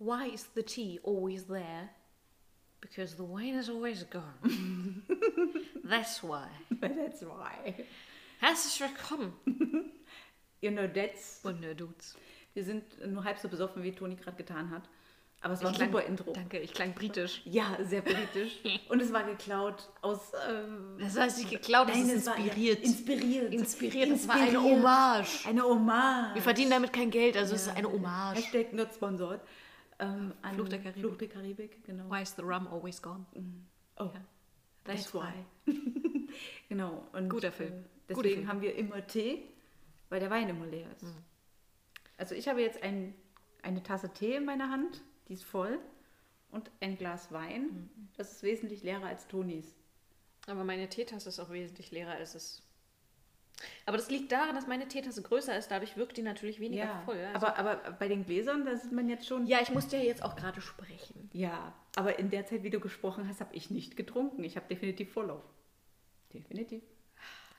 Why is the tea always there? Because the wine is always gone. That's why. That's why. Herzlich willkommen. You know, that's... Wunderdudes. Wir sind nur halb so besoffen, wie Toni gerade getan hat. Aber es war ein Ich klang- super Intro. Danke, ich klang britisch. Ja, sehr politisch. Und es war geklaut aus... Ähm, Das heißt nicht geklaut, das nein, ist es war- inspiriert. Inspiriert. Inspiriert, das war eine Inspiriert. Hommage. Eine Hommage. Wir verdienen damit kein Geld, also es ist eine Hommage. Hashtag not sponsored. Ähm, an Fluch der Karibik. Fluch der Karibik, genau. Why is the rum always gone? Oh, That's that's why. genau. Und, Guter Film. Äh, Guter deswegen Film. haben wir immer Tee, weil der Wein immer leer ist. Also ich habe jetzt ein, eine Tasse Tee in meiner Hand, die ist voll. Und ein Glas Wein. Das ist wesentlich leerer als Tonis. Aber meine Teetasse ist auch wesentlich leerer als es. Aber das liegt daran, dass meine Teetasse größer ist, dadurch wirkt die natürlich weniger voll. Also aber, aber bei den Gläsern, da sieht man jetzt schon. ja, ich musste ja jetzt auch gerade sprechen. Ja, aber in der Zeit, wie du gesprochen hast, habe ich nicht getrunken. Ich habe definitiv Vorlauf. Definitiv.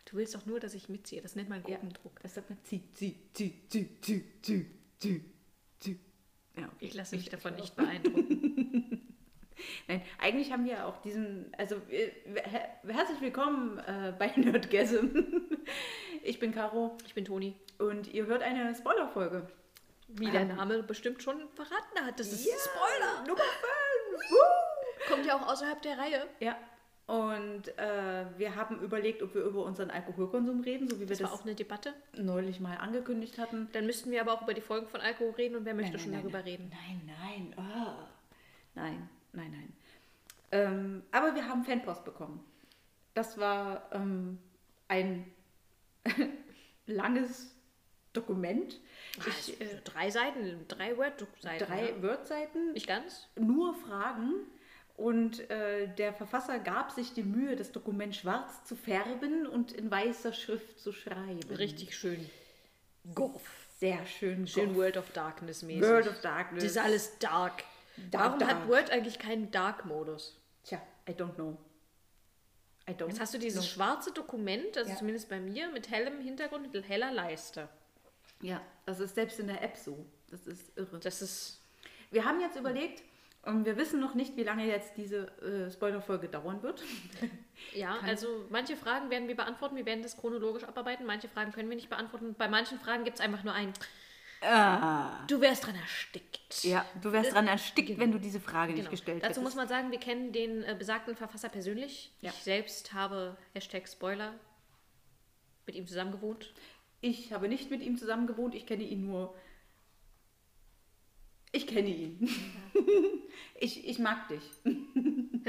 Du willst doch nur, dass ich mitziehe. Das nennt man Gruppendruck. Das sagt man zieh, zieh, zieh, zieh, zieh, zieh, zieh, zieh. Ja, okay. Ich lasse mich davon nicht beeindrucken. Nein, eigentlich haben wir auch diesen, also äh, her herzlich willkommen äh, bei Nerdgasm. Ich bin Caro Ich bin Toni. und ihr hört eine Spoilerfolge. Wie der Name bestimmt schon verraten hat. Das ist Ja, Spoiler. Nummer 5! Kommt ja auch außerhalb der Reihe. Ja, und äh, wir haben überlegt, ob wir über unseren Alkoholkonsum reden, so wie wir Das das, war auch eine Debatte. neulich mal angekündigt hatten. Dann müssten wir aber auch über die Folgen von Alkohol reden und wer möchte Nein, schon nein, darüber nein, reden? Nein, nein, ah. nein, nein, nein. Ähm, aber wir haben Fanpost bekommen. Das war ähm, ein langes Dokument. Ich, äh, drei Seiten, drei Word-Seiten. drei ja. Word-Seiten, Nicht ganz? nur Fragen. Und äh, der Verfasser gab sich die Mühe, das Dokument schwarz zu färben und in weißer Schrift zu schreiben. Richtig schön. Goff. Sehr schön. Schön goff. World of Darkness mäßig. World of Darkness. Das ist alles dark. Dark, Warum dark. hat Word eigentlich keinen Dark-Modus? Tja, I don't know. I don't Jetzt hast du dieses know. schwarze Dokument, also Ja. zumindest bei mir, mit hellem Hintergrund, mit heller Leiste. Ja, das ist selbst in der App so. Das ist irre. Das ist. Wir haben jetzt überlegt, und wir wissen noch nicht, wie lange jetzt diese äh, Spoiler-Folge dauern wird. Ja, also manche Fragen werden wir beantworten, wir werden das chronologisch abarbeiten, manche Fragen können wir nicht beantworten. Bei manchen Fragen gibt es einfach nur ein. Du wärst dran erstickt. Ja, du wärst dran erstickt, wenn du diese Frage nicht Genau. gestellt Dazu hättest. muss man sagen, wir kennen den äh, besagten Verfasser persönlich. Ja. Ich selbst habe Hashtag Spoiler mit ihm zusammen gewohnt. Ich habe nicht mit ihm zusammen gewohnt, ich kenne ihn nur. Ich kenne ihn. ich, ich mag dich.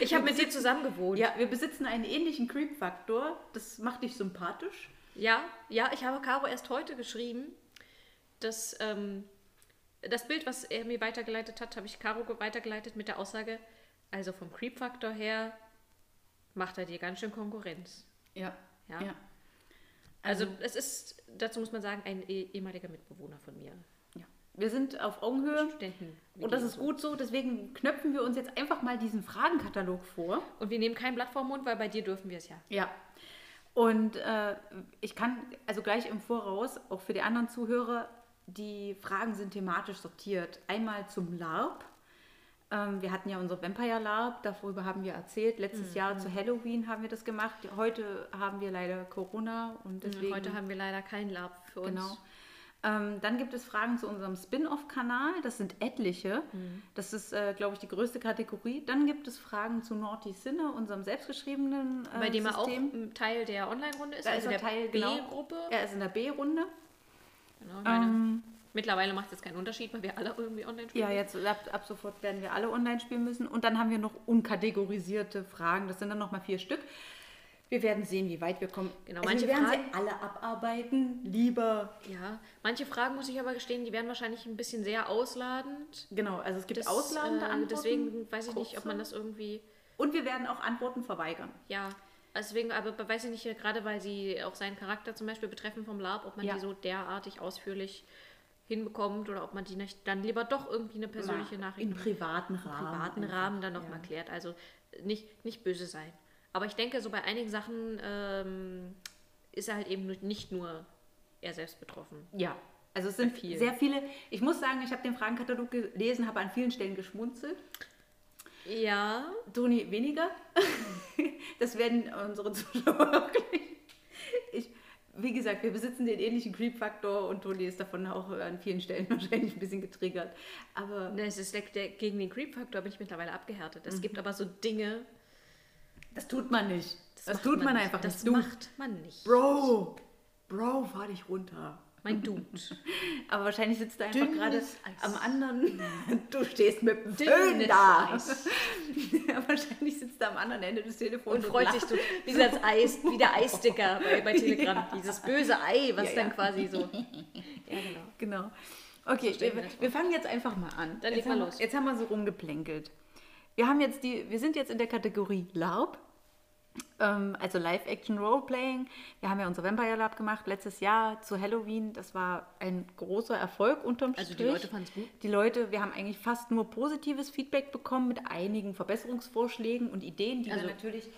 Ich habe mit dir zusammen gewohnt. Ja, wir besitzen einen ähnlichen Creep-Faktor. Das macht dich sympathisch. Ja, ja, ich habe Caro erst heute geschrieben, dass ähm, das Bild, was er mir weitergeleitet hat, habe ich Caro ge- weitergeleitet mit der Aussage, also vom Creep-Faktor her macht er dir ganz schön Konkurrenz. Ja. Ja. ja. Also es ist, dazu muss man sagen, ein eh- ehemaliger Mitbewohner von mir. ja. Wir sind auf Augenhöhe. Studenten. Und das ist gut so, deswegen knöpfen wir uns jetzt einfach mal diesen Fragenkatalog vor. Und wir nehmen kein Blatt vor Mund, weil bei dir dürfen wir es ja. Ja. Und äh, ich kann also gleich im Voraus, auch für die anderen Zuhörer, die Fragen sind thematisch sortiert. Einmal zum LARP. Ähm, wir hatten ja unser Vampire LARP, darüber haben wir erzählt. Letztes Jahr zu Halloween haben wir das gemacht. Heute haben wir leider Corona und deswegen. Heute haben wir leider kein Lab für uns. Genau. Ähm, dann gibt es Fragen zu unserem Spin-off-Kanal. Das sind etliche. Mhm. Das ist, äh, glaube ich, die größte Kategorie. Dann gibt es Fragen zu Naughty Sinne, unserem selbstgeschriebenen äh, Bei dem er auch System. Teil der Online-Runde ist, Da also ist er der Teil, genau. B-Gruppe. Er ist in der B-Runde. Genau, ich meine, mittlerweile macht es jetzt keinen Unterschied, weil wir alle irgendwie online spielen. Ja, jetzt ab, ab sofort werden wir alle online spielen müssen. Und dann haben wir noch unkategorisierte Fragen. Das sind dann nochmal vier Stück. Wir werden sehen, wie weit wir kommen. Genau, also manche wir werden Fragen- sie alle abarbeiten. Lieber. Ja, manche Fragen muss ich aber gestehen, die werden wahrscheinlich ein bisschen sehr ausladend. Genau, also es gibt Das, ausladende äh, Antworten. Deswegen weiß ich nicht, ob kurze. man das irgendwie. Und wir werden auch Antworten verweigern. Ja, deswegen, aber weiß ich nicht, gerade weil sie auch seinen Charakter zum Beispiel betreffen vom Lab, ob man Ja. die so derartig ausführlich hinbekommt oder ob man die nicht dann lieber doch irgendwie eine persönliche Na, Nachricht Im privaten Rahmen. privaten einfach. Rahmen dann nochmal Ja. klärt. Also nicht, nicht böse sein. Aber ich denke, so bei einigen Sachen ähm, ist er halt eben nicht nur er selbst betroffen. Ja, Also es sind vielen. sehr viele. Ich muss sagen, ich habe den Fragenkatalog gelesen, habe an vielen Stellen geschmunzelt. Ja. Toni weniger. Das werden unsere Zuschauer auch gleich. Ich, wie gesagt, wir besitzen den ähnlichen Creep-Faktor und Toni ist davon auch an vielen Stellen wahrscheinlich ein bisschen getriggert. Aber Ne, es ist der, der, gegen den Creep-Faktor bin ich mittlerweile abgehärtet. Mhm. Es gibt aber so Dinge, das tut man nicht. Das, macht tut man, nicht. einfach Das nicht. Du, macht man nicht. Bro, Bro, fahr dich runter. Mein Dude. Aber wahrscheinlich sitzt du einfach gerade am anderen. Du stehst mit dem Föhn da. Wahrscheinlich sitzt er am anderen Ende des Telefons Und freut sich so, wie das Eis, wie der Eissticker bei, bei Telegram. Dieses böse Ei, was Ja, dann ja. quasi so. Ja, genau. Genau. Okay, wir, wir fangen jetzt einfach mal an. Dann jetzt haben, los. Jetzt haben wir so rumgeplänkelt. Wir haben jetzt die, wir sind jetzt in der Kategorie LARP, ähm, also Live-Action Roleplaying. Wir haben ja unser Vampire Lab gemacht letztes Jahr zu Halloween. Das war ein großer Erfolg unterm Also die Strich. Leute fanden's gut? Die Leute, wir haben eigentlich fast nur positives Feedback bekommen mit einigen Verbesserungsvorschlägen und Ideen, die Also- wir natürlich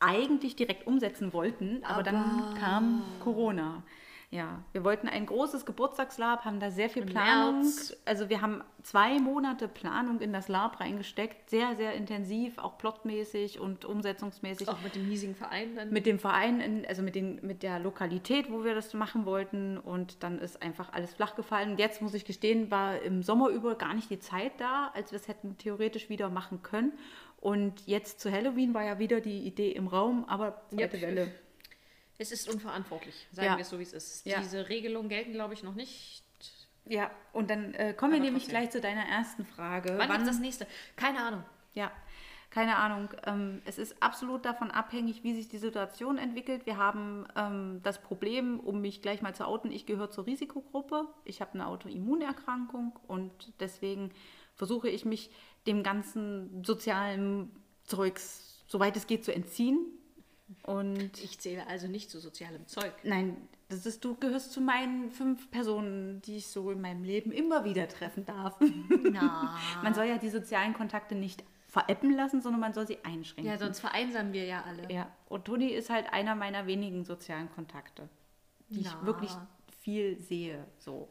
eigentlich direkt umsetzen wollten, aber, dann Aber- kam Corona. Ja, wir wollten ein großes Geburtstagslab, haben da sehr viel Im Planung. März. Also wir haben zwei Monate Planung in das Lab reingesteckt, sehr, sehr intensiv, auch plotmäßig und umsetzungsmäßig. Auch mit dem hiesigen Verein dann. Mit dem Verein, in, also mit, den, mit der Lokalität, wo wir das machen wollten. Und dann ist einfach alles flach gefallen. Und jetzt muss ich gestehen, war im Sommer über gar nicht die Zeit da, als wir es hätten theoretisch wieder machen können. Und jetzt zu Halloween war ja wieder die Idee im Raum, aber zweite Yep. Welle. Es ist unverantwortlich, sagen Ja. wir es so, wie es ist. Ja. Diese Regelungen gelten, glaube ich, noch nicht. Ja, und dann äh, kommen wir Aber nämlich trotzdem. gleich zu deiner ersten Frage. Wann, ist das nächste? Keine Ahnung. Ja, keine Ahnung. Ähm, es ist absolut davon abhängig, wie sich die Situation entwickelt. Wir haben ähm, das Problem, um mich gleich mal zu outen, ich gehöre zur Risikogruppe. Ich habe eine Autoimmunerkrankung und deswegen versuche ich mich dem ganzen sozialen Zeugs, soweit es geht, zu entziehen. Und Ich zähle also nicht zu sozialem Zeug. nein, das ist, du gehörst zu meinen fünf Personen, die ich so in meinem Leben immer wieder treffen darf. Na. Man soll ja die sozialen Kontakte nicht veräppen lassen, sondern man soll sie einschränken. Ja, sonst vereinsamen wir ja alle. Ja, und Toni ist halt einer meiner wenigen sozialen Kontakte, die ich Na. wirklich viel sehe. So.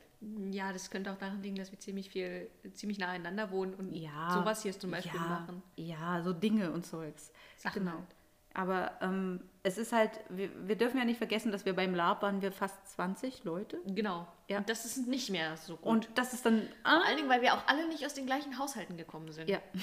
Ja, das könnte auch daran liegen, dass wir ziemlich viel, ziemlich nah einander wohnen und Ja, sowas hier zum Beispiel ja, machen. Ja, so Dinge und Zeugs. Sachen genau. halt. Aber ähm, es ist halt, wir, wir dürfen ja nicht vergessen, dass wir beim Lab waren wir fast 20 Leute. Genau. Ja. Und das ist nicht mehr so gut. Und das ist dann. Ah, Vor allen Dingen, weil wir auch alle nicht aus den gleichen Haushalten gekommen sind. Ja.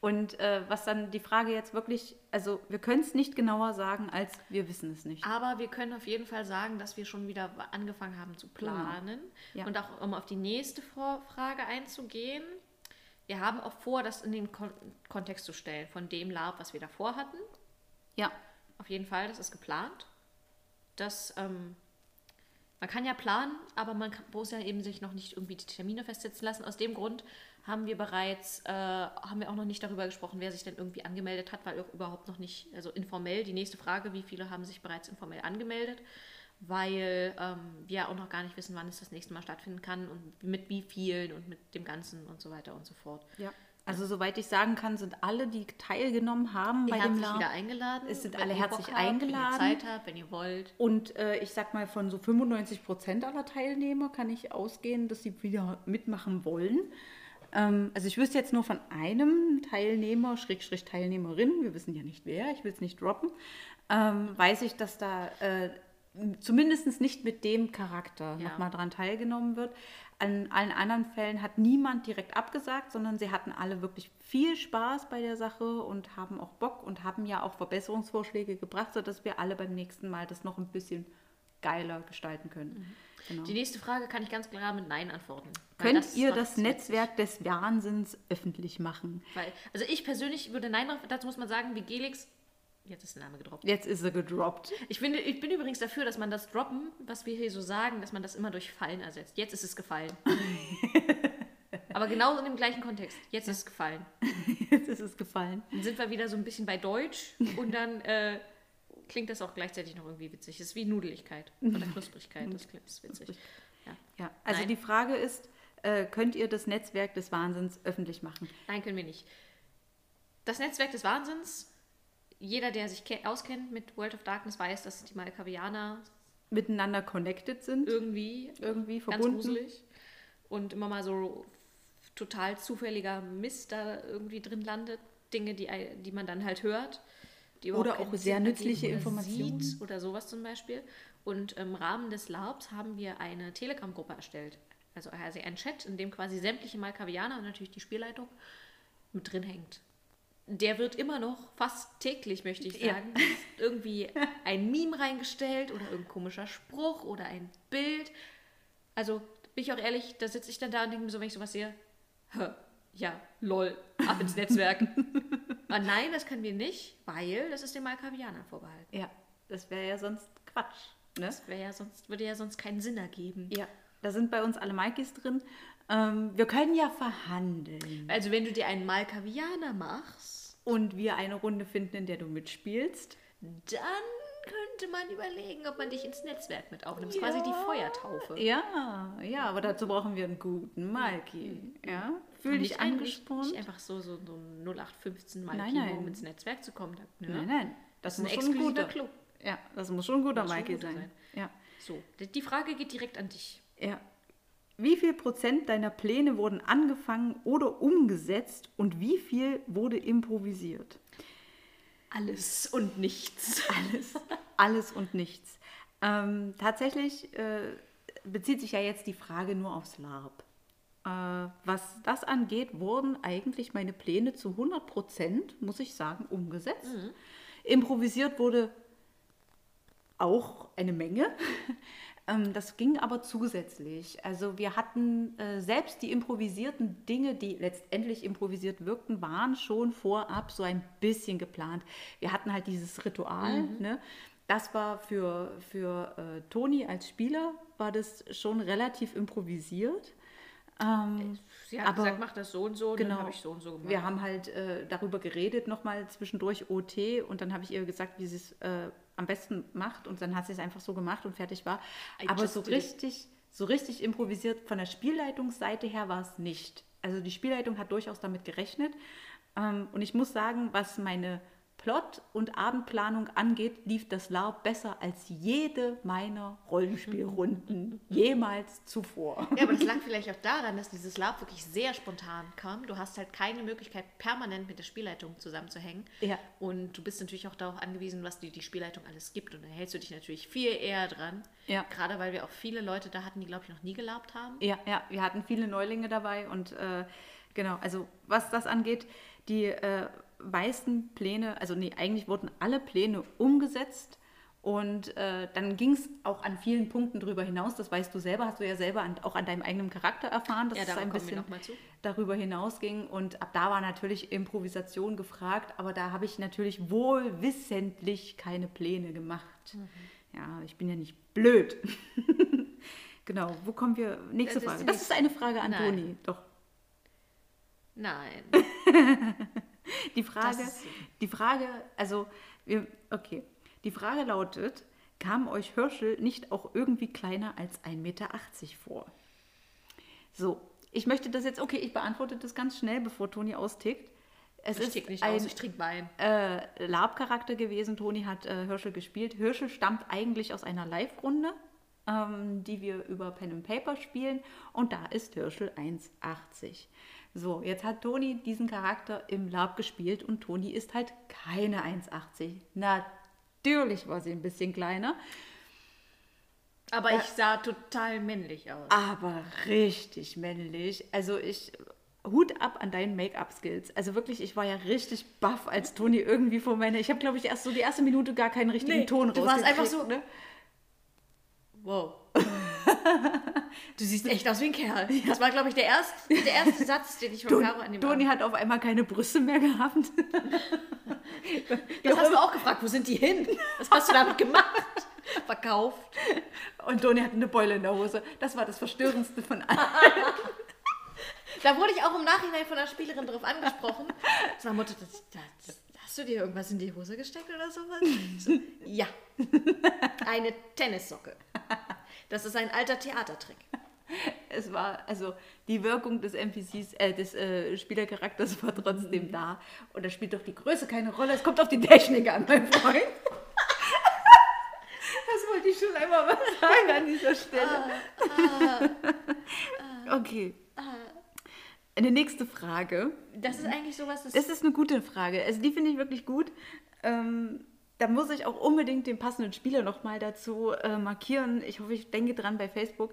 Und äh, was dann die Frage jetzt wirklich, also wir können es nicht genauer sagen, als wir wissen es nicht. Aber wir können auf jeden Fall sagen, dass wir schon wieder angefangen haben zu planen. Ja. Und auch um auf die nächste Frage einzugehen. Wir haben auch vor, das in den Kon Kontext zu stellen von dem Lab, was wir davor hatten. Ja, Auf jeden Fall, das ist geplant. Das, ähm, man kann ja planen, aber man kann, muss ja eben sich noch nicht irgendwie die Termine festsetzen lassen. Aus dem Grund haben wir bereits, äh, haben wir auch noch nicht darüber gesprochen, wer sich denn irgendwie angemeldet hat, weil auch überhaupt noch nicht, also informell, die nächste Frage, wie viele haben sich bereits informell angemeldet, weil ähm, wir auch noch gar nicht wissen, wann es das nächste Mal stattfinden kann und mit wie vielen und mit dem Ganzen und so weiter und so fort. ja. Also soweit ich sagen kann, sind alle, die teilgenommen haben bei dem Lab. wieder eingeladen. Es sind alle herzlich habt, eingeladen. Wenn ihr Zeit habt, wenn ihr wollt. Und äh, ich sag mal, von so 95 Prozent aller Teilnehmer kann ich ausgehen, dass sie wieder mitmachen wollen. Ähm, also ich wüsste jetzt nur von einem Teilnehmer, Schrägstrich Teilnehmerin, wir wissen ja nicht wer, ich will es nicht droppen, ähm, weiß ich, dass da äh, zumindest nicht mit dem Charakter Ja. nochmal dran teilgenommen wird. An allen anderen Fällen hat niemand direkt abgesagt, sondern sie hatten alle wirklich viel Spaß bei der Sache und haben auch Bock und haben ja auch Verbesserungsvorschläge gebracht, sodass wir alle beim nächsten Mal das noch ein bisschen geiler gestalten können. Genau. Die nächste Frage kann ich ganz klar mit Nein antworten. Könnt ihr macht das Netzwerk des Wahnsinns öffentlich machen? Weil, also ich persönlich würde Nein, dazu muss man sagen, wie Gelix, jetzt ist der Name gedroppt. Jetzt ist er gedroppt. Ich, finde, ich bin übrigens dafür, dass man das Droppen, was wir hier so sagen, dass man das immer durch Fallen ersetzt. Jetzt ist es gefallen. Aber genauso in dem gleichen Kontext. Jetzt ist es gefallen. Jetzt ist es gefallen. Dann sind wir wieder so ein bisschen bei Deutsch und dann äh, klingt das auch gleichzeitig noch irgendwie witzig. Es ist wie Nudeligkeit oder Knusprigkeit. Das klingt das ist witzig. Ja. Ja, also Nein. die Frage ist, äh, könnt ihr das Netzwerk des Wahnsinns öffentlich machen? Nein, können wir nicht. Das Netzwerk des Wahnsinns, jeder, der sich ke- auskennt mit World of Darkness, weiß, dass die Malkavianer miteinander connected sind. Irgendwie. Irgendwie Ganz verbunden. gruselig. Und immer mal so total zufälliger Mist da irgendwie drin landet. Dinge, die, die man dann halt hört. Oder auch sehr nützliche Informationen. Sieht oder sowas zum Beispiel. Und im Rahmen des LARPs haben wir eine Telegram-Gruppe erstellt. Also, also ein Chat, in dem quasi sämtliche Malkavianer und natürlich die Spielleitung mit drin hängt. Der wird immer noch fast täglich, möchte ich Ja. sagen, irgendwie ein Meme reingestellt oder irgendein komischer Spruch oder ein Bild. Also, bin ich auch ehrlich, da sitze ich dann da und denke mir so, wenn ich sowas sehe, ja, lol, ab ins Netzwerk. Aber nein, das können wir nicht, weil das ist den Malkavianern vorbehalten. Ja, das wäre ja sonst Quatsch. Ne? Das wäre ja sonst, würde ja sonst keinen Sinn ergeben. Ja, da sind bei uns alle Maikis drin. Ähm, wir können ja verhandeln. Also wenn du dir einen Malkavianer machst, Und wir eine Runde finden, in der du mitspielst. dann könnte man überlegen, ob man dich ins Netzwerk mit aufnimmt. Das ist quasi die Feuertaufe. Ja, ja, aber dazu brauchen wir einen guten Maiki. Ja, fühl dich angesprochen. Nicht, einfach so, so, so ein 0815 Nein, Malki, um ins Netzwerk zu kommen. Ne? Nein, nein, das, Das ist ein muss schon ein exklusiver guter. Club. Ja, das muss schon ein guter guter sein. sein. Ja. So, die Frage geht direkt an dich. ja. Wie viel Prozent deiner Pläne wurden angefangen oder umgesetzt und wie viel wurde improvisiert? Alles und nichts. Alles, alles und nichts. Ähm, tatsächlich äh, bezieht sich ja jetzt die Frage nur aufs LARP. Äh, was das angeht, wurden eigentlich meine Pläne zu 100 Prozent, muss ich sagen, umgesetzt. Improvisiert wurde auch eine Menge. Ähm, Das ging aber zusätzlich. Also wir hatten äh, selbst die improvisierten Dinge, die letztendlich improvisiert wirkten, waren schon vorab so ein bisschen geplant. Wir hatten halt dieses Ritual. Ne? Das war für, für äh, Toni als Spieler, war das schon relativ improvisiert. Ähm, Sie hat Aber- gesagt, mach das so und so, und Genau. dann habe ich so und so gemacht. wir haben halt äh, darüber geredet, nochmal zwischendurch OT und dann habe ich ihr gesagt, wie sie es äh, am besten macht und dann hat sie es einfach so gemacht und fertig war. I Aber so richtig, so richtig improvisiert von der Spielleitungsseite her war es nicht. Also die Spielleitung hat durchaus damit gerechnet ähm, und ich muss sagen, was meine Plot- und Abendplanung angeht, lief das LARP besser als jede meiner Rollenspielrunden jemals zuvor. Ja, aber das lag vielleicht auch daran, dass dieses Lab wirklich sehr spontan kam. Du hast halt keine Möglichkeit, permanent mit der Spielleitung zusammenzuhängen. Ja. Und du bist natürlich auch darauf angewiesen, was dir die Spielleitung alles gibt. Und dann hältst du dich natürlich viel eher dran. Ja. Gerade weil wir auch viele Leute da hatten, die, glaube ich, noch nie gelabt haben. Ja, ja, wir hatten viele Neulinge dabei und äh, genau, also was das angeht, die äh, meisten Pläne, also nee, eigentlich wurden alle Pläne umgesetzt und äh, dann ging es auch an vielen Punkten drüber hinaus, das weißt du selber, hast du ja selber an, auch an deinem eigenen Charakter erfahren, dass Ja, es ein bisschen darüber hinausging und ab da war natürlich Improvisation gefragt, aber da habe ich natürlich wohlwissentlich keine Pläne gemacht. Mhm. Ja, ich bin ja nicht blöd. genau, wo kommen wir? Nächste Das Frage. Das ist eine Frage an Nein. Toni. Doch. Nein. Die Frage, die Frage, also, wir, okay. Die Frage lautet, kam euch Hirschel nicht auch irgendwie kleiner als 1,80 Meter vor? So, ich möchte das jetzt, okay, ich beantworte das ganz schnell, bevor Toni austickt. Es Ich ist tick nicht ein aus, ich trinke Wein. äh, Lab-Charakter gewesen. Toni hat äh, Hirschel gespielt. Hirschel stammt eigentlich aus einer Live-Runde, ähm, die wir über Pen and Paper spielen. Und da ist Hirschel 1,80. So, jetzt hat Toni diesen Charakter im Lab gespielt und Toni ist halt keine 1,80. Natürlich war sie ein bisschen kleiner, Aber ich sah total männlich aus. aber richtig männlich. Also ich Hut ab an deinen Make-up-Skills. Also wirklich, ich war ja richtig baff, als Toni irgendwie vor meiner. Ich habe, glaube ich, erst so die erste Minute gar keinen richtigen Nee, Ton du warst einfach rausgekriegt, so- Ne? Wow. du siehst echt aus wie ein Kerl. Das war, glaube ich, der erste, der erste Satz, den ich von Caro an dem Toni hat auf einmal keine Brüste mehr gehabt. Das hast du auch gefragt, wo sind die hin? Was hast du damit gemacht? Verkauft. Und Toni hatte eine Beule in der Hose. Das war das Verstörendste von allen. Da wurde ich auch im Nachhinein von der Spielerin drauf angesprochen. So, Mutter, das, das, hast du dir irgendwas in die Hose gesteckt oder sowas? So, ja. Eine Tennissocke. Das ist ein alter Theatertrick. Es war, also die Wirkung des NPCs, äh, des äh, Spielercharakters war trotzdem da. Und da spielt doch die Größe keine Rolle. Es kommt auf die Technik an, mein Freund. Das wollte ich schon einmal was sagen an dieser Stelle. Okay. Eine nächste Frage. Das ist eigentlich sowas, das, Das ist eine gute Frage. Also die finde ich wirklich gut. Ähm, da muss ich auch unbedingt den passenden Spieler nochmal dazu äh, markieren. Ich hoffe, ich denke dran bei Facebook,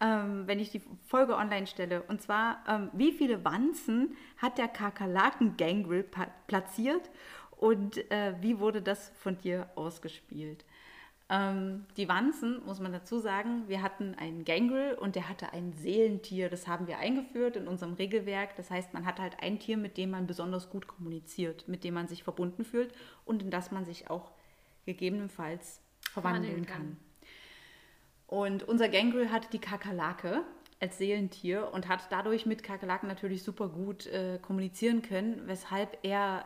ähm, wenn ich die Folge online stelle. Und zwar, ähm, wie viele Wanzen hat der Kakerlaken-Gangrel pa- platziert und äh, wie wurde das von dir ausgespielt? Ähm, die Wanzen, muss man dazu sagen, wir hatten einen Gangrel und der hatte ein Seelentier. Das haben wir eingeführt in unserem Regelwerk. Das heißt, man hat halt ein Tier, mit dem man besonders gut kommuniziert, mit dem man sich verbunden fühlt und in das man sich auch gegebenenfalls verwandeln kann. kann. Und unser Gangrel hatte die Kakerlake als Seelentier und hat dadurch mit Kakerlaken natürlich super gut äh, kommunizieren können, weshalb er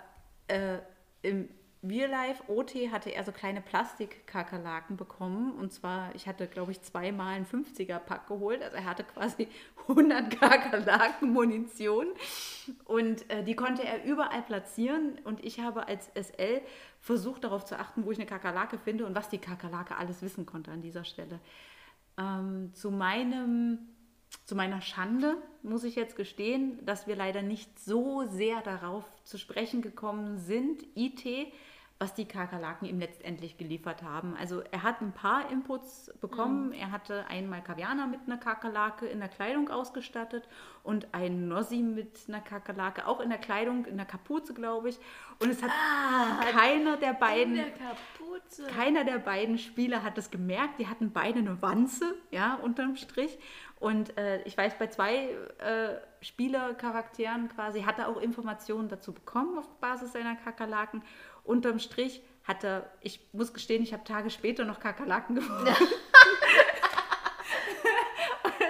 äh, im Real Life OT hatte er so kleine Plastik-Kakerlaken bekommen. Und zwar, ich hatte, glaube ich, zweimal einen 50er-Pack geholt. Also er hatte quasi 100 Kakerlaken-Munition. Und äh, die konnte er überall platzieren. Und ich habe als SL versucht, darauf zu achten, wo ich eine Kakerlake finde und was die Kakerlake alles wissen konnte an dieser Stelle. Ähm, zu meinem zu meiner Schande muss ich jetzt gestehen, dass wir leider nicht so sehr darauf zu sprechen gekommen sind, IT, was die Kakerlaken ihm letztendlich geliefert haben. Also er hat ein paar Inputs bekommen. Er hatte einmal Kavianer mit einer Kakerlake in der Kleidung ausgestattet und ein Nossi mit einer Kakerlake, auch in der Kleidung, in der Kapuze, glaube ich. Und es hat keiner der beiden der keiner der beiden Spieler hat es gemerkt. Die hatten beide eine Wanze, ja, unterm Strich. Und äh, ich weiß, bei zwei äh, Spielercharakteren quasi hat er auch Informationen dazu bekommen auf Basis seiner Kakerlaken. Unterm Strich hat er, ich muss gestehen, ich habe Tage später noch Kakerlaken gefunden.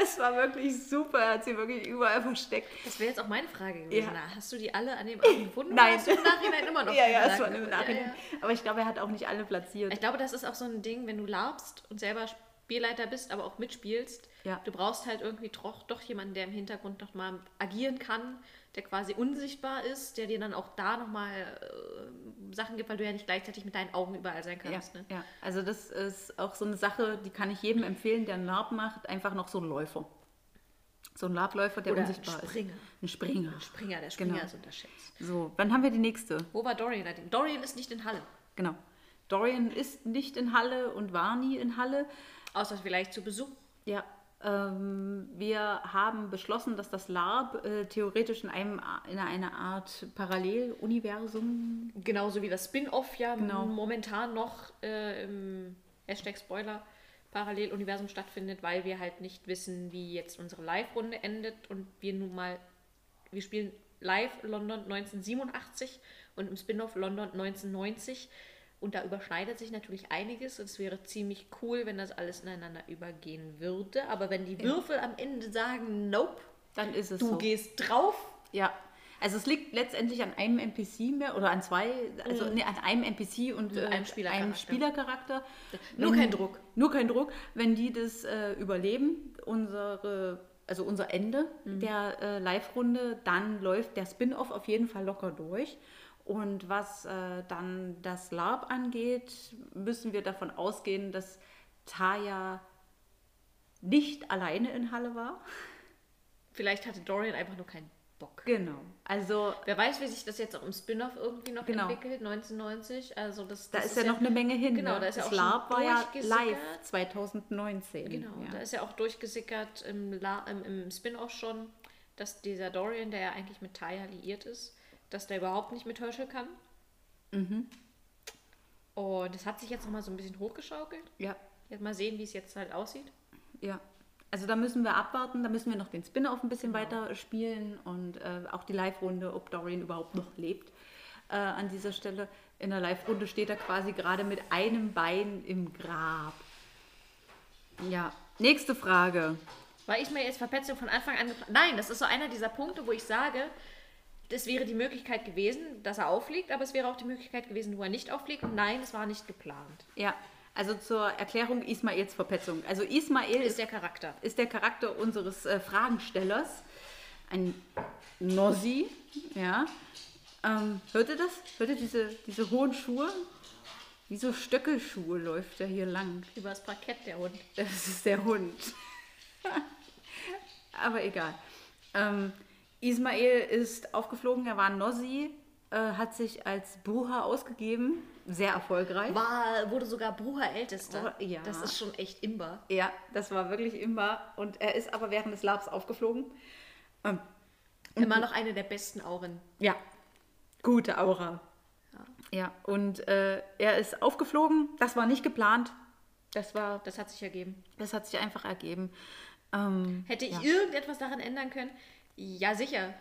es war wirklich super, er hat sie wirklich überall versteckt. Das wäre jetzt auch meine Frage gewesen. Ja. Hast du die alle an dem Abend gefunden? Nein. Hast du im Nachhinein immer noch Ja, ja, es war im? Nachhinein. Aber ich glaube, er hat auch nicht alle platziert. Ich glaube, das ist auch so ein Ding, wenn du larbst und selber Spielleiter bist, aber auch mitspielst. Ja. Du brauchst halt irgendwie doch, doch jemanden, der im Hintergrund noch mal agieren kann, der quasi unsichtbar ist, der dir dann auch da nochmal äh, Sachen gibt, weil du ja nicht gleichzeitig mit deinen Augen überall sein Ja, kannst. Ne? ja, also das ist auch so eine Sache, die kann ich jedem empfehlen, der einen LARP macht, einfach noch so ein Läufer. So ein LARP-Läufer, der Oder unsichtbar Springer. ist. Ein Springer. Springer, der Springer Genau. ist unterschätzt. So, dann haben wir die nächste. Wo war Dorian? Dorian ist nicht in Halle. Genau. Dorian ist nicht in Halle und war nie in Halle. Außer vielleicht zu Besuch. Ja, ähm, wir haben beschlossen, dass das LARP äh, theoretisch in, einem, in einer Art Paralleluniversum Genauso wie das Spin-off ja Genau. momentan noch äh, im Hashtag Spoiler Paralleluniversum stattfindet, weil wir halt nicht wissen, wie jetzt unsere Live-Runde endet und wir nun mal, wir spielen live London 1987 und im Spin-off London 1990 und da überschneidet sich natürlich einiges und es wäre ziemlich cool, wenn das alles ineinander übergehen würde, aber wenn die Würfel am Ende sagen, nope, dann ist es du so. gehst drauf, Ja, also es liegt letztendlich an einem NPC mehr oder an zwei, also nee, an einem NPC und äh, Mhm. einem Spielercharakter. einem Spielercharakter. Nur Wenn- kein Druck. Nur kein Druck. Wenn die das äh, überleben, unsere, also unser Ende Mhm. der äh, Live-Runde, dann läuft der Spin-off auf jeden Fall locker durch. Und was äh, dann das LARP angeht, müssen wir davon ausgehen, dass Taya nicht alleine in Halle war. vielleicht hatte Dorian einfach nur keinen Bock. Genau. Also Wer weiß, wie sich das jetzt auch im Spin-off irgendwie noch Genau. entwickelt, 1990. Also das, Da das ist ja noch eine Menge hin. Genau, ne? da ist ja das auch schon LARP war ja live 2019. Genau, ja. da ist ja auch durchgesickert im, La im, im Spin-off schon, dass dieser Dorian, der ja eigentlich mit Taya liiert ist, dass der überhaupt nicht mit Herschel kann. Mhm. Und das hat sich jetzt nochmal so ein bisschen hochgeschaukelt. ja, Jetzt mal sehen, wie es jetzt halt aussieht. ja. Also da müssen wir abwarten, da müssen wir noch den Spin-off ein bisschen Genau. weiter spielen und äh, auch die Live-Runde, ob Dorian überhaupt noch lebt. Äh, an dieser Stelle in der Live-Runde steht er quasi gerade mit einem Bein im Grab. Ja, nächste Frage. War Ismail jetzt Verpetzung von Anfang an geplant? Nein, das ist so einer dieser Punkte, wo ich sage, das wäre die Möglichkeit gewesen, dass er auffliegt, aber es wäre auch die Möglichkeit gewesen, wo er nicht auffliegt. Und nein, es war nicht geplant. Ja, also zur Erklärung Ismails Verpetzung. Also Ismail Ist der Charakter. ist der Charakter unseres äh, Fragenstellers. Ein Nossi, ja. Ähm, hört ihr das? Hört ihr diese, diese hohen Schuhe? Wie so Stöckelschuhe läuft er hier lang. Übers Parkett, der Hund. Das ist der Hund. Aber egal. Ähm, Ismail ist aufgeflogen, er war ein Nossi, äh, hat sich als Bruha ausgegeben, sehr erfolgreich. War, wurde sogar Bruder Ältester. Oh, ja. Das ist schon echt imbar. Ja, das war wirklich immer. Und er ist aber während des Labs aufgeflogen. Ähm, Immer noch eine der besten Auren. ja, gute Aura. Ja, und äh, er ist aufgeflogen. Das war nicht geplant. Das war, Das hat sich ergeben. das hat sich einfach ergeben. Ähm, Hätte ich ja. irgendetwas daran ändern können? Ja, sicher.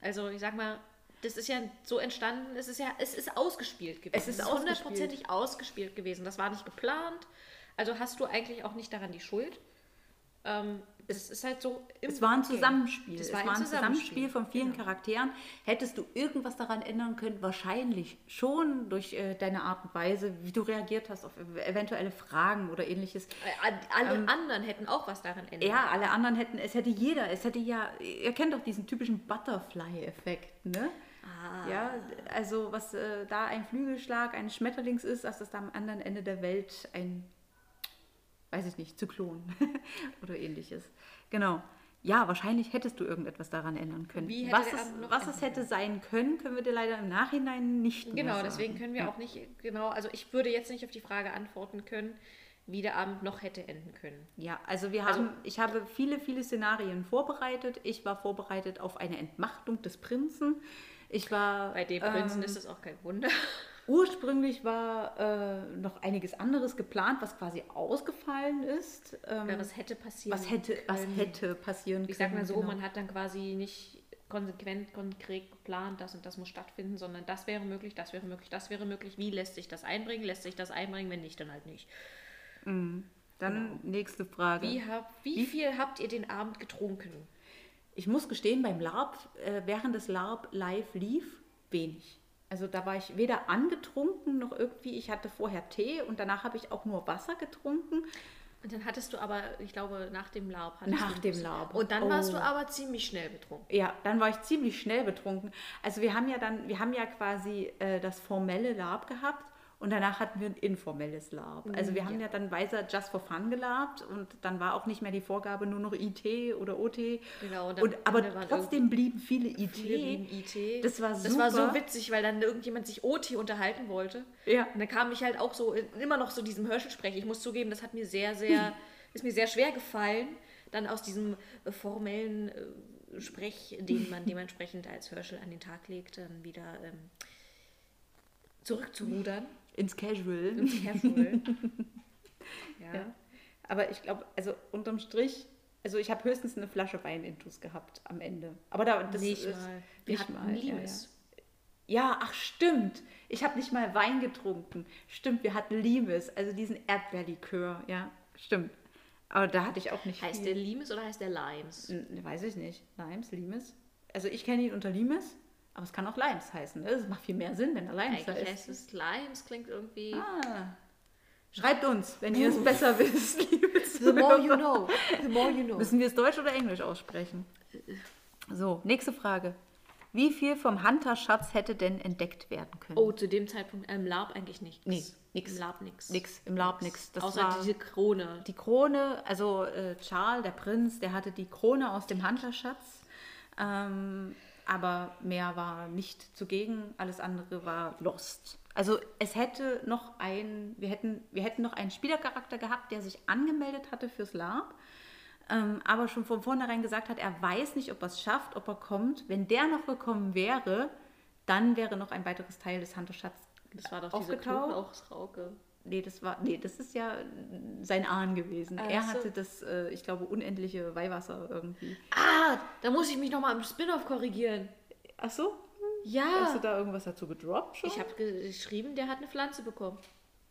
Also ich sag mal, das ist ja so entstanden, es ist ja, es ist ausgespielt gewesen. Es ist hundertprozentig ausgespielt gewesen. Das war nicht geplant. Also hast du eigentlich auch nicht daran die Schuld. Ähm, es ist halt so. Es war ein. Zusammenspiel. Es war ein Zusammenspiel von vielen Genau. Charakteren. Hättest du irgendwas daran ändern können? Wahrscheinlich schon durch äh, deine Art und Weise, wie du reagiert hast auf ev- eventuelle Fragen oder ähnliches. Äh, Alle anderen hätten auch was daran ändern. Ja, alle anderen hätten, es hätte jeder, es hätte ja, ihr kennt doch diesen typischen Butterfly-Effekt, ne? Ah. Ja, also was äh, da ein Flügelschlag eines Schmetterlings ist, dass das da am anderen Ende der Welt ein, weiß ich nicht, Zyklon oder ähnliches. Genau. Ja, wahrscheinlich hättest du irgendetwas daran ändern können. Wie hätte was es, was es hätte sein können, können wir dir leider im Nachhinein nicht mehr Genau, deswegen können wir Ja. auch nicht, genau, also ich würde jetzt nicht auf die Frage antworten können, wie der Abend noch hätte enden können. Ja, also wir Also- haben, ich habe viele, viele Szenarien vorbereitet. Ich war vorbereitet auf eine Entmachtung des Prinzen. Ich war Bei dem Prinzen ist das auch kein Wunder. Ursprünglich war äh, noch einiges anderes geplant, was quasi ausgefallen ist. Ähm, Ja, was hätte passieren was hätte, was können. hätte passieren können? Ich sag mal so, genau. man hat dann quasi nicht konsequent, konkret geplant, das und das muss stattfinden, sondern das wäre möglich, das wäre möglich, das wäre möglich. Wie lässt sich das einbringen? Lässt sich das einbringen? Wenn nicht, dann halt nicht. Dann nächste Frage. Wie, hab, wie viel habt ihr den Abend getrunken? Ich muss gestehen, beim LARP, äh, während das LARP live lief, wenig. Also da war ich weder angetrunken noch irgendwie, ich hatte vorher Tee und danach habe ich auch nur Wasser getrunken. Und dann hattest du aber, ich glaube, nach dem Laub. Nach dem. Laub. Und dann Oh. warst du aber ziemlich schnell betrunken. Ja, dann war ich ziemlich schnell betrunken. Also wir haben ja dann, wir haben ja quasi äh, das formelle Lab gehabt und danach hatten wir ein informelles Lab. Also wir haben ja. dann weiser Just for Fun gelabt und dann war auch nicht mehr die Vorgabe nur noch IT oder OT. Genau, und Und, aber trotzdem blieben viele IT. Viele blieben IT. Das war Das war so super. witzig, weil dann irgendjemand sich OT unterhalten wollte. Ja. Und dann kam ich halt auch so, immer noch so diesem Hörschelsprech. Ich muss zugeben, das hat mir sehr, sehr, ist mir sehr schwer gefallen, dann aus diesem äh, formellen äh, Sprech, den man dementsprechend als Hörschel an den Tag legt, dann wieder ähm, zurückzurudern. Ins Casual. Ins Casual. ja. Ja. Aber ich glaube, also unterm Strich, also ich habe höchstens eine Flasche Wein intus gehabt am Ende. Aber da, das Nicht ist, mal. Nicht mal, ja, Limes. Ja, ach stimmt. Ich habe nicht mal Wein getrunken. Stimmt, wir hatten Limes, also diesen Erdbeerlikör. Ja, stimmt. Aber da hatte ich auch nicht Heißt viel. der Limes oder heißt der Limes? N- Weiß ich nicht. Limes, Limes. Also ich kenne ihn unter Limes, aber es kann auch Limes heißen. Ne? Das macht viel mehr Sinn, wenn er Limes Eigentlich heißt. heißt es Limes, klingt irgendwie. Ah. Schreibt uns, wenn ihr es besser wisst, liebe The more you know. The more you know. Müssen wir es Deutsch oder Englisch aussprechen? So, nächste Frage. Wie viel vom Hunter-Schatz hätte denn entdeckt werden können? Oh, zu dem Zeitpunkt im Lab eigentlich nichts. Nee, nix. Im Lab nichts. Nix, im Lab nix. Das Außer diese Krone. die Krone, also äh, Charles, der Prinz, der hatte die Krone aus dem Hunter-Schatz. Ähm, aber mehr war nicht zugegen, alles andere war lost. Also es hätte noch ein, wir hätten, wir hätten noch einen Spielercharakter gehabt, der sich angemeldet hatte fürs Lab, ähm, aber schon von vornherein gesagt hat, er weiß nicht, ob er es schafft, ob er kommt. Wenn der noch gekommen wäre, dann wäre noch ein weiteres Teil des Hunter-Schatz Das war doch diese aufgetaucht. Knoblauchsrauke. Nee, das war, nee, das ist ja sein Ahn gewesen. Ach er hatte das, äh, ich glaube, unendliche Weihwasser irgendwie. Ah, da muss ich mich nochmal im Spin-off korrigieren. Ach so? Hast du Ja. da irgendwas dazu gedroppt schon? Ich habe geschrieben, der hat eine Pflanze bekommen.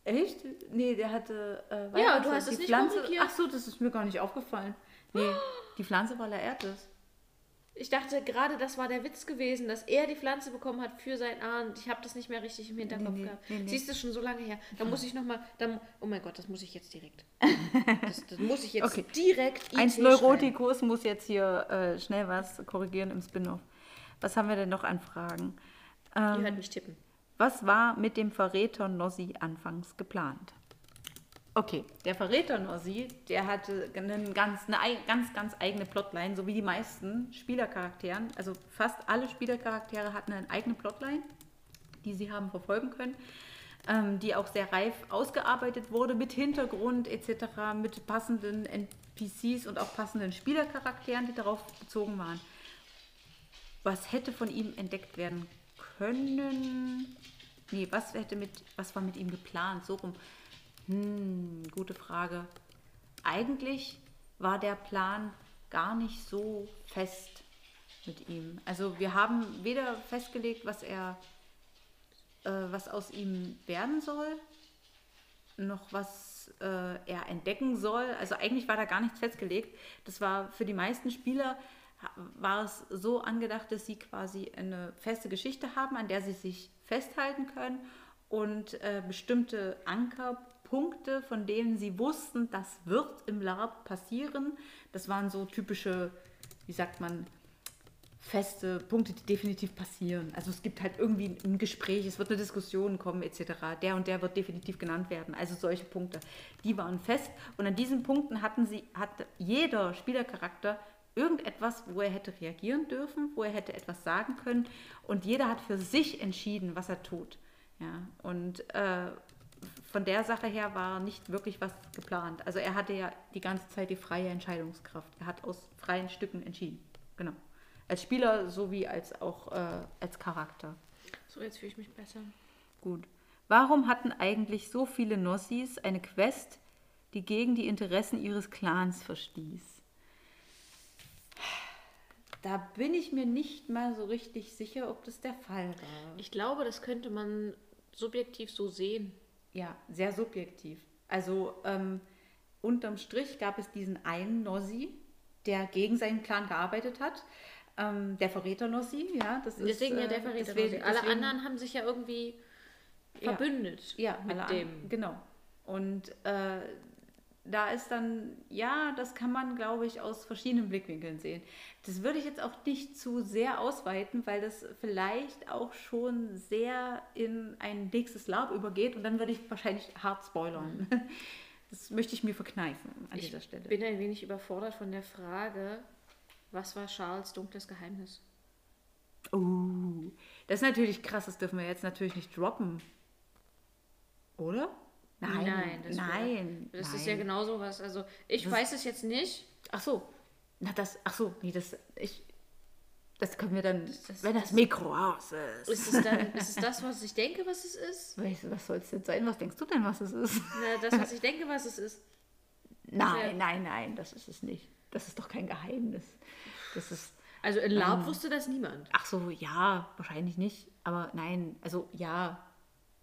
Echt? Nee, der hatte äh, Ja, Weihwasser. du hast die es nicht Pflanze. korrigiert. Ach so, das ist mir gar nicht aufgefallen. Nee, die Pflanze war Laertes. Ich dachte gerade, das war der Witz gewesen, dass er die Pflanze bekommen hat für sein Ahn. Ich habe das nicht mehr richtig im Hinterkopf Nee, nee, gehabt. nee. Siehst du, schon so lange her. Da muss ich nochmal, oh mein Gott, das muss ich jetzt direkt. Das, das muss ich jetzt Okay. direkt IT Eins schreiben. Neurotikus muss jetzt hier äh, schnell was korrigieren im Spin-off. Was haben wir denn noch an Fragen? Ihr Ähm, hört mich tippen. Was war mit dem Verräter Nossi anfangs geplant? Okay, der Verräter Nossi, der hatte einen ganz, eine ei- ganz, ganz eigene Plotline, so wie die meisten Spielercharakteren. Also fast alle Spielercharaktere hatten eine eigene Plotline, die sie haben verfolgen können, ähm, die auch sehr reif ausgearbeitet wurde mit Hintergrund etc., mit passenden NPCs und auch passenden Spielercharakteren, die darauf bezogen waren. Was hätte von ihm entdeckt werden können? Nee, was hätte mit, was war mit ihm geplant? So rum. Hm, gute Frage. Eigentlich war der Plan gar nicht so fest mit ihm. Also wir haben weder festgelegt, was er, äh, was aus ihm werden soll, noch was äh, er entdecken soll. Also eigentlich war da gar nichts festgelegt. Das war für die meisten Spieler war es so angedacht, dass sie quasi eine feste Geschichte haben, an der sie sich festhalten können und äh, bestimmte Ankerpunkte, von denen sie wussten, das wird im LARP passieren. Das waren so typische, wie sagt man, feste Punkte, die definitiv passieren. Also es gibt halt irgendwie ein Gespräch, es wird eine Diskussion kommen etc. Der und der wird definitiv genannt werden. Also solche Punkte, die waren fest. Und an diesen Punkten hatten sie, hat jeder Spielercharakter irgendetwas, wo er hätte reagieren dürfen, wo er hätte etwas sagen können. Und jeder hat für sich entschieden, was er tut. Ja, und äh, von der Sache her war nicht wirklich was geplant. Also er hatte ja die ganze Zeit die freie Entscheidungskraft. Er hat aus freien Stücken entschieden. Genau. Als Spieler sowie als auch äh, als Charakter. So, jetzt fühle ich mich besser. Gut. Warum hatten eigentlich so viele Nossis eine Quest, die gegen die Interessen ihres Clans verstieß? Da bin ich mir nicht mal so richtig sicher, ob das der Fall war. Ich glaube, das könnte man subjektiv so sehen. Ja, sehr subjektiv. Also ähm, unterm Strich gab es diesen einen Nossi, der gegen seinen Clan gearbeitet hat. Ähm, der Verräter Nossi, ja. Das Deswegen ist, ja der äh, Verräter. deswegen- Alle deswegen- anderen haben sich ja irgendwie Ja. verbündet Ja, mit alle dem. An, genau. Und äh, da ist dann, ja, das kann man, glaube ich, aus verschiedenen Blickwinkeln sehen. Das würde ich jetzt auch nicht zu sehr ausweiten, weil das vielleicht auch schon sehr in ein nächstes Lab übergeht und dann würde ich wahrscheinlich hart spoilern. Das möchte ich mir verkneifen an dieser Ich Stelle. bin ein wenig überfordert von der Frage, was war Charles dunkles Geheimnis? Oh, das ist natürlich krass, das dürfen wir jetzt natürlich nicht droppen. Oder? Nein, Nein, das, nein. das nein. ist ja genauso was. Also ich Das- weiß es jetzt nicht. Ach so. Na das, ach so, nee, das, ich, das können wir dann, das- wenn das Mikro aus ist. Ist es dann, ist es das, was ich denke, was es ist? Weißt du, was soll es denn sein? Was denkst du denn, was es ist? Na, das, was ich denke, was es ist. Nein, nein, nein, das ist es nicht. Das ist doch kein Geheimnis. Das ist, Also in Lab wusste das niemand. ach so, ja, wahrscheinlich nicht. Aber nein, also ja,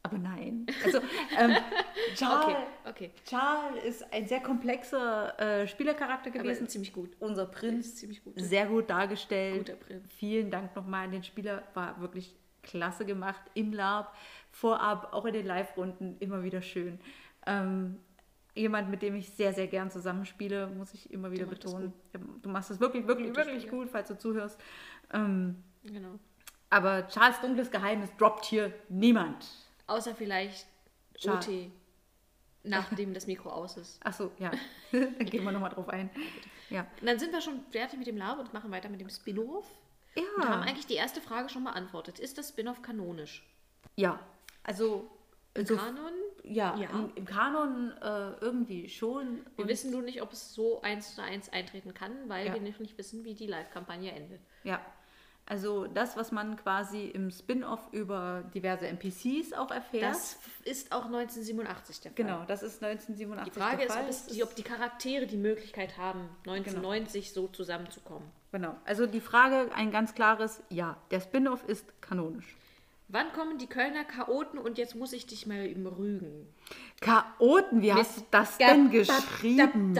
aber nein. Also, ähm, Charles, Okay, okay. Charles ist ein sehr komplexer äh, Spielercharakter gewesen. ziemlich gut. Unser Prinz Ist ziemlich gut. sehr gut dargestellt. Guter Prinz. Vielen Dank nochmal an den Spieler, war wirklich klasse gemacht im Lab, vorab, auch in den Live-Runden, immer wieder schön. Ähm, jemand, mit dem ich sehr, sehr gern zusammenspiele, muss ich immer wieder betonen. Du machst es wirklich, wirklich, Guter wirklich Spieler. gut, falls du zuhörst. Ähm, Genau. aber Charles Dunkles Geheimnis droppt hier niemand. Außer vielleicht Schade. OT, nachdem das Mikro aus ist. Ach so, ja. Dann gehen wir nochmal drauf ein. Ja. Und dann sind wir schon fertig mit dem Lab und machen weiter mit dem Spin-off. Und haben Ja. eigentlich die erste Frage schon beantwortet. Ist das Spin-off kanonisch? Ja. Also, also Kanon? ja, Ja. Im, im Kanon äh, irgendwie schon. Wir wissen nur nicht, ob es so eins zu eins eintreten kann, weil Ja. wir nicht wissen, wie die Live-Kampagne endet. Ja. Also das, was man quasi im Spin-off über diverse NPCs auch erfährt. Das ist auch 1987 der Fall. genau, das ist 1987 Die Frage der ist, Fall. ob, es, Das die, ob die Charaktere die Möglichkeit haben, 1990 Genau. so zusammenzukommen. Genau. Also die Frage, ein ganz klares Ja. Der Spin-off ist kanonisch. Wann kommen die Kölner Chaoten und jetzt muss ich dich mal eben rügen? Chaoten, wie hast du das denn geschrieben?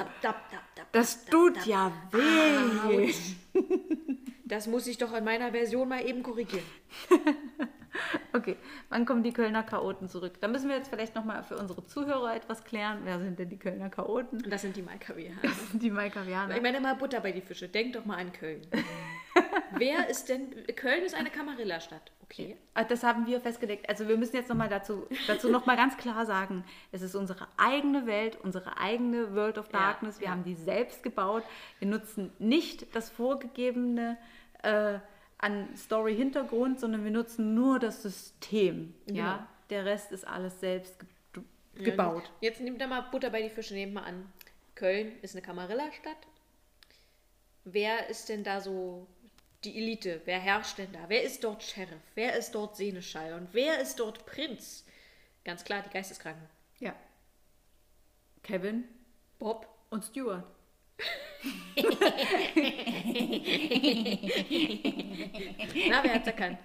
Das tut ja weh. Das muss ich doch in meiner Version mal eben korrigieren. Okay, wann kommen die Kölner Chaoten zurück? Da müssen wir jetzt vielleicht nochmal für unsere Zuhörer etwas klären. Wer sind denn die Kölner Chaoten? Das sind die Malkavianer. Das sind die Maikavianer. Ich meine mal Butter bei die Fische. Denk doch mal an Köln. Wer ist denn. Köln ist eine Camarilla-Stadt. Okay. Das haben wir festgelegt. Also wir müssen jetzt nochmal dazu, dazu nochmal ganz klar sagen, es ist unsere eigene Welt, unsere eigene World of Ja, Darkness. Wir ja. haben die selbst gebaut. Wir nutzen nicht das vorgegebene äh, an Story-Hintergrund, sondern wir nutzen nur das System. Genau. Ja? Der Rest ist alles selbst ge gebaut. Jetzt nehmt da mal Butter bei die Fische, nehmt mal an. Köln ist eine Kamarilla-Stadt. Wer ist denn da so die Elite? Wer herrscht denn da? Wer ist dort Sheriff? Wer ist dort Seneschall? Und wer ist dort Prinz? Ganz klar, die Geisteskranken. Ja. Kevin Bob. und Stuart. Na, wer hat's erkannt?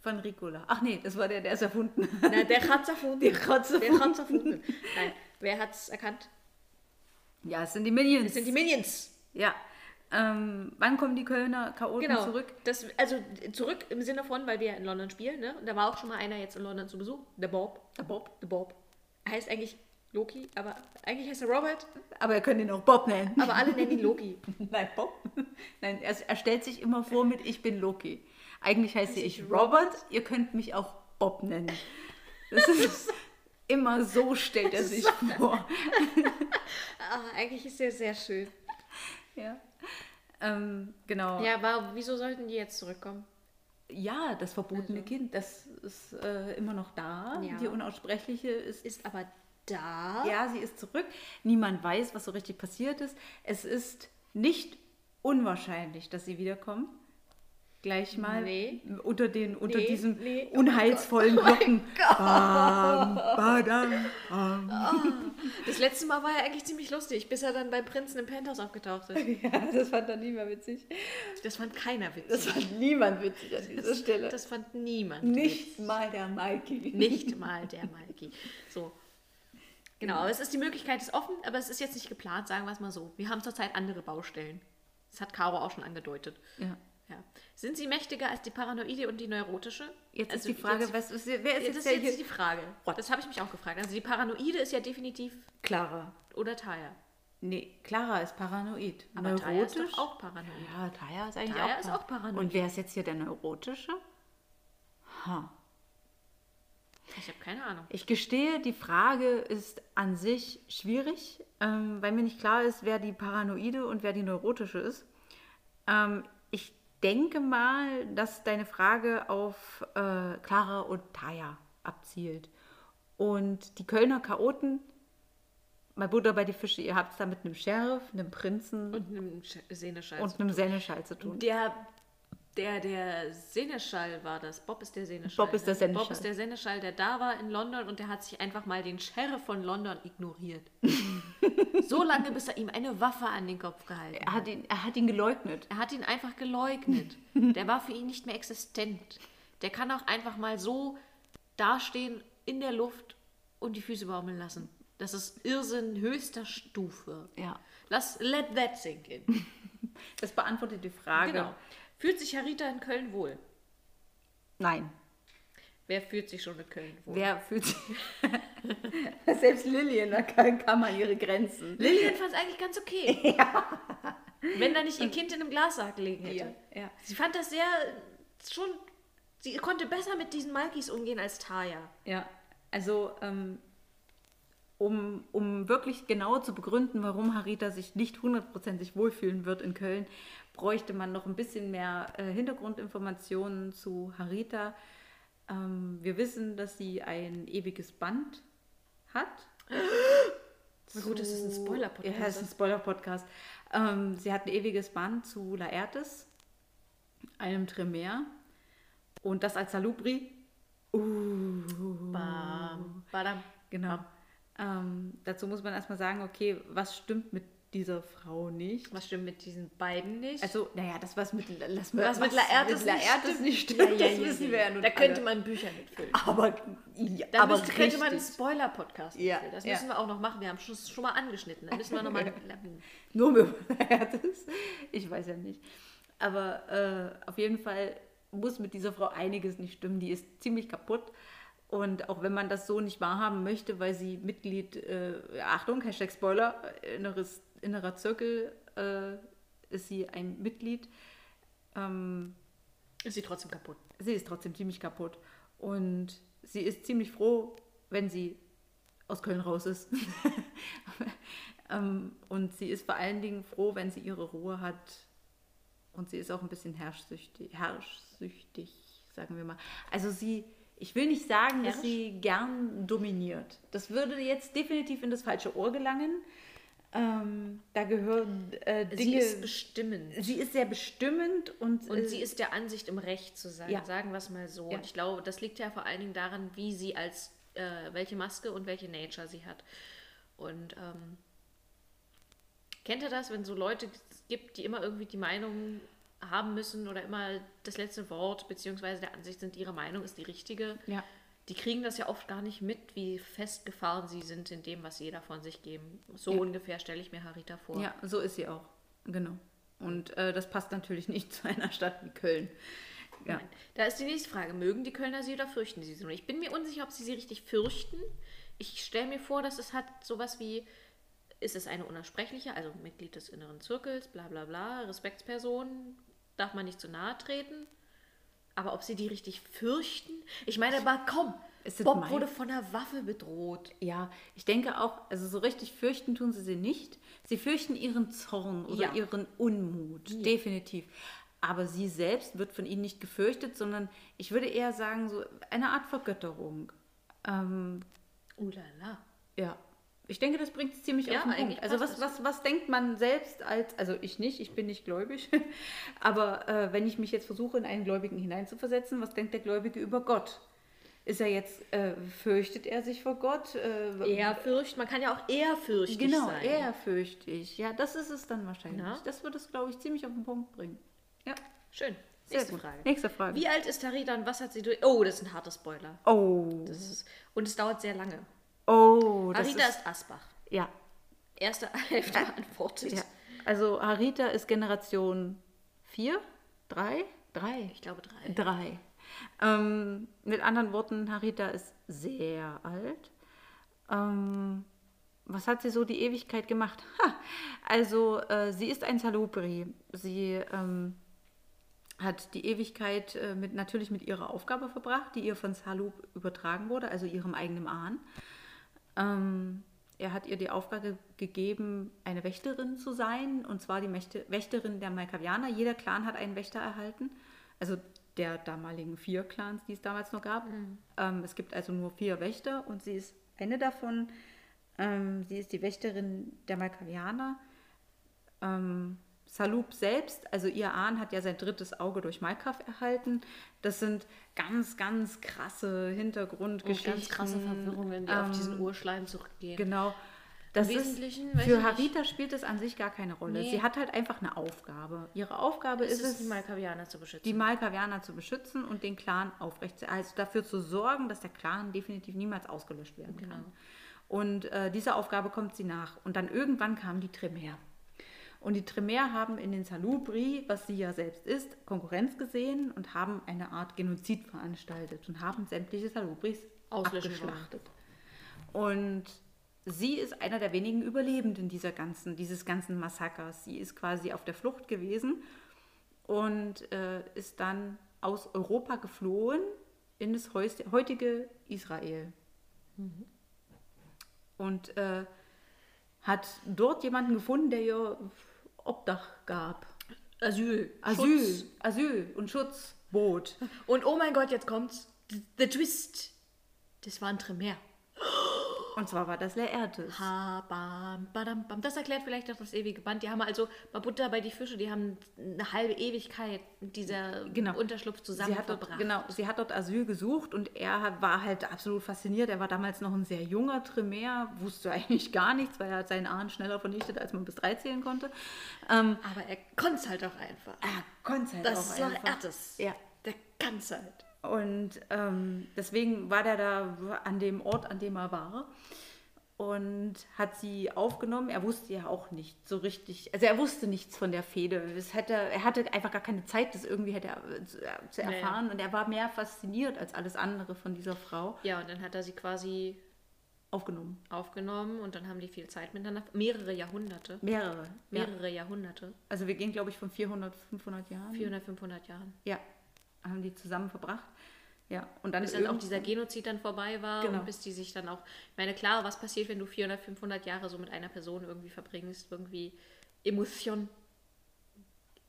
Von Ricola. Ach nee, das war der, der es erfunden hat. Na, der hat's erfunden. Der hat's Der hat's erfunden. Nein, wer hat's erkannt? Ja, es sind die Minions. Das sind die Minions. Ja. Ähm, wann kommen die Kölner Chaoten Genau. zurück? Das, also zurück im Sinne von, weil wir in London spielen, ne? Und da war auch schon mal einer jetzt in London zu Besuch. Der Bob. Der Bob. Der Bob. Er heißt eigentlich Loki, aber eigentlich heißt er Robert, Aber ihr könnt ihn auch Bob nennen. aber alle nennen ihn Loki. Nein, Bob. Nein, er, er stellt sich immer vor mit Ich bin Loki. Eigentlich heiße ich ich Robert, ihr könnt mich auch Bob nennen. Das ist immer so stellt er sich vor. Ah, eigentlich ist er sehr schön. Ja. Ähm, genau. Ja, aber wieso sollten die jetzt zurückkommen? Ja, das verbotene Kind, das ist äh, immer noch da. Ja. Die Unaussprechliche ist Ist aber da. Ja, sie ist zurück. Niemand weiß, was so richtig passiert ist. Es ist nicht unwahrscheinlich, dass sie wiederkommen. Gleich mal Nee. unter, den, unter Nee, diesen nee. Oh unheilsvollen Glocken. Bam, badam, bam. Das letzte Mal war er eigentlich ziemlich lustig, bis er dann beim Prinzen im Penthouse aufgetaucht ist. Ja, das fand dann nie mehr witzig. Das fand keiner witzig. Das fand niemand witzig an dieser Stelle. Das fand niemand Nicht mal der Mikey. Nicht mal der Malki. So. Genau, aber es ist die Möglichkeit ist offen, aber es ist jetzt nicht geplant, sagen wir es mal so. Wir haben zurzeit andere Baustellen. Das hat Caro auch schon angedeutet. Ja. Ja. Sind sie mächtiger als die Paranoide und die neurotische? Jetzt Also ist die Frage, jetzt, was ist, wer ist jetzt jetzt ist jetzt hier? die Frage. Das habe ich mich auch gefragt. Also die Paranoide ist ja definitiv Clara. oder Taya. Nee, Clara ist paranoid. Aber Taya Neurotisch? ist doch auch paranoid. Ja, Taya ist eigentlich Taya auch, ist auch paranoid. Und wer ist jetzt hier der Neurotische? Ha. Ich habe keine Ahnung. Ich gestehe, die Frage ist an sich schwierig, ähm, weil mir nicht klar ist, wer die Paranoide und wer die Neurotische ist. Ähm, ich denke mal, dass deine Frage auf äh, Clara und Taya abzielt. Und die Kölner Chaoten, mal Butter bei die Fische, ihr habt es da mit einem Sheriff, einem Prinzen Und einem Sch- Seneschall. und einem Seneschall zu tun. Der, der, der Seneschall war das. Bob ist der Seneschall. Bob ist der ne? Seneschall. Bob ist der Seneschall, der da war in London und der hat sich einfach mal den Sheriff von London ignoriert. so lange, bis er ihm eine Waffe an den Kopf gehalten Er hat. hat ihn, er hat ihn geleugnet. Er hat ihn einfach geleugnet. Der war für ihn nicht mehr existent. Der kann auch einfach mal so dastehen in der Luft und die Füße baumeln lassen. Das ist Irrsinn höchster Stufe. Ja. Lass, let that sink in. Das beantwortet die Frage. Genau. Fühlt sich Harita in Köln wohl? Nein. Wer fühlt sich schon in Köln wohl? Wer fühlt sich. Selbst Lillian, da kann, kann man ihre Grenzen. Lillian fand es eigentlich ganz okay. Wenn da nicht ihr Kind in einem Glassack gelegen hätte. ja. Sie fand das sehr schon. Sie konnte besser mit diesen Malkis umgehen als Taya. Ja, also ähm, um, um wirklich genau zu begründen, warum Harita sich nicht hundertprozentig wohlfühlen wird in Köln, bräuchte man noch ein bisschen mehr äh, Hintergrundinformationen zu Harita. Ähm, wir wissen, dass sie ein ewiges Band hat. Na gut, das ist ein Spoiler-Podcast. Ja, es ist ein Spoiler-Podcast. Ähm, sie hat ein ewiges Band zu Laertes, einem Tremere. Und das als Salubri. Bam, badam. Genau. Ähm, dazu muss man erstmal sagen, okay, was stimmt mit dieser Frau nicht? Was stimmt mit diesen beiden nicht? Also, naja, das was mit, lass was mit Laertes mit Laertes nicht stimmt, Ja, ja, das wissen ja. wir ja nun Da könnte alle. man Bücher mitfüllen. Aber, ja, Da aber müsste, könnte man einen. Spoiler-Podcast Ja, mitfüllen. Das müssen wir auch noch machen. Wir haben es schon mal angeschnitten. Da müssen wir nochmal. Nur über Laertes? Ich weiß ja nicht. Aber äh, auf jeden Fall muss mit dieser Frau einiges nicht stimmen. Die ist ziemlich kaputt. Und auch wenn man das so nicht wahrhaben möchte, weil sie Mitglied, äh, Achtung, Hashtag Spoiler, inneres, innerer Zirkel äh, ist sie ein Mitglied, ähm, Ist sie trotzdem kaputt? Sie ist trotzdem ziemlich kaputt. Und sie ist ziemlich froh, wenn sie aus Köln raus ist. ähm, und sie ist vor allen Dingen froh, wenn sie ihre Ruhe hat. Und sie ist auch ein bisschen herrschsüchtig, herrschsüchtig sagen wir mal. Also sie, ich will nicht sagen, dass sie gern dominiert. Das würde jetzt definitiv in das falsche Ohr gelangen. Ähm, da gehören äh, Dinge. Sie ist bestimmend. sie ist sehr bestimmend und, Und äh, sie ist der Ansicht, im Recht zu sein, Ja. sagen wir es mal so. Ja. Und ich glaube, das liegt ja vor allen Dingen daran, wie sie als, äh, welche Maske und welche Nature sie hat. Und ähm, kennt ihr das, wenn so Leute gibt, die immer irgendwie die Meinung haben müssen oder immer das letzte Wort, beziehungsweise der Ansicht sind, ihre Meinung ist die richtige? ja. Die kriegen das ja oft gar nicht mit, wie festgefahren sie sind in dem, was jeder von sich geben. So Ja. ungefähr stelle ich mir Harita vor. Ja, so ist sie auch. Genau. Und äh, das passt natürlich nicht zu einer Stadt wie Köln. Ja. Nein. Da ist die nächste Frage. Mögen die Kölner sie oder fürchten sie sie? Ich bin mir unsicher, ob sie sie richtig fürchten. Ich stelle mir vor, dass es hat sowas wie, ist es eine unersprechliche, also Mitglied des inneren Zirkels, bla bla bla, Respektsperson, darf man nicht zu nahe treten. Aber ob sie die richtig fürchten? Ich meine, aber komm, Bob mein- wurde von einer Waffe bedroht. Ja, ich denke auch, also so richtig fürchten tun sie sie nicht. Sie fürchten ihren Zorn oder Ja. ihren Unmut, definitiv. Aber sie selbst wird von ihnen nicht gefürchtet, sondern ich würde eher sagen, so eine Art Vergötterung. Ähm, Ulala. ja, ich denke, das bringt es ziemlich Ja, auf den Punkt. Also was, was, was denkt man selbst als, also ich nicht, ich bin nicht gläubig, aber äh, wenn ich mich jetzt versuche, in einen Gläubigen hineinzuversetzen, was denkt der Gläubige über Gott? Ist er jetzt, äh, fürchtet er sich vor Gott? Äh, Eher fürcht, man kann ja auch ehrfürchtig Genau, sein. ehrfürchtig. Ja, das ist es dann wahrscheinlich. Ja. Das wird es, glaube ich, ziemlich auf den Punkt bringen. Ja, Schön. sehr Nächste gut. Frage. Nächste Frage. Wie alt ist Tarita und was hat sie durch? Oh, das ist ein harter Spoiler. Oh, Das ist, und es dauert sehr lange. Oh, das Harita ist, ist, Asbach. ja, Erste Hälfte beantwortet. ja. Also Harita ist Generation 4, 3, 3, Ich glaube drei. 3. Ähm, mit anderen Worten, Harita ist sehr alt. Ähm, was hat sie so die Ewigkeit gemacht? Ha, also äh, sie ist ein Salubri. Sie ähm, hat die Ewigkeit äh, mit, natürlich mit ihrer Aufgabe verbracht, die ihr von Salub übertragen wurde, also ihrem eigenen Ahn. Ähm, er hat ihr die Aufgabe gegeben, eine Wächterin zu sein, und zwar die Mächte, Wächterin der Malkavianer. Jeder Clan hat einen Wächter erhalten, also der damaligen vier Clans, die es damals noch gab. Ähm, es gibt also nur vier Wächter und sie ist eine davon. Ähm, sie ist die Wächterin der Malkavianer. Ähm, Salub selbst, also ihr Ahn hat ja sein drittes Auge durch Malkav erhalten. Das sind ganz, ganz krasse Und Hintergrundgeschichten. ganz krasse Verwirrungen, die auf diesen Urschleim zurückgehen. Genau. Das Im ist, Wesentlichen, weiß für. Harita spielt es an sich gar keine Rolle. Nee. Sie hat halt einfach eine Aufgabe. Ihre Aufgabe ist, ist es, die Malkavianer zu beschützen. die Malkavianer zu beschützen und den Clan aufrecht zu also dafür zu sorgen, dass der Clan definitiv niemals ausgelöscht werden kann. Genau. Und äh, dieser Aufgabe kommt sie nach. Und dann irgendwann kamen die Tremere. Und die Tremere haben in den Salubri, was sie ja selbst ist, Konkurrenz gesehen und haben eine Art Genozid veranstaltet und haben sämtliche Salubris Auslöschen abgeschlachtet. Und sie ist einer der wenigen Überlebenden dieser ganzen, dieses ganzen Massakers. Sie ist quasi auf der Flucht gewesen und äh, ist dann aus Europa geflohen in das heutige Israel. Und äh, hat dort jemanden gefunden, der ihr Obdach gab. Asyl. Asyl, Schutz. Asyl und Schutz bot. Und oh mein Gott, jetzt kommt's. The, the Twist. Das war ein Tremere. Und zwar war das Laertes. Ha, bam, badam, bam. Das erklärt vielleicht auch das ewige Band. Die haben also bei Butter bei die Fische, die haben eine halbe Ewigkeit mit dieser Genau. Unterschlupf zusammen Sie hat, dort, verbracht. genau, sie hat dort Asyl gesucht und er war halt absolut fasziniert. Er war damals noch ein sehr junger Tremere, wusste eigentlich gar nichts, weil er hat seinen Ahn schneller vernichtet, als man bis drei zählen konnte. Ähm, Aber er konnte es halt auch einfach. er konnte halt Das auch ist doch einfach. Ertes. Ja. Der kann es halt. Und ähm, deswegen war der da an dem Ort, an dem er war und hat sie aufgenommen. Er wusste ja auch nicht so richtig, also er wusste nichts von der Fehde. Es hätte, er hatte einfach gar keine Zeit, das irgendwie hätte er, zu, äh, zu Ja, ja. erfahren. Und er war mehr fasziniert als alles andere von dieser Frau Ja, und dann hat er sie quasi aufgenommen. aufgenommen und dann haben die viel Zeit miteinander. Mehrere Jahrhunderte. Mehrere. Ja. Mehrere Jahrhunderte. Also wir gehen, glaube ich, von 400, 500 Jahren. 400, 500 Jahren. Ja. Haben die zusammen verbracht. Ja, und dann bis ist dann auch dieser Genozid dann vorbei war Genau. und bis die sich dann auch, ich meine, klar, was passiert, wenn du 400, 500 Jahre so mit einer Person irgendwie verbringst, irgendwie Emotion,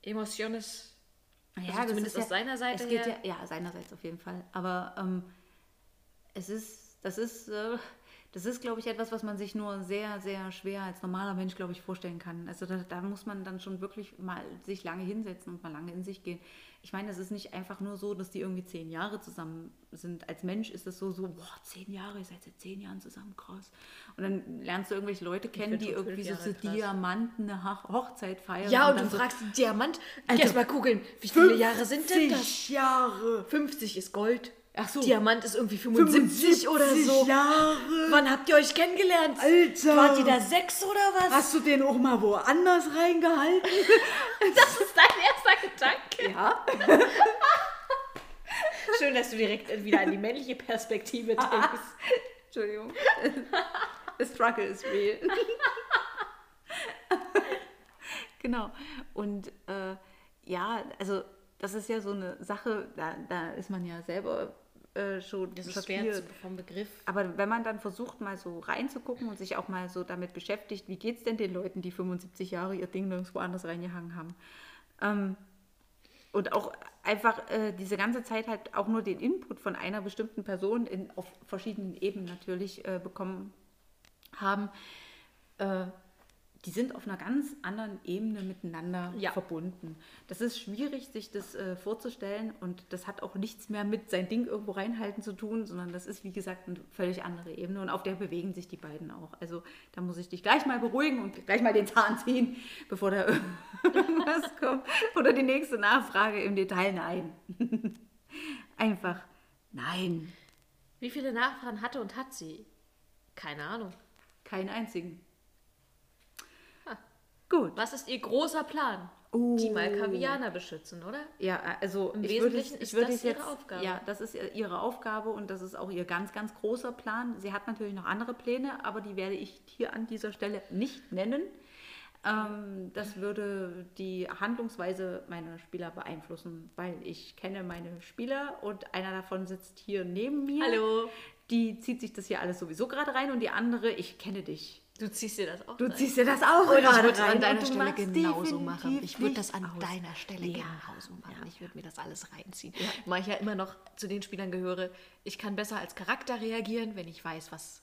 Emotiones, also das zumindest aus seiner Seite es geht her. Ja, ja, seinerseits auf jeden Fall. Aber ähm, es ist, das ist, äh, das ist, glaube ich, etwas, was man sich nur sehr, sehr schwer als normaler Mensch, glaube ich, vorstellen kann. Also da, da muss man dann schon wirklich mal sich lange hinsetzen und mal lange in sich gehen. Ich meine, es ist nicht einfach nur so, dass die irgendwie zehn Jahre zusammen sind. Als Mensch ist es so, so, boah, zehn Jahre, ihr seid seit zehn Jahren zusammen, krass. Und dann lernst du irgendwelche Leute kennen, die irgendwie so, so. Diamanten eine Hoch- Hochzeit feiern. Ja, und dann du fragst Diamant, Alter, erst mal googeln, wie viele Jahre sind denn das? Jahre. 50 ist Gold. Ach so. Diamant ist irgendwie 75, oder so. Jahre. Wann habt ihr euch kennengelernt? Alter. Wart ihr da sechs oder was? Hast du den auch mal woanders reingehalten? Das ist dein erster Gedanke. Ja. Schön, dass du direkt wieder an die männliche Perspektive denkst. Entschuldigung. The struggle is real. genau. Und äh, ja, also das ist ja so eine Sache, da, da ist man ja selber äh, schon Das ist schwer zu- vom Begriff. Aber wenn man dann versucht, mal so reinzugucken und sich auch mal so damit beschäftigt, wie geht es denn den Leuten, die 75 Jahre ihr Ding nirgendwo anders reingehangen haben? Ähm, und auch einfach äh, diese ganze Zeit halt auch nur den Input von einer bestimmten Person in, auf verschiedenen Ebenen natürlich äh, bekommen haben, äh, die sind auf einer ganz anderen Ebene miteinander Ja. verbunden. Das ist schwierig, sich das äh, vorzustellen und das hat auch nichts mehr mit sein Ding irgendwo reinhalten zu tun, sondern das ist, wie gesagt, eine völlig andere Ebene und auf der bewegen sich die beiden auch. Also da muss ich dich gleich mal beruhigen und gleich mal den Zahn ziehen, bevor da irgendwas kommt. Oder die nächste Nachfrage im Detail, nein. Einfach nein. Wie viele Nachfahren hatte und hat sie? Keine Ahnung. Keinen einzigen. Gut. Was ist ihr großer Plan? Oh. Die Malkavianer beschützen, oder? Ja, also Im ich würde, Wesentlichen ich ist würde das es jetzt, ihre Aufgabe. Ja, das ist ihre Aufgabe und das ist auch ihr ganz, ganz großer Plan. Sie hat natürlich noch andere Pläne, aber die werde ich hier an dieser Stelle nicht nennen. Ähm, das würde die Handlungsweise meiner Spieler beeinflussen, weil ich kenne meine Spieler und einer davon sitzt hier neben mir. Hallo. Die zieht sich das hier alles sowieso gerade rein und die andere, ich kenne dich. Du ziehst dir das auch Du rein. ziehst dir das auch Und ich gerade würde es rein. an deiner Stelle genauso machen. Ich würde das an aus. deiner Stelle Ja. genauso machen. Ich würde mir das alles reinziehen. Weil ich ja immer noch zu den Spielern gehöre, ich kann besser als Charakter reagieren, wenn ich weiß, was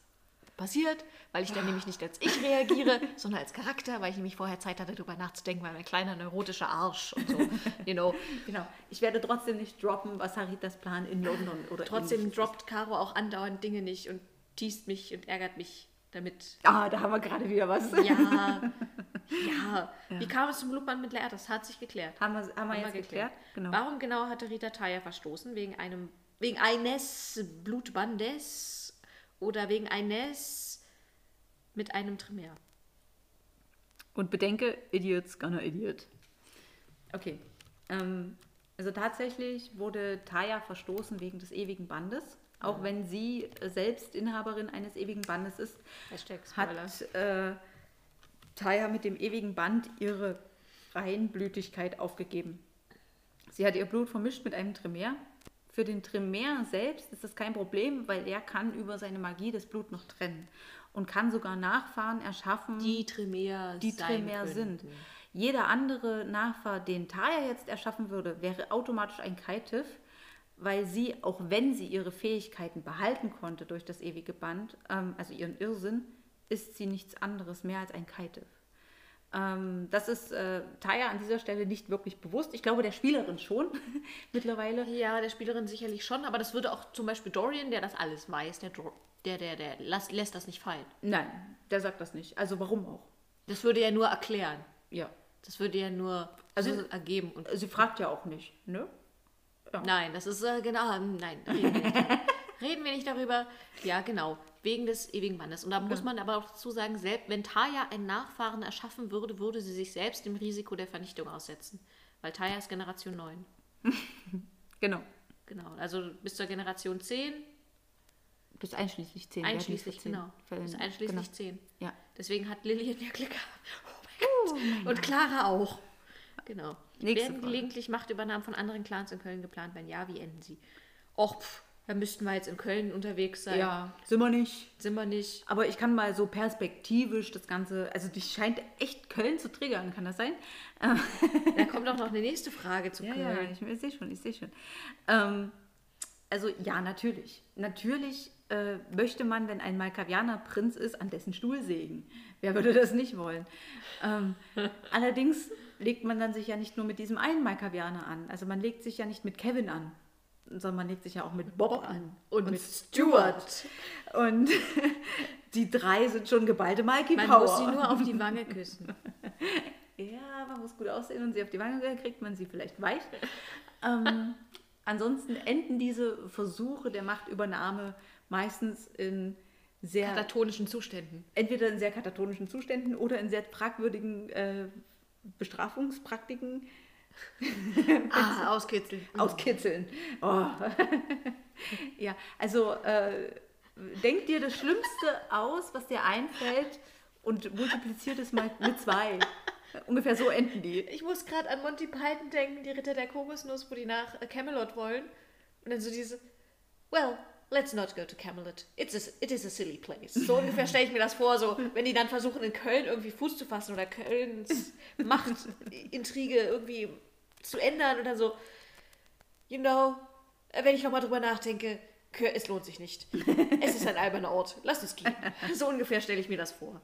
passiert, weil ich dann nämlich nicht als ich reagiere, sondern als Charakter, weil ich nämlich vorher Zeit hatte, darüber nachzudenken, weil mein kleiner neurotischer Arsch und so, you know. Genau. Ich werde trotzdem nicht droppen, was Haritas Plan in London oder Trotzdem droppt Caro auch andauernd Dinge nicht und teast mich und ärgert mich damit. Ah, da haben wir gerade wieder was. Ja, ja. Wie kam es zum Blutband mit Leer? Das hat sich geklärt. Haben wir, haben wir jetzt geklärt? Genau. Warum genau hatte Rita Taya verstoßen? Wegen einem, wegen eines Blutbandes oder wegen eines mit einem Tremere? Und bedenke, Idiots gonna idiot. Okay. Ähm, also tatsächlich wurde Taya verstoßen wegen des ewigen Bandes. Auch wenn sie selbst Inhaberin eines ewigen Bandes ist, hat äh, Taya mit dem ewigen Band ihre Reinblütigkeit aufgegeben. Sie hat ihr Blut vermischt mit einem Tremere. Für den Tremere selbst ist das kein Problem, weil er kann über seine Magie das Blut noch trennen und kann sogar Nachfahren erschaffen, die Tremere die Tremere sind. Jeder andere Nachfahr, den Taya jetzt erschaffen würde, wäre automatisch ein Kaitif, weil sie, auch wenn sie ihre Fähigkeiten behalten konnte durch das ewige Band, ähm, also ihren Irrsinn, ist sie nichts anderes mehr als ein Kaitif. Ähm, das ist äh, Taya an dieser Stelle nicht wirklich bewusst. Ich glaube, der Spielerin schon mittlerweile. Ja, der Spielerin sicherlich schon, aber das würde auch zum Beispiel Dorian, der das alles weiß, der, der, der, der lässt, lässt das nicht fallen. Nein, der sagt das nicht. Also warum auch? Das würde ja nur erklären. Ja. Das würde ja nur Also- Sinn ergeben. Und Sie fragt ja auch nicht, ne? Nein, das ist äh, genau. ähm, Nein, reden wir, nicht. reden wir nicht darüber. Ja, genau. Wegen des ewigen Bandes. Und da muss man aber auch dazu sagen, selbst wenn Taya einen Nachfahren erschaffen würde, würde sie sich selbst dem Risiko der Vernichtung aussetzen. Weil Taya ist Generation 9. Genau. Genau. Also bis zur Generation 10, Bis einschließlich 10. Wir hatten einschließlich, die 14 genau. Bis einschließlich genau. 10. Ja. Deswegen hat Lillian ja Glück gehabt. Oh mein Gott. Und Clara auch. Genau. Nächste Werden Frage. gelegentlich Machtübernahmen von anderen Clans in Köln geplant? Wenn ja, wie enden sie? Och, pff, da müssten wir jetzt in Köln unterwegs sein. Ja, sind wir nicht. Sind wir nicht. Aber ich kann mal so perspektivisch das Ganze, also dich scheint echt Köln zu triggern, kann das sein? Da kommt auch noch eine nächste Frage zu Ja, Köln. ja, ich, ich sehe schon, ich sehe schon. Ähm, also ja, natürlich. Natürlich äh, möchte man, wenn ein Malkavianer Prinz ist, an dessen Stuhl sägen. Wer würde das nicht wollen? Ähm, allerdings legt man dann sich ja nicht nur mit diesem einen Malkavianer an. Also man legt sich ja nicht mit Kevin an, sondern man legt sich ja auch mit Bob, an. Und mit Stuart. Und die drei sind schon geballte Man Power. muss sie nur auf die Wange küssen. Ja, man muss gut aussehen und sie auf die Wange kriegt, kriegt man sie vielleicht weich. ähm, ansonsten enden diese Versuche der Machtübernahme meistens in sehr, Katatonischen Zuständen. entweder in sehr katatonischen Zuständen oder in sehr fragwürdigen äh, Bestrafungspraktiken Ah, auskitzeln. auskitzeln. Oh. ja, also äh, denk dir das Schlimmste aus, was dir einfällt und multipliziert es mal mit zwei. Ungefähr so enden die. Ich muss gerade an Monty Python denken, die Ritter der Kokosnuss, wo die nach Camelot wollen. Und dann so diese, well, let's not go to Camelot. It's a, it is a silly place. So ungefähr stelle ich mir das vor, so wenn die dann versuchen, in Köln irgendwie Fuß zu fassen oder Kölns Machtintrige irgendwie zu ändern oder so. You know, wenn ich nochmal drüber nachdenke, es lohnt sich nicht. Es ist ein alberner Ort. Lass es gehen. So ungefähr stelle ich mir das vor.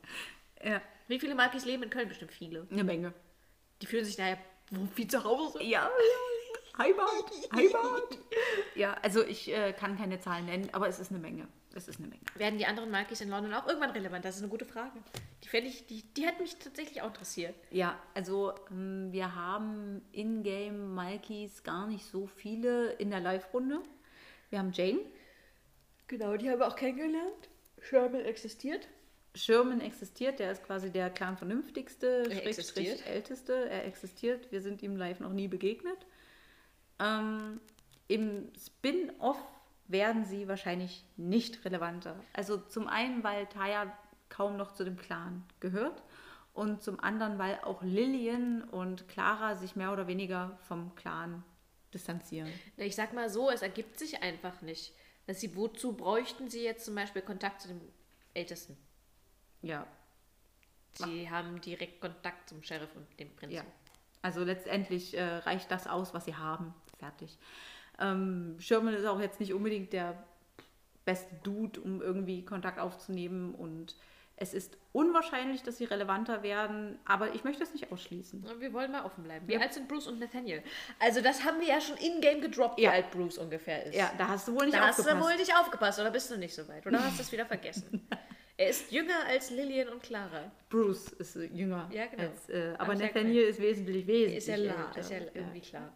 Ja, Wie viele Markis leben in Köln? Bestimmt viele. eine Menge. Die fühlen sich daher wie zu Hause. Ja, Heimat, Heimat. Ja, also ich äh, kann keine Zahlen nennen, aber es ist eine Menge. Es ist eine Menge. Werden die anderen Markis in London auch irgendwann relevant? Das ist eine gute Frage. Die, ich, die, die hat mich tatsächlich auch interessiert. Ja, also ähm, wir haben in-game Malkis gar nicht so viele in der Live-Runde. Wir haben Jane, Genau, die haben wir auch kennengelernt. Sherman existiert. Sherman existiert, der ist quasi der Clan vernünftigste, Er Schrägstrich älteste. Er existiert. Wir sind ihm live noch nie begegnet. Ähm, Im Spin-off werden sie wahrscheinlich nicht relevanter. Also zum einen, weil Taya kaum noch zu dem Clan gehört und zum anderen, weil auch Lillian und Clara sich mehr oder weniger vom Clan distanzieren. Na, Ich sag mal so, es ergibt sich einfach nicht. Dass sie, wozu bräuchten sie jetzt zum Beispiel Kontakt zu dem Ältesten? Ja, Sie haben direkt Kontakt zum Sheriff und dem Prinzen. Ja. Also letztendlich äh, reicht das aus, was sie haben. Fertig. Ähm, Sherman ist auch jetzt nicht unbedingt der beste Dude, um irgendwie Kontakt aufzunehmen und es ist unwahrscheinlich, dass sie relevanter werden, aber ich möchte es nicht ausschließen. Wir wollen mal offen bleiben. Wie Ja. alt sind Bruce und Nathaniel? Also das haben wir ja schon in-game gedroppt, wie Ja. alt Bruce ungefähr ist. Ja, da hast du wohl nicht Da hast du aufgepasst. wohl nicht aufgepasst oder bist du nicht so weit? Oder hast du es wieder vergessen? er ist jünger als Lillian und Clara. Bruce ist jünger. Ja, genau. Als, äh, aber Nathaniel ist wesentlich, wesentlich Ist ja älter. ist ja irgendwie klar.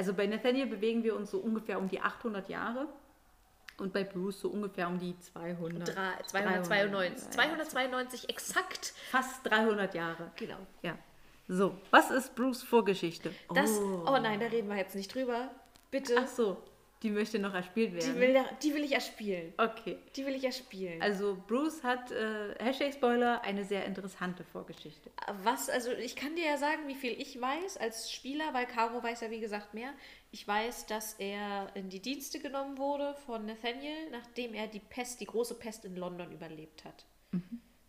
Also bei Nathaniel bewegen wir uns so ungefähr um die 800 Jahre und bei Bruce so ungefähr um die 200. Drei- 292. 292 exakt. Fast 300 Jahre. Genau. Ja. So, was ist Bruce Vorgeschichte? Das, oh. nein, da reden wir jetzt nicht drüber. Bitte. Ach so, die möchte noch erspielt werden. die, will, die will ich erspielen. okay. Die will ich erspielen. Also Bruce hat, äh, Hashtag Spoiler, eine sehr interessante Vorgeschichte. Was, also ich kann dir ja sagen, wie viel ich weiß als Spieler, weil Caro weiß ja wie gesagt mehr. Ich weiß, dass er in die Dienste genommen wurde von Nathaniel, nachdem er die Pest, die große Pest in London überlebt hat.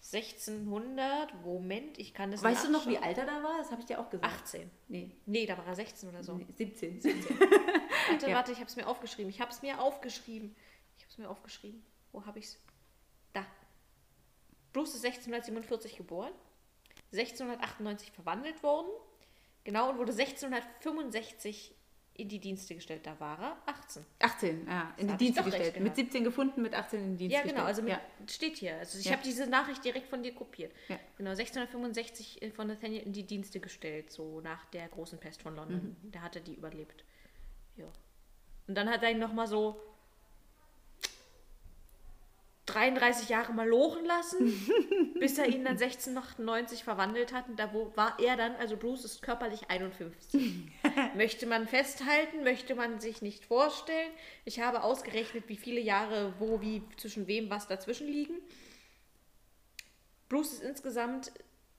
1600, Moment, ich kann das. Weißt du noch, wie alt er da war? Das habe ich dir auch gesagt. 18. Nee, Nee, da war er 16 oder so. nee 17. Warte, Ja. warte, ich habe es mir aufgeschrieben. Ich habe es mir aufgeschrieben. Ich habe es mir aufgeschrieben. Wo habe ich es? Da. Bruce ist 1647 geboren, 1698 verwandelt worden, genau, und wurde 1665 in die Dienste gestellt. Da war er 18. 18, ja, in die Dienste gestellt. Mit gehabt. 17 gefunden, mit 18 in den Dienst Ja, gestellt. genau, also mit, ja. steht hier. Also ich Ja. habe diese Nachricht direkt von dir kopiert. Ja. Genau, 1665 von Nathaniel in die Dienste gestellt, so nach der großen Pest von London. Mhm. Der hatte die überlebt. Ja. Und dann hat er ihn nochmal so 33 Jahre mal lochen lassen, bis er ihn dann 1698 verwandelt hat. Und da wo, war er dann, also Bruce ist körperlich 51. möchte man festhalten, möchte man sich nicht vorstellen. Ich habe ausgerechnet, wie viele Jahre, wo, wie, zwischen wem, was dazwischen liegen. Bruce ist insgesamt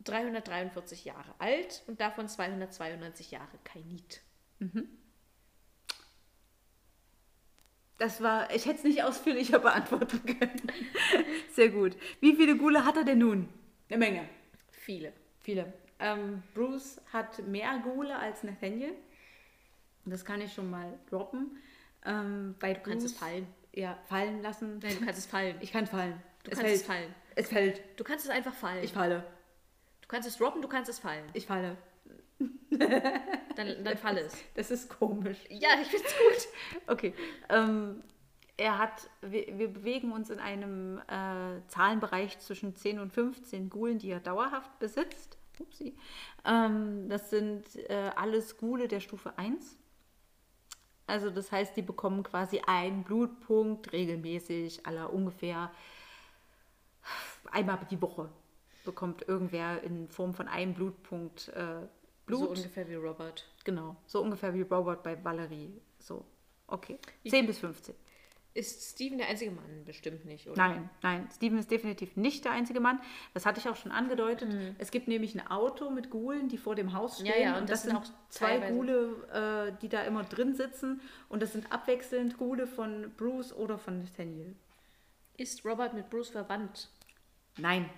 343 Jahre alt und davon 292 Jahre Kainit. Das war, ich hätte es nicht ausführlicher beantworten können. Sehr gut. Wie viele Gule hat er denn nun? Eine Menge. Viele. Viele. Ähm, Bruce hat mehr Gule als Nathaniel. Das kann ich schon mal droppen. Ähm, bei Du kannst es Bruce- fallen. Ja, fallen lassen. Nein, du kannst es fallen. Ich kann fallen. Du kannst es fallen. Es fällt. Du kannst es einfach fallen. Ich falle. du kannst es droppen, du kannst es fallen. Ich falle. Dann, dann falle es. Das ist komisch. Ja, ich find's gut. Okay. Ähm, er hat, wir, wir bewegen uns in einem äh, Zahlenbereich zwischen 10 und 15 Gulen, die er dauerhaft besitzt. Upsi. Ähm, das sind äh, alles Gule der Stufe 1. Also das heißt, die bekommen quasi einen Blutpunkt regelmäßig, aller ungefähr einmal die Woche bekommt irgendwer in Form von einem Blutpunkt äh, Blut. So ungefähr wie Robert. Genau, so ungefähr wie Robert bei Valerie. So, okay. 10 bis 15. Ist Steven der einzige Mann? Bestimmt nicht, oder? Nein, nein, Steven ist definitiv nicht der einzige Mann. Das hatte ich auch schon angedeutet. Es gibt nämlich ein Auto mit Gulen, die vor dem Haus Mhm. Ja, stehen. ja, und und das, das sind sind auch zwei teilweise- Gule, äh, die da immer drin sitzen. Und das sind abwechselnd Gule von Bruce oder von Nathaniel. Ist Robert mit Bruce verwandt? Nein,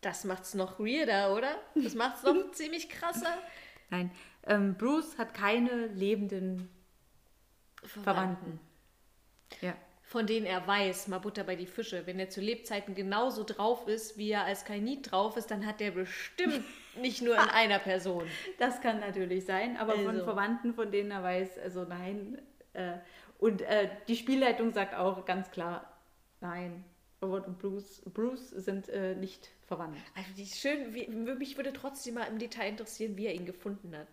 Das macht's noch weirder, oder? Das macht's noch ziemlich krasser. nein. Ähm, Bruce hat keine lebenden Verwandten. Ja. Von denen er weiß, mal Butter bei die Fische. Wenn er zu Lebzeiten genauso drauf ist, wie er als Kainit drauf ist, dann hat er bestimmt nicht nur in einer Person. Das kann natürlich sein, aber von Also. Verwandten, von denen er weiß, also nein. Äh, und äh, die Spielleitung sagt auch ganz klar, nein, Robert und Bruce, Bruce sind äh, nicht verwandt. Also die ist schön, wie, mich würde trotzdem mal im Detail interessieren, wie er ihn gefunden hat.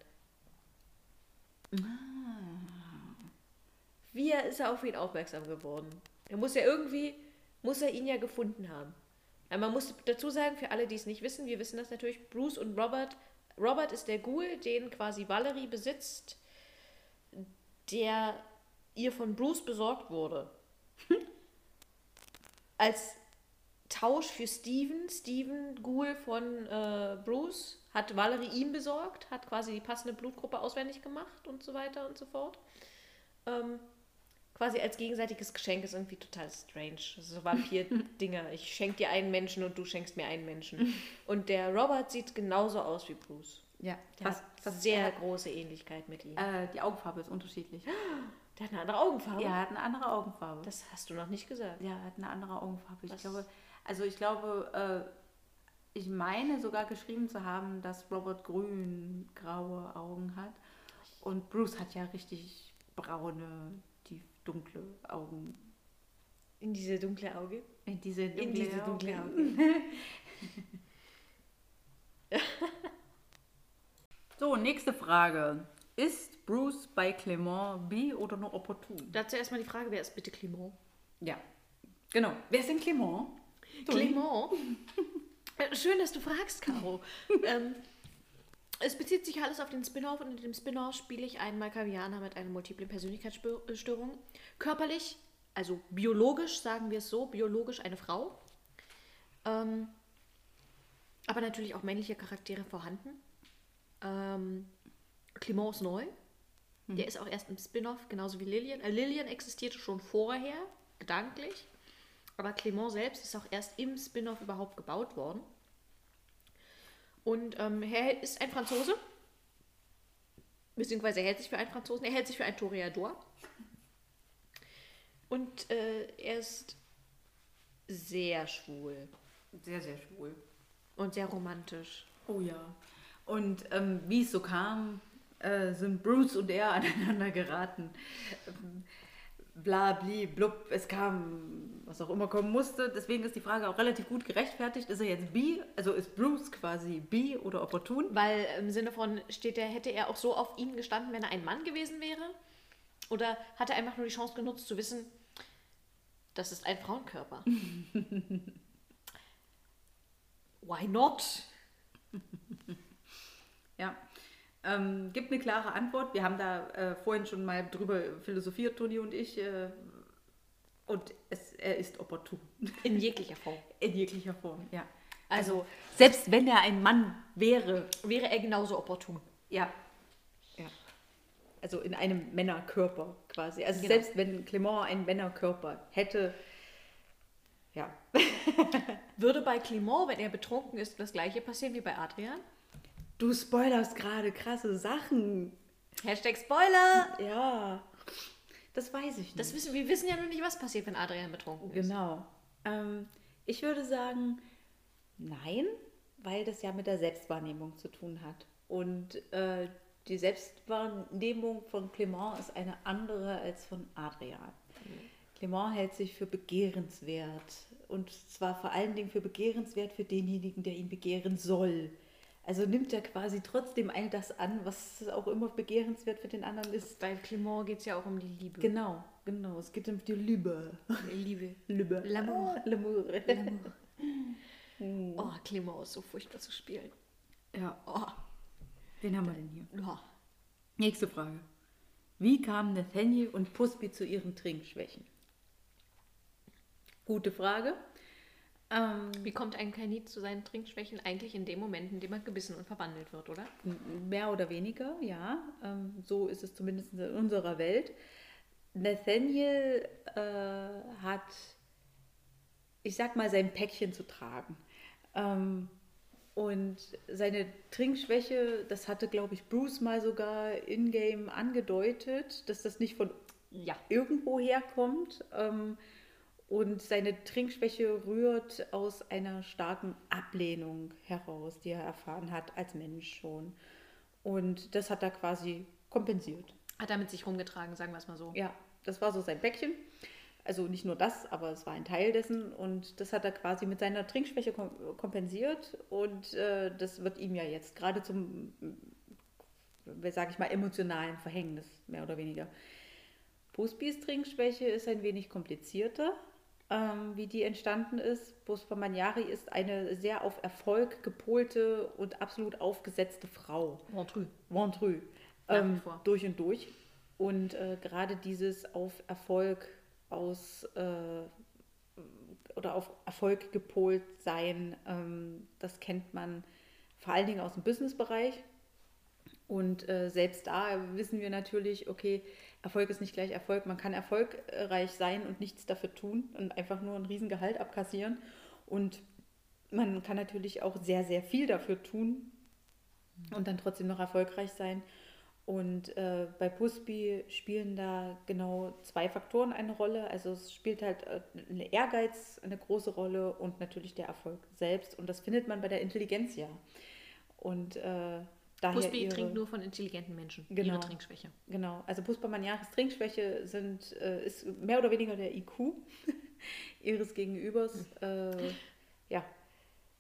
Wie er, ist er auf ihn aufmerksam geworden? Er muss ja irgendwie, muss er ihn ja gefunden haben. Aber man muss dazu sagen, für alle, die es nicht wissen, wir wissen das natürlich, Bruce und Robert, Robert ist der Ghoul, den quasi Valerie besitzt, der ihr von Bruce besorgt wurde. Als Tausch für Steven, Steven Ghoul von äh, Bruce, hat Valerie ihm besorgt, hat quasi die passende Blutgruppe auswendig gemacht und so weiter und so fort. Ähm, quasi als gegenseitiges Geschenk ist irgendwie total strange. So Vampir-Dinger. Ich schenke dir einen Menschen und du schenkst mir einen Menschen. Und der Robert sieht genauso aus wie Bruce. Ja, Der fast, hat fast sehr äh, große Ähnlichkeit mit ihm. äh, die Augenfarbe ist unterschiedlich. Der hat eine andere Augenfarbe. Ja, er hat eine andere Augenfarbe. Das hast du noch nicht gesagt. ja, er hat eine andere Augenfarbe. Ich Was? glaube, also ich glaube, äh, ich meine sogar geschrieben zu haben, dass Robert grün, graue Augen hat. Und Bruce hat ja richtig braune, tief dunkle Augen. In diese dunkle Auge. In diese dunkle, In diese dunkle Augen. Auge. So, nächste Frage. Ist Bruce bei Clement bi oder nur opportun? Dazu erstmal die Frage, wer ist bitte Clement? Ja, genau. Wer ist denn Clement? Clement? Äh, Schön, dass du fragst, Caro. ähm, es bezieht sich alles auf den Spin-off und in dem Spin-off spiele ich einen Malkavianer mit einer multiplen Persönlichkeitsstörung. Körperlich, also biologisch, sagen wir es so, biologisch eine Frau. Ähm, aber natürlich auch männliche Charaktere vorhanden. Ähm, Clement ist neu. Der ist auch erst im Spin-off, genauso wie Lillian. Äh, Lillian existierte schon vorher, gedanklich. Aber Clement selbst ist auch erst im Spin-off überhaupt gebaut worden. Und ähm, er ist ein Franzose. Beziehungsweise er hält sich für einen Franzosen. Er hält sich für einen Toreador. Und äh, er ist sehr schwul Sehr, sehr schwul. und sehr romantisch. Oh ja. Und ähm, wie es so kam, äh, sind Bruce und er aneinander geraten. Ähm, bla, bli, blub, es kam, was auch immer kommen musste. Deswegen ist die Frage auch relativ gut gerechtfertigt. Ist er jetzt bi? Also ist Bruce quasi bi oder opportun? Weil im Sinne von, steht er, hätte er auch so auf ihn gestanden, wenn er ein Mann gewesen wäre? Oder hat er einfach nur die Chance genutzt zu wissen, das ist ein Frauenkörper? Why not? Ja. Ähm, gibt eine klare Antwort. Wir haben da äh, vorhin schon mal drüber philosophiert, Toni und ich. Äh, und es, er ist opportun. In jeglicher Form. In jeglicher Form, ja. Also Selbst wenn er ein Mann wäre. wäre er genauso opportun. Ja. ja. Also in einem Männerkörper quasi. Also Genau. selbst wenn Clement einen Männerkörper hätte. Ja. Würde bei Clement, wenn er betrunken ist, das gleiche passieren wie bei Adrian? Du spoilerst gerade krasse Sachen. Hashtag Spoiler! Ja. Das weiß ich nicht. Das wissen, wir wissen ja noch nicht, was passiert, wenn Adrian betrunken ist. Genau. Ähm, ich würde sagen, nein, weil das ja mit der Selbstwahrnehmung zu tun hat. Und äh, die Selbstwahrnehmung von Clement ist eine andere als von Adrian. Clement hält sich für begehrenswert. Und zwar vor allen Dingen für begehrenswert für denjenigen, der ihn begehren soll. Also nimmt er quasi trotzdem all das an, was auch immer begehrenswert für den anderen ist. Bei Clement geht es ja auch um die Liebe. Genau, genau. Es geht um die Liebe. Liebe. Liebe. L'amour. L'amour. Oh, Clement ist so furchtbar zu spielen. Ja, Oh, wen haben wir denn hier? oh. Nächste Frage. Wie kamen Nathaniel und Pusby zu ihren Trinkschwächen? Gute Frage. Ähm, Wie kommt ein Kainit zu seinen Trinkschwächen? Eigentlich in dem Moment, in dem er gebissen und verwandelt wird, oder? mehr oder weniger, ja. Ähm, so ist es zumindest in unserer Welt. Nathaniel äh, hat, ich sag mal, sein Päckchen zu tragen. Ähm, und seine Trinkschwäche, das hatte, glaube ich, Bruce mal sogar in-game angedeutet, dass das nicht von Ja. irgendwo herkommt. Ähm, und seine Trinkschwäche rührt aus einer starken Ablehnung heraus, die er erfahren hat als Mensch schon. Und das hat er quasi kompensiert. Hat er mit sich rumgetragen, sagen wir es mal so. Ja, das war so sein Päckchen. Also nicht nur das, aber es war ein Teil dessen. Und das hat er quasi mit seiner Trinkschwäche kom kompensiert. Und äh, das wird ihm ja jetzt gerade zum, äh, sage ich mal, emotionalen Verhängnis, mehr oder weniger. Busbys Trinkschwäche ist ein wenig komplizierter, ähm, wie die entstanden ist. Buspa Magnari ist eine sehr auf Erfolg gepolte und absolut aufgesetzte Frau. Nach wie Ähm, durch und durch. Und äh, gerade dieses auf Erfolg aus äh, oder auf Erfolg gepolt sein, ähm, das kennt man vor allen Dingen aus dem Businessbereich. Und äh, selbst da wissen wir natürlich, okay, Erfolg ist nicht gleich Erfolg. Man kann erfolgreich sein und nichts dafür tun und einfach nur ein Riesengehalt abkassieren. Und man kann natürlich auch sehr, sehr viel dafür tun und dann trotzdem noch erfolgreich sein. Und äh, bei Busby spielen da genau zwei Faktoren eine Rolle. Also es spielt halt äh, eine Ehrgeiz eine große Rolle und natürlich der Erfolg selbst. Und das findet man bei der Intelligenz ja. Und äh, daher Busby ihre, trinkt nur von intelligenten Menschen. Genau. Ihre Trinkschwäche. Genau, also Puspa Magnaris Trinkschwäche sind, äh, ist mehr oder weniger der IQ ihres Gegenübers. Äh, ja,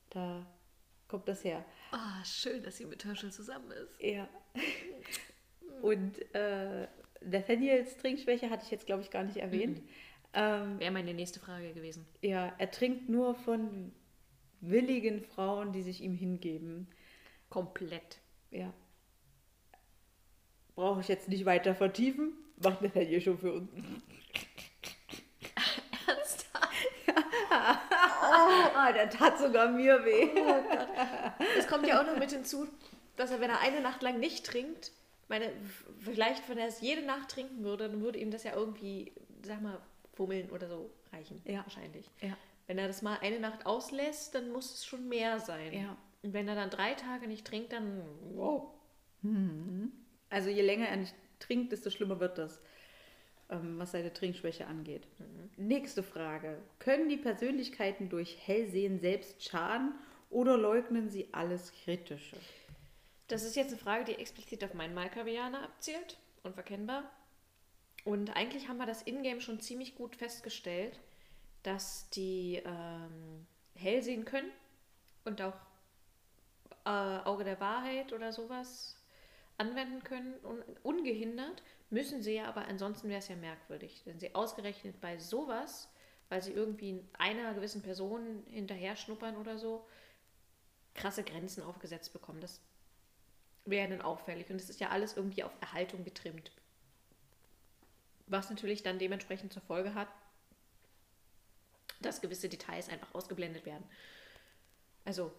da kommt das her. Ah, schön, dass sie mit Herschel zusammen ist. Ja. Und äh, Nathaniels Trinkschwäche hatte ich jetzt, glaube ich, gar nicht erwähnt. Ähm, Wäre meine nächste Frage gewesen. ja, er trinkt nur von willigen Frauen, die sich ihm hingeben. Komplett. Ja. Brauche ich jetzt nicht weiter vertiefen. Macht Nathaniel schon für uns. Ah, der tat sogar mir weh. Es kommt ja auch noch mit hinzu, dass er, wenn er eine Nacht lang nicht trinkt, meine, vielleicht, wenn er es jede Nacht trinken würde, dann würde ihm das ja irgendwie, sag mal, fummeln oder so reichen. Ja. Wahrscheinlich. Ja. Wenn er das mal eine Nacht auslässt, dann muss es schon mehr sein. Ja. Und wenn er dann drei Tage nicht trinkt, dann. Wow. Also je länger er nicht trinkt, desto schlimmer wird das, ähm, was seine Trinkschwäche angeht. Nächste Frage. Können die Persönlichkeiten durch Hellsehen selbst schaden oder leugnen sie alles Kritische? Das ist jetzt eine Frage, die explizit auf meinen Malkavianer abzielt, unverkennbar. Und eigentlich haben wir das Ingame schon ziemlich gut festgestellt, dass die ähm, hell sehen können und auch äh, Auge der Wahrheit oder sowas anwenden können, un ungehindert. Müssen sie ja, aber ansonsten wäre es ja merkwürdig, wenn sie ausgerechnet bei sowas, weil sie irgendwie einer gewissen Person hinterher schnuppern oder so, krasse Grenzen aufgesetzt bekommen. Das wäre dann auffällig. Und es ist ja alles irgendwie auf Erhaltung getrimmt. Was natürlich dann dementsprechend zur Folge hat, dass gewisse Details einfach ausgeblendet werden. Also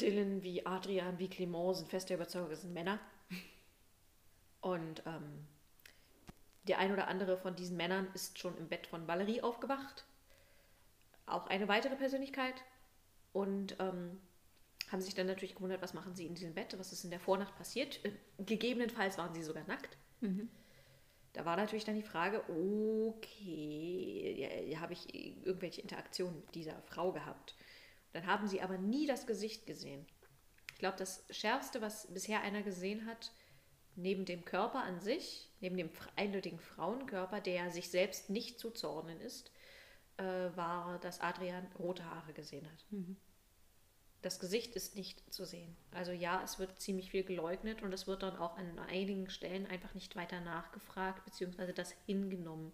Dylan wie Adrian wie Clement sind fester Überzeugung, es sind Männer. Und ähm, der ein oder andere von diesen Männern ist schon im Bett von Valerie aufgewacht. Auch eine weitere Persönlichkeit. Und ähm, haben sich dann natürlich gewundert, was machen sie in diesem Bett, was ist in der Vornacht passiert. Äh, gegebenenfalls waren sie sogar nackt. Da war natürlich dann die Frage, okay, ja, habe ich irgendwelche Interaktionen mit dieser Frau gehabt? Dann haben sie aber nie das Gesicht gesehen. Ich glaube, das Schärfste, was bisher einer gesehen hat, neben dem Körper an sich, neben dem eindeutigen Frauenkörper, der sich selbst nicht zuzuordnen ist, äh, war, dass Adrian rote Haare gesehen hat. Das Gesicht ist nicht zu sehen. Also ja, es wird ziemlich viel geleugnet und es wird dann auch an einigen Stellen einfach nicht weiter nachgefragt, beziehungsweise das hingenommen.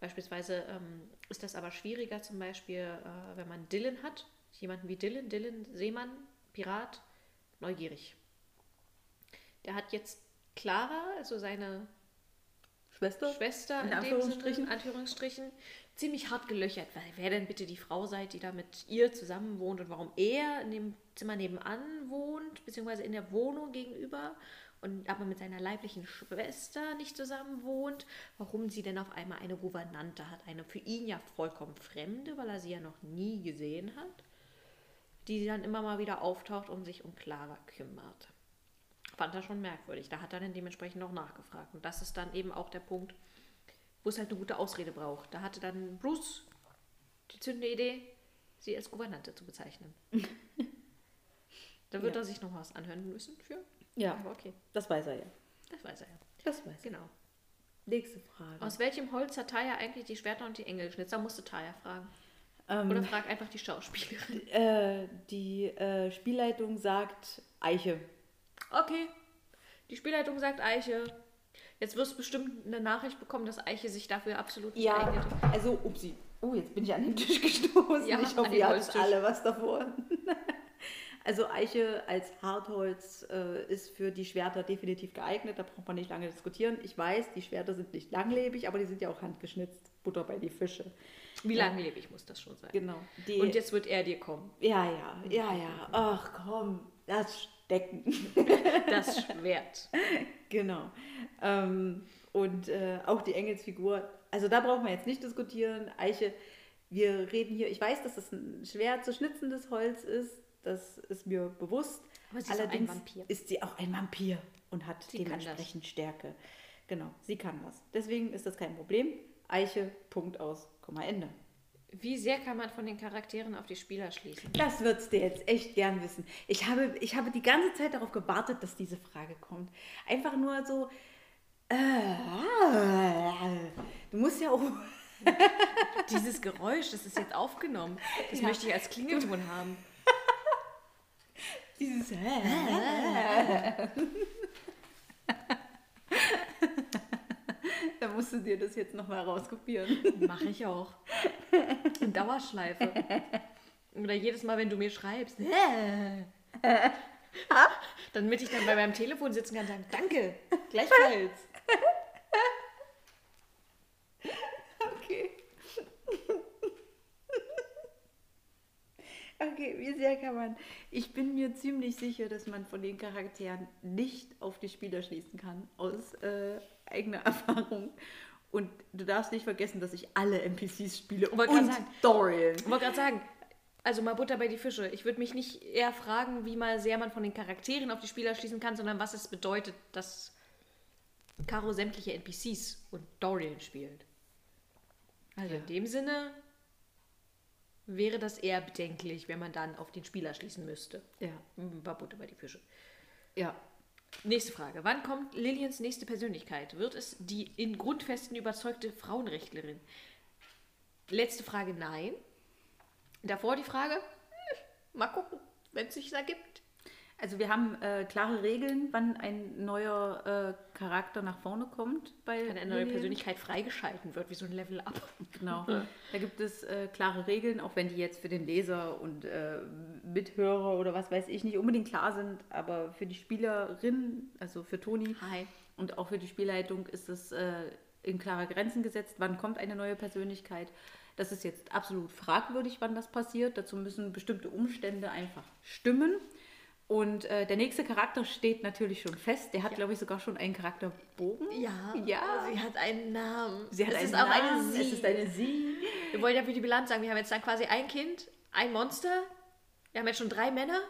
Beispielsweise ähm, ist das aber schwieriger, zum Beispiel, äh, wenn man Dylan hat, jemanden wie Dylan, Dylan, Seemann, Pirat, neugierig. Der hat jetzt Clara, also seine Schwester? Schwester In in, Anführungsstrichen. Sinne, in Anführungsstrichen, ziemlich hart gelöchert, weil wer denn bitte die Frau seid, die da mit ihr zusammen wohnt und warum er in dem Zimmer nebenan wohnt, beziehungsweise in der Wohnung gegenüber und aber mit seiner leiblichen Schwester nicht zusammen wohnt, warum sie denn auf einmal eine Gouvernante hat, eine für ihn ja vollkommen Fremde, weil er sie ja noch nie gesehen hat, die dann immer mal wieder auftaucht und sich um Clara kümmert fand er schon merkwürdig. Da hat er dann dementsprechend noch nachgefragt. Und das ist dann eben auch der Punkt, wo es halt eine gute Ausrede braucht. Da hatte dann Bruce die zündende Idee, sie als Gouvernante zu bezeichnen. da wird Ja. er sich noch was anhören müssen für. Ja, Aber okay, das weiß er ja. das weiß er ja. Das weiß er. Genau. Nächste Frage. Aus welchem Holz hat Taya eigentlich die Schwerter und die Engel geschnitzt? Da musste Taya fragen. Ähm, Oder frag einfach die Schauspielerin. äh, die äh, Spielleitung sagt Eiche. Okay, die Spielleitung sagt Eiche. Jetzt wirst du bestimmt eine Nachricht bekommen, dass Eiche sich dafür absolut nicht Ja, eignet. also, upsi. Oh, jetzt bin ich an den Tisch gestoßen. Ja, ich hoffe, ihr habt alle was davon. Also Eiche als Hartholz äh, ist für die Schwerter definitiv geeignet. Da braucht man nicht lange diskutieren. Ich weiß, die Schwerter sind nicht langlebig, aber die sind ja auch handgeschnitzt. Butter bei die Fische. Wie Ja. langlebig muss das schon sein? Genau. Die, Und jetzt wird er dir kommen. ja, ja, ja, ja. Ach komm, das Stecken. Das Schwert. Genau. Ähm, und äh, auch die Engelsfigur. Also da brauchen wir jetzt nicht diskutieren. Eiche, wir reden hier, ich weiß, dass das ein schwer zu schnitzendes Holz ist. Das ist mir bewusst. Aber sie ist auch ein Allerdings Vampir. ist sie auch ein Vampir und hat Sie dementsprechend Stärke. Genau, sie kann das. Deswegen ist das kein Problem. Eiche, Punkt aus, Komma, Ende. Wie sehr kann man von den Charakteren auf die Spieler schließen? Das würdest du jetzt echt gern wissen. Ich habe, ich habe die ganze Zeit darauf gewartet, dass diese Frage kommt. Einfach nur so. Äh, du musst ja auch. Dieses Geräusch, das ist jetzt aufgenommen. Das Ja. möchte ich als Klingelton haben. Dieses. da musst du dir das jetzt nochmal rauskopieren. Mache ich auch. In Dauerschleife. Oder jedes Mal, wenn du mir schreibst. Damit ich dann bei meinem Telefon sitzen kann und sagen, danke, gleichfalls. Okay. Okay, wie sehr kann man. Ich bin mir ziemlich sicher, dass man von den Charakteren nicht auf die Spieler schließen kann, aus äh, eigener Erfahrung. Und du darfst nicht vergessen, dass ich alle NPCs spiele Wollte und sagen. Dorian. Ich wollte gerade sagen, also mal Butter bei die Fische. Ich würde mich nicht eher fragen, wie mal sehr man von den Charakteren auf die Spieler schließen kann, sondern was es bedeutet, dass Caro sämtliche NPCs und Dorian spielt. Also in dem Sinne wäre das eher bedenklich, wenn man dann auf den Spieler schließen müsste. Ja, War Butter bei die Fische. ja. Nächste Frage. Wann kommt Lilians nächste Persönlichkeit? Wird es die in Grundfesten überzeugte Frauenrechtlerin? Letzte Frage, nein. Davor die Frage, hm, mal gucken, wenn es sich ergibt. Also wir haben äh, klare Regeln, wann ein neuer äh, Charakter nach vorne kommt bei Wenn eine neue Lilien. Persönlichkeit freigeschalten wird, wie so ein Level-Up. Genau. Da gibt es äh, klare Regeln, auch wenn die jetzt für den Leser und äh, Mithörer oder was weiß ich nicht unbedingt klar sind, aber für die Spielerin, also für Toni Hi. und auch für die Spielleitung ist es äh, in klare Grenzen gesetzt, wann kommt eine neue Persönlichkeit. Das ist jetzt absolut fragwürdig, wann das passiert. Dazu müssen bestimmte Umstände einfach stimmen. Und äh, der nächste Charakter steht natürlich schon fest. Der hat, glaube ich, sogar schon einen Charakterbogen. Ja, Ja. sie hat einen Namen. Sie hat es einen ist auch Namen. eine Sie. Es ist eine Sie. Wir wollen ja für die Bilanz sagen, wir haben jetzt dann quasi ein Kind, ein Monster. Wir haben jetzt schon drei Männer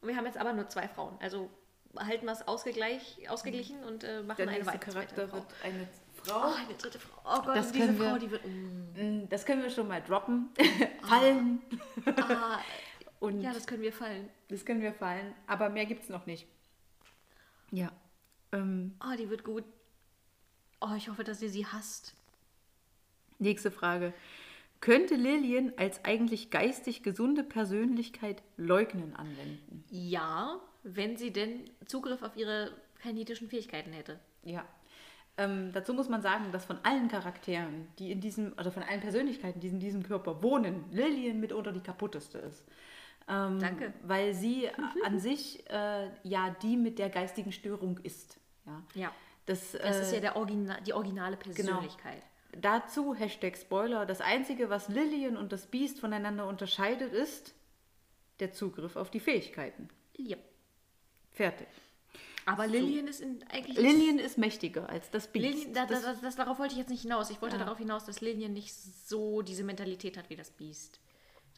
und wir haben jetzt aber nur zwei Frauen. Also halten wir es ausgeglichen und äh, machen Der eine weitere Charakter Frau. wird eine Frau. Oh, eine dritte Frau. Oh Gott, Das diese wir- Frau, die wird. Mm, Mm, Das können wir schon mal droppen. fallen. ah, Und ja, das können wir fallen. das können wir fallen. Aber mehr gibt es noch nicht. Ja. Ähm, Oh, die wird gut. Oh, ich hoffe, dass ihr sie hasst. nächste Frage. Könnte Lillian als eigentlich geistig gesunde Persönlichkeit Leugnen anwenden? Ja, wenn sie denn Zugriff auf ihre kinetischen Fähigkeiten hätte. Ja. Ähm, dazu muss man sagen, dass von allen Charakteren, die in diesem, oder von allen Persönlichkeiten, die in diesem Körper wohnen, Lillian mitunter die kaputteste ist. Ähm, Danke. Weil sie an sich äh, ja die mit der geistigen Störung ist. Ja. Ja. Das, Das ist äh, ja der Origina die originale Persönlichkeit. Dazu, Hashtag Spoiler, das Einzige, was Lillian und das Biest voneinander unterscheidet, ist der Zugriff auf die Fähigkeiten. Ja. Fertig. Aber Lillian ist in, eigentlich. Lillian ist mächtiger als das Biest. Lillian, da, das, das, das, darauf wollte ich jetzt nicht hinaus. Ich wollte Ja. darauf hinaus, dass Lillian nicht so diese Mentalität hat wie das Biest.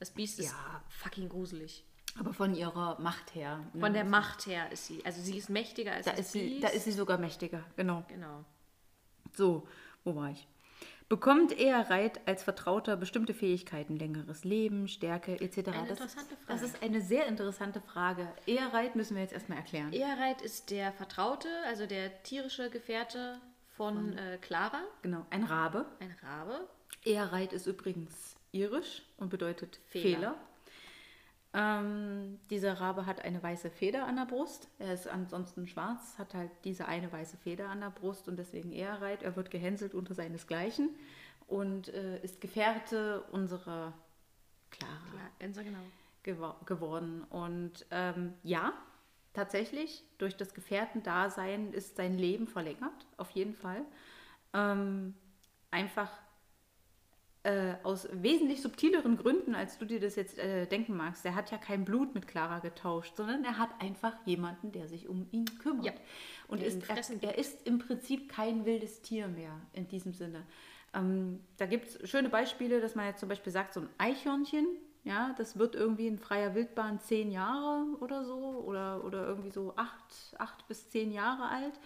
Das Biest ist Ja. fucking gruselig. aber von ihrer Macht her. ne? Von der Macht her ist sie. Also sie ist mächtiger als da das ist, sie, Biest. da ist sie sogar mächtiger, genau. Genau. So, wo war ich? Bekommt Ehrreit als Vertrauter bestimmte Fähigkeiten, längeres Leben, Stärke etc.? Eine das, interessante das Frage. ist eine sehr interessante Frage. Ehrreit müssen wir jetzt erstmal erklären. Ehrreit ist der Vertraute, also der tierische Gefährte von äh, Clara, Genau, ein Rabe. ein Rabe. Ehrreit ist übrigens irisch und bedeutet Fehler. Fehler. Ähm, dieser Rabe hat eine weiße Feder an der Brust. Er ist ansonsten schwarz, hat halt diese eine weiße Feder an der Brust und deswegen Ehrreit. Er wird gehänselt unter seinesgleichen und äh, ist Gefährte unserer Clara ganz genau. gewo geworden. Und ähm, ja, tatsächlich, durch das Gefährtendasein ist sein Leben verlängert, auf jeden Fall. Ähm, einfach äh, aus wesentlich subtileren Gründen, als du dir das jetzt äh, denken magst. Er hat ja kein Blut mit Clara getauscht, sondern er hat einfach jemanden, der sich um ihn kümmert. Ja, Und ist, er, er ist im Prinzip kein wildes Tier mehr in diesem Sinne. Ähm, da gibt es schöne Beispiele, dass man jetzt zum Beispiel sagt, so ein Eichhörnchen, ja, das wird irgendwie in freier Wildbahn zehn Jahre oder so oder, oder irgendwie so acht, acht bis zehn Jahre alt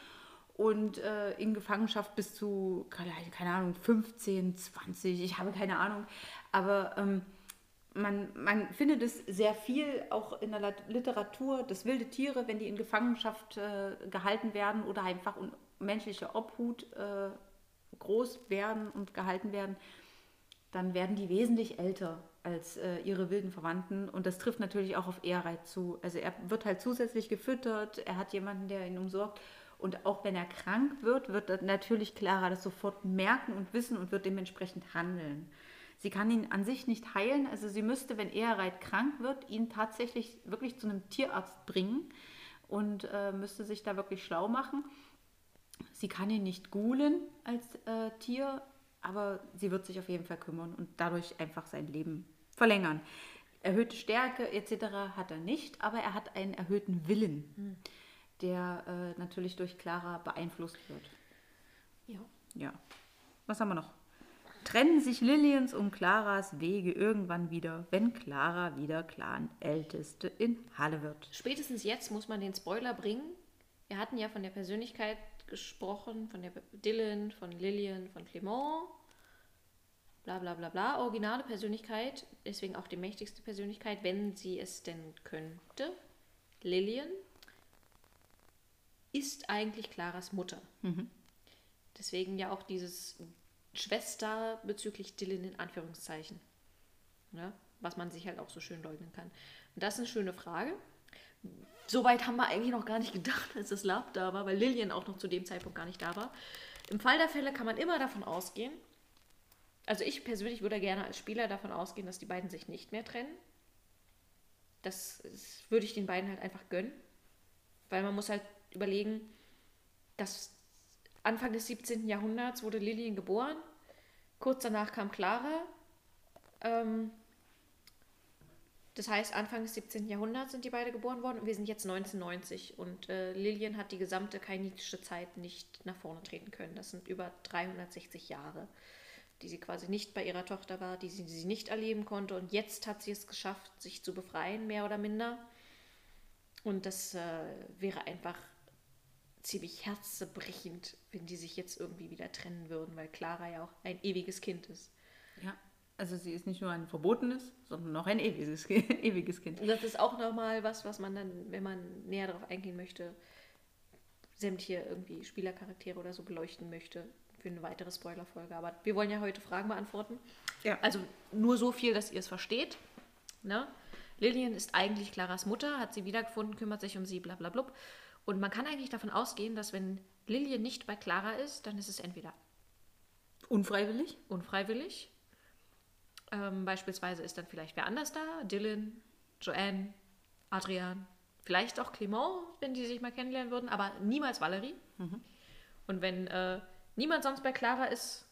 und äh, in Gefangenschaft bis zu, keine, Ahnung, 15, 20, ich habe keine Ahnung. Aber ähm, man, man findet es sehr viel auch in der Literatur, dass wilde Tiere, wenn die in Gefangenschaft äh, gehalten werden oder einfach un menschlicher Obhut äh, groß werden und gehalten werden, dann werden die wesentlich älter als äh, ihre wilden Verwandten. Und das trifft natürlich auch auf Ehrreit zu. Also er wird halt zusätzlich gefüttert, er hat jemanden, der ihn umsorgt. Und auch wenn er krank wird, wird natürlich Clara das sofort merken und wissen und wird dementsprechend handeln. Sie kann ihn an sich nicht heilen, also sie müsste, wenn Ehrreit krank wird, ihn tatsächlich wirklich zu einem Tierarzt bringen und äh, müsste sich da wirklich schlau machen. Sie kann ihn nicht gulen als äh, Tier, aber sie wird sich auf jeden Fall kümmern und dadurch einfach sein Leben verlängern. Erhöhte Stärke etc. hat er nicht, aber er hat einen erhöhten Willen, der äh, natürlich durch Clara beeinflusst wird. Ja. Ja. Was haben wir noch? Trennen sich Lillians und Claras Wege irgendwann wieder, wenn Clara wieder Clan-Älteste in Halle wird. Spätestens jetzt muss man den Spoiler bringen. Wir hatten ja von der Persönlichkeit gesprochen, von der Dylan, von Lillian, von Clement. Bla bla bla bla. Originale Persönlichkeit, deswegen auch die mächtigste Persönlichkeit, wenn sie es denn könnte. Lillian ist eigentlich Claras Mutter. Deswegen ja auch dieses Schwester bezüglich Dylan in Anführungszeichen. Ne? Was man sich halt auch so schön leugnen kann. Und das ist eine schöne Frage. Soweit haben wir eigentlich noch gar nicht gedacht, als das Lab da war, weil Lillian auch noch zu dem Zeitpunkt gar nicht da war. Im Fall der Fälle kann man immer davon ausgehen, also ich persönlich würde gerne als Spieler davon ausgehen, dass die beiden sich nicht mehr trennen. Das ist, würde ich den beiden halt einfach gönnen. Weil man muss halt überlegen, dass Anfang des 17. Jahrhunderts wurde Lillian geboren. Kurz danach kam Clara Ähm, das heißt, Anfang des 17. Jahrhunderts sind die beide geboren worden und wir sind jetzt 1990 und äh, Lillian hat die gesamte kainitische Zeit nicht nach vorne treten können. Das sind über 360 Jahre, die sie quasi nicht bei ihrer Tochter war, die sie, die sie nicht erleben konnte und jetzt hat sie es geschafft, sich zu befreien, mehr oder minder. Und das äh, wäre einfach ziemlich herzzerbrechend, wenn die sich jetzt irgendwie wieder trennen würden, weil Clara ja auch ein ewiges Kind ist. Ja. Also sie ist nicht nur ein verbotenes, sondern auch ein ewiges, ewiges Kind. Und das ist auch nochmal was, was man dann, wenn man näher darauf eingehen möchte, sämtliche irgendwie Spielercharaktere oder so beleuchten möchte für eine weitere Spoilerfolge. Aber wir wollen ja heute Fragen beantworten. Ja. Also nur so viel, dass ihr es versteht. Ne? Lillian ist eigentlich Claras Mutter, hat sie wiedergefunden, kümmert sich um sie, bla bla blub. Und man kann eigentlich davon ausgehen, dass wenn Lillian nicht bei Clara ist, dann ist es entweder Unfreiwillig? unfreiwillig. Ähm, beispielsweise ist dann vielleicht wer anders da, Dylan, Joanne, Adrian, vielleicht auch Clement, wenn die sich mal kennenlernen würden, aber niemals Valerie. Und wenn äh, niemand sonst bei Clara ist,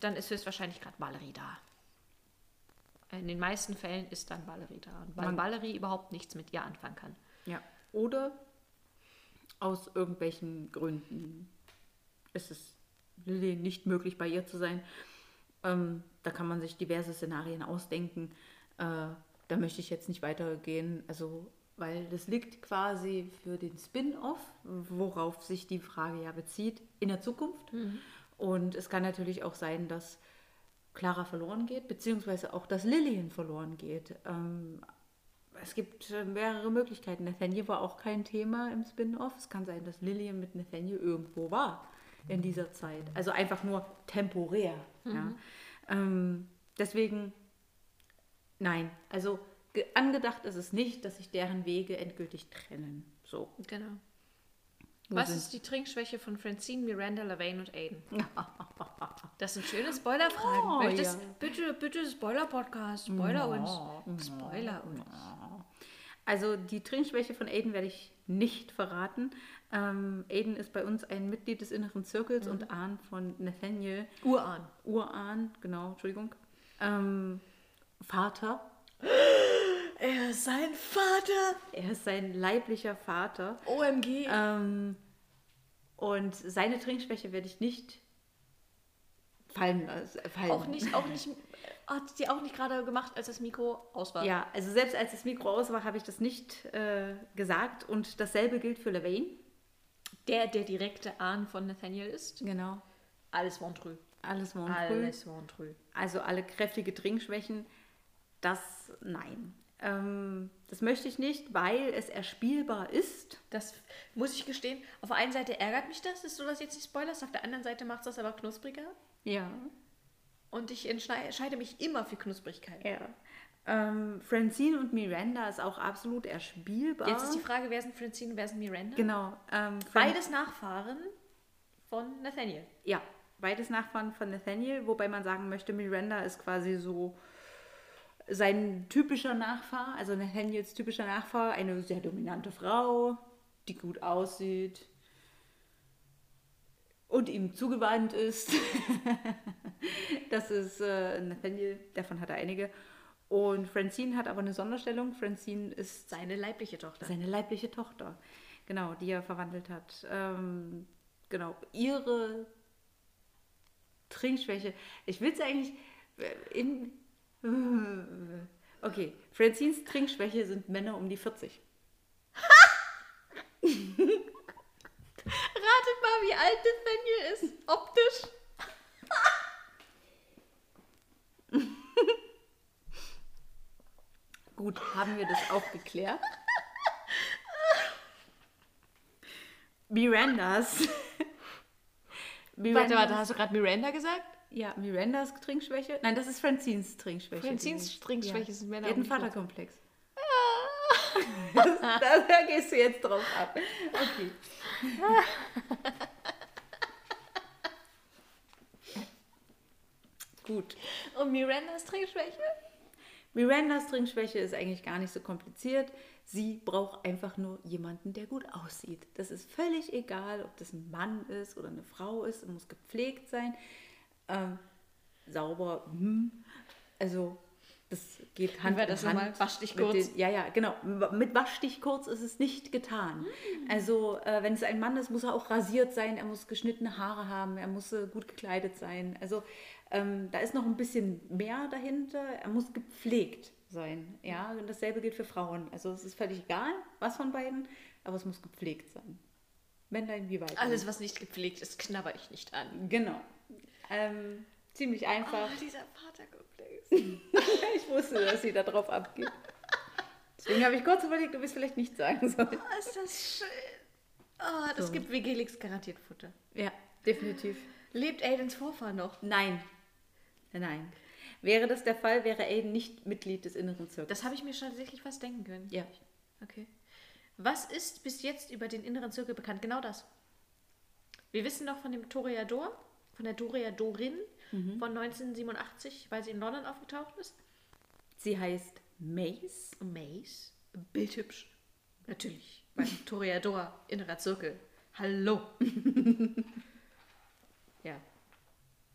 dann ist höchstwahrscheinlich gerade Valerie da. In den meisten Fällen ist dann Valerie da, und weil Man- Valerie überhaupt nichts mit ihr anfangen kann. Ja. Oder aus irgendwelchen Gründen ist es Lilly nicht möglich, bei ihr zu sein. Ähm, da kann man sich diverse Szenarien ausdenken. Äh, da möchte ich jetzt nicht weitergehen. Also, weil das liegt quasi für den Spin-off, worauf sich die Frage ja bezieht, in der Zukunft. Und es kann natürlich auch sein, dass Clara verloren geht, beziehungsweise auch, dass Lillian verloren geht. Ähm, es gibt äh, mehrere Möglichkeiten. Nathaniel war auch kein Thema im Spin-off. Es kann sein, dass Lillian mit Nathaniel irgendwo war in dieser Zeit. Also einfach nur temporär. Ja. Ähm, deswegen, nein. Also ge- angedacht ist es nicht, dass sich deren Wege endgültig trennen. So. Genau. Wo Was ist die Trinkschwäche von Francine, Miranda, Lavaine und Aiden? Das sind schöne Spoilerfragen. Oh, Möchtest, ja. Bitte, bitte Spoiler-Podcast. Spoiler uns. Spoiler uns. Also die Trinkschwäche von Aiden werde ich nicht verraten. Ähm, Aiden ist bei uns ein Mitglied des inneren Zirkels und Ahn von Nathaniel. Urahn. Urahn, genau, Entschuldigung. Ähm, Vater. Er ist sein Vater. Er ist sein leiblicher Vater. OMG. Ähm, und seine Trinkschwäche werde ich nicht fallen lassen. Fallen. auch nicht, auch nicht, hat sie auch nicht gerade gemacht, als das Mikro aus war. Ja, also selbst als das Mikro aus war, habe ich das nicht äh, gesagt. Und dasselbe gilt für Lavaine. Der, der direkte Ahn von Nathaniel ist. Genau. Alles Montreux. Alles Montreux. Alles Montreux. Also alle kräftige Trinkschwächen, das nein. Ähm, das möchte ich nicht, weil es erspielbar ist. Das muss ich gestehen. Auf der einen Seite ärgert mich das, dass du das jetzt nicht spoilerst. Auf der anderen Seite macht es das aber knuspriger. Ja. Und ich entschei- entscheide mich immer für Knusprigkeit. ja. Ähm, Francine und Miranda ist auch absolut erspielbar. Jetzt ist die Frage, wer sind Francine und wer sind Miranda? Genau. Ähm, Beides Nachfahren von Nathaniel. Ja, beides Nachfahren von Nathaniel, wobei man sagen möchte, Miranda ist quasi so sein typischer Nachfahr, also Nathaniels typischer Nachfahr, eine sehr dominante Frau, die gut aussieht und ihm zugewandt ist. das ist äh, Nathaniel, davon hat er einige. Und Francine hat aber eine Sonderstellung. Francine ist Seine leibliche Tochter. seine leibliche Tochter, genau, die er verwandelt hat. Ähm, genau, ihre Trinkschwäche. Ich will es eigentlich äh, in. Okay, Francines Trinkschwäche sind Männer um die 40. Ratet mal, wie alt Nathaniel ist. Optisch. Gut, haben wir das auch geklärt? Mirandas. Warte, warte, hast du gerade Miranda gesagt? Ja, Mirandas Trinkschwäche. Nein, das ist Francines Trinkschwäche. Francines Trinkschwäche sind Männer Die hat einen die 40. Vaterkomplex. das, da gehst du jetzt drauf ab. Okay. Gut. Und Mirandas Trinkschwäche? Mirandas Trinkschwäche ist eigentlich gar nicht so kompliziert. Sie braucht einfach nur jemanden, der gut aussieht. Das ist völlig egal, ob das ein Mann ist oder eine Frau ist. Es muss gepflegt sein, ähm, sauber. hm. Also Das geht Hand in das Hand. nochmal? Wasch dich kurz. Den, ja, ja, genau. Mit wasch dich kurz ist es nicht getan. Also, äh, wenn es ein Mann ist, muss er auch rasiert sein, er muss geschnittene Haare haben, er muss äh, gut gekleidet sein. Also, ähm, da ist noch ein bisschen mehr dahinter. Er muss gepflegt sein. Ja, und dasselbe gilt für Frauen. Also, es ist völlig egal, was von beiden, aber es muss gepflegt sein. Männlein wie Weiblein. Alles, was nicht gepflegt ist, knabber ich nicht an. Genau. Ähm, ziemlich einfach. Oh, dieser Vaterkomplex. Ich wusste, dass sie da drauf abgeht. Deswegen habe ich kurz überlegt, ob ich es vielleicht nicht sagen soll. Oh, ist das schön. Oh, das So. gibt Wikileaks garantiert Futter. Ja, definitiv. Lebt Aidens Vorfahr noch? Nein. Nein. Wäre das der Fall, wäre Aiden nicht Mitglied des inneren Zirkels. Das habe ich mir schon tatsächlich fast denken können. ja. Okay. Was ist bis jetzt über den inneren Zirkel bekannt? Genau das. Wir wissen doch von dem Toreador, von der Toreadorin von 1987, weil sie in London aufgetaucht ist. Sie heißt Mace. Mace, bildhübsch. Natürlich. Weil Toreador, innerer Zirkel. Hallo. ja.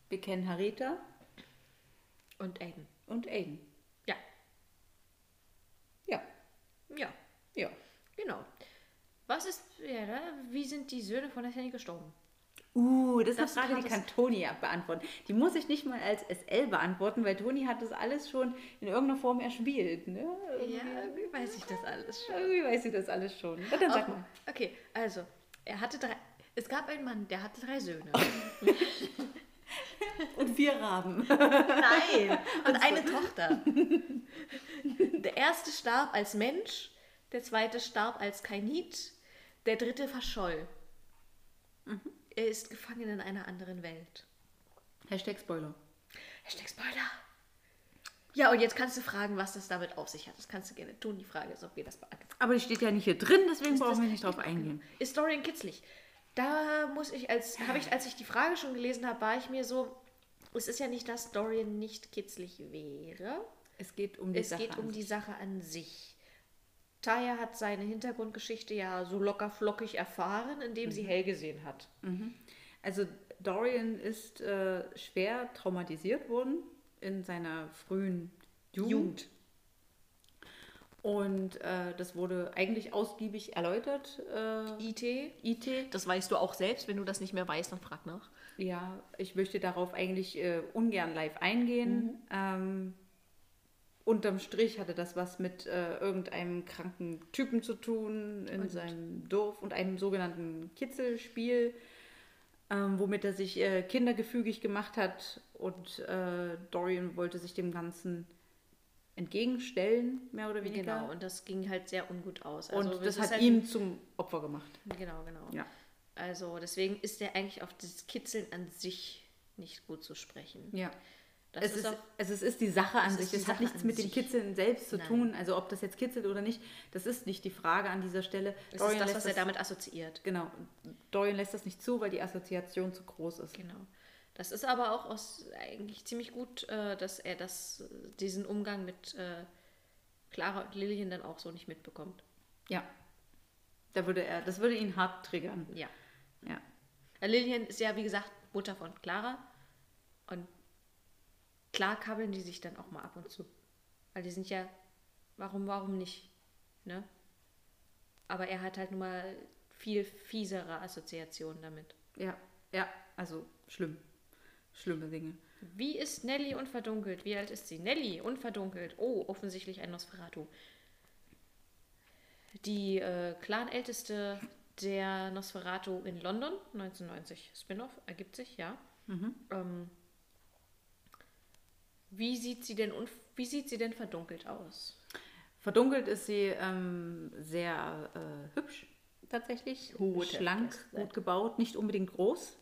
Wir kennen Harita Und Aiden. und Aiden. Ja. Ja. Ja. Ja. Genau. Was ist, ja, wie sind die Söhne von Nathaniel gestorben? Uh, das ist Das eine Frage, die kann Toni beantworten. Die muss ich nicht mal als SL beantworten, weil Toni hat das alles schon in irgendeiner Form erspielt. Ne? Ja, wie weiß ich das alles schon. Irgendwie weiß sie das alles schon. Dann sag Oh, mal. Okay, also, er hatte drei. Es gab einen Mann, der hatte drei Söhne. Und vier Raben. Nein! Und eine Tochter. Der erste starb als Mensch, der zweite starb als Kainit, der dritte verscholl. Er ist gefangen in einer anderen Welt. Hashtag Spoiler. Hashtag Spoiler. Ja, und jetzt kannst du fragen, was das damit auf sich hat. Das kannst du gerne tun. Die Frage ist, ob wir das beantworten. Aber die steht ja nicht hier drin, deswegen Ist brauchen wir nicht drauf eingehen. Ist Dorian kitzlig? Da muss ich als, habe ich, als ich die Frage schon gelesen habe, war ich mir so, es ist ja nicht, dass Dorian nicht kitzlig wäre. Es geht um die Es Sache. geht um an die. Sache an sich. Taya hat seine Hintergrundgeschichte ja so locker flockig erfahren, indem Mhm. sie hell gesehen hat. Also Dorian ist äh, schwer traumatisiert worden in seiner frühen Jugend. Jugend. Und äh, das wurde eigentlich ausgiebig erläutert. Äh, IT, IT. das weißt du auch selbst. Wenn du das nicht mehr weißt, dann frag nach. Ja, ich möchte darauf eigentlich äh, ungern live eingehen. Ähm, unterm Strich hatte das was mit äh, irgendeinem kranken Typen zu tun in Und- seinem Dorf und einem sogenannten Kitzelspiel, ähm, womit er sich äh, kindergefügig gemacht hat. Und äh, Dorian wollte sich dem Ganzen entgegenstellen, mehr oder weniger. Genau, und das ging halt sehr ungut aus. und Also, das ist hat halt- ihn zum Opfer gemacht. Genau, genau. Ja. Also deswegen ist er eigentlich auf das Kitzeln an sich nicht gut zu sprechen. Ja. Das es, ist ist, auch- also es ist die Sache an sich. Es hat Sache nichts mit dem. Kitzeln selbst zu Nein. tun. Also ob das jetzt kitzelt oder nicht, das ist nicht die Frage an dieser Stelle. Das Dorian ist das, was er damit assoziiert. Genau. Dorian lässt das nicht zu, weil die Assoziation zu groß ist. Genau. Das ist aber auch aus, eigentlich ziemlich gut, äh, dass er das, diesen Umgang mit äh, Clara und Lillian dann auch so nicht mitbekommt. Ja. Da würde er, das würde ihn hart triggern. Ja. Ja. Lillian ist ja, wie gesagt, Mutter von Clara. Und klar kabbeln die sich dann auch mal ab und zu. Weil die sind ja, warum, warum nicht? Ne? Aber er hat halt nun mal viel fiesere Assoziationen damit. Ja. Ja. Also schlimm. Schlimme Dinge. Wie ist Nelly unverdunkelt? Wie alt ist sie? Nelly unverdunkelt. Oh, offensichtlich ein Nosferatu. Die äh, Clanälteste der Nosferatu in London, 1990. Spin-off, ergibt sich, ja. Ähm, wie, sieht sie denn wie sieht sie denn verdunkelt aus? Verdunkelt ist sie ähm, sehr äh, hübsch tatsächlich. Gute Schlank, gut gebaut, nicht unbedingt groß.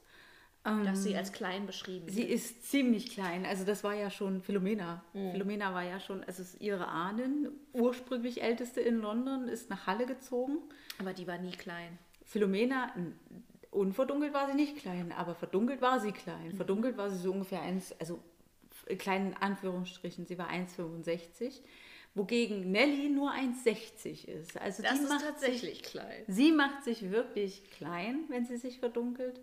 Dass sie als klein beschrieben Sie wird. ist ziemlich klein. Also das war ja schon Philomena. Philomena war ja schon, es ist ihre Ahnen, ursprünglich älteste in London, ist nach Halle gezogen. Aber die war nie klein. Philomena, unverdunkelt war sie nicht klein, aber verdunkelt war sie klein. Mhm. Verdunkelt war sie so ungefähr eins, also in kleinen Anführungsstrichen, sie war 1,65. Wogegen Nelly nur 1,60 ist. Also Das die ist macht tatsächlich klein. Sie macht sich wirklich klein, wenn sie sich verdunkelt.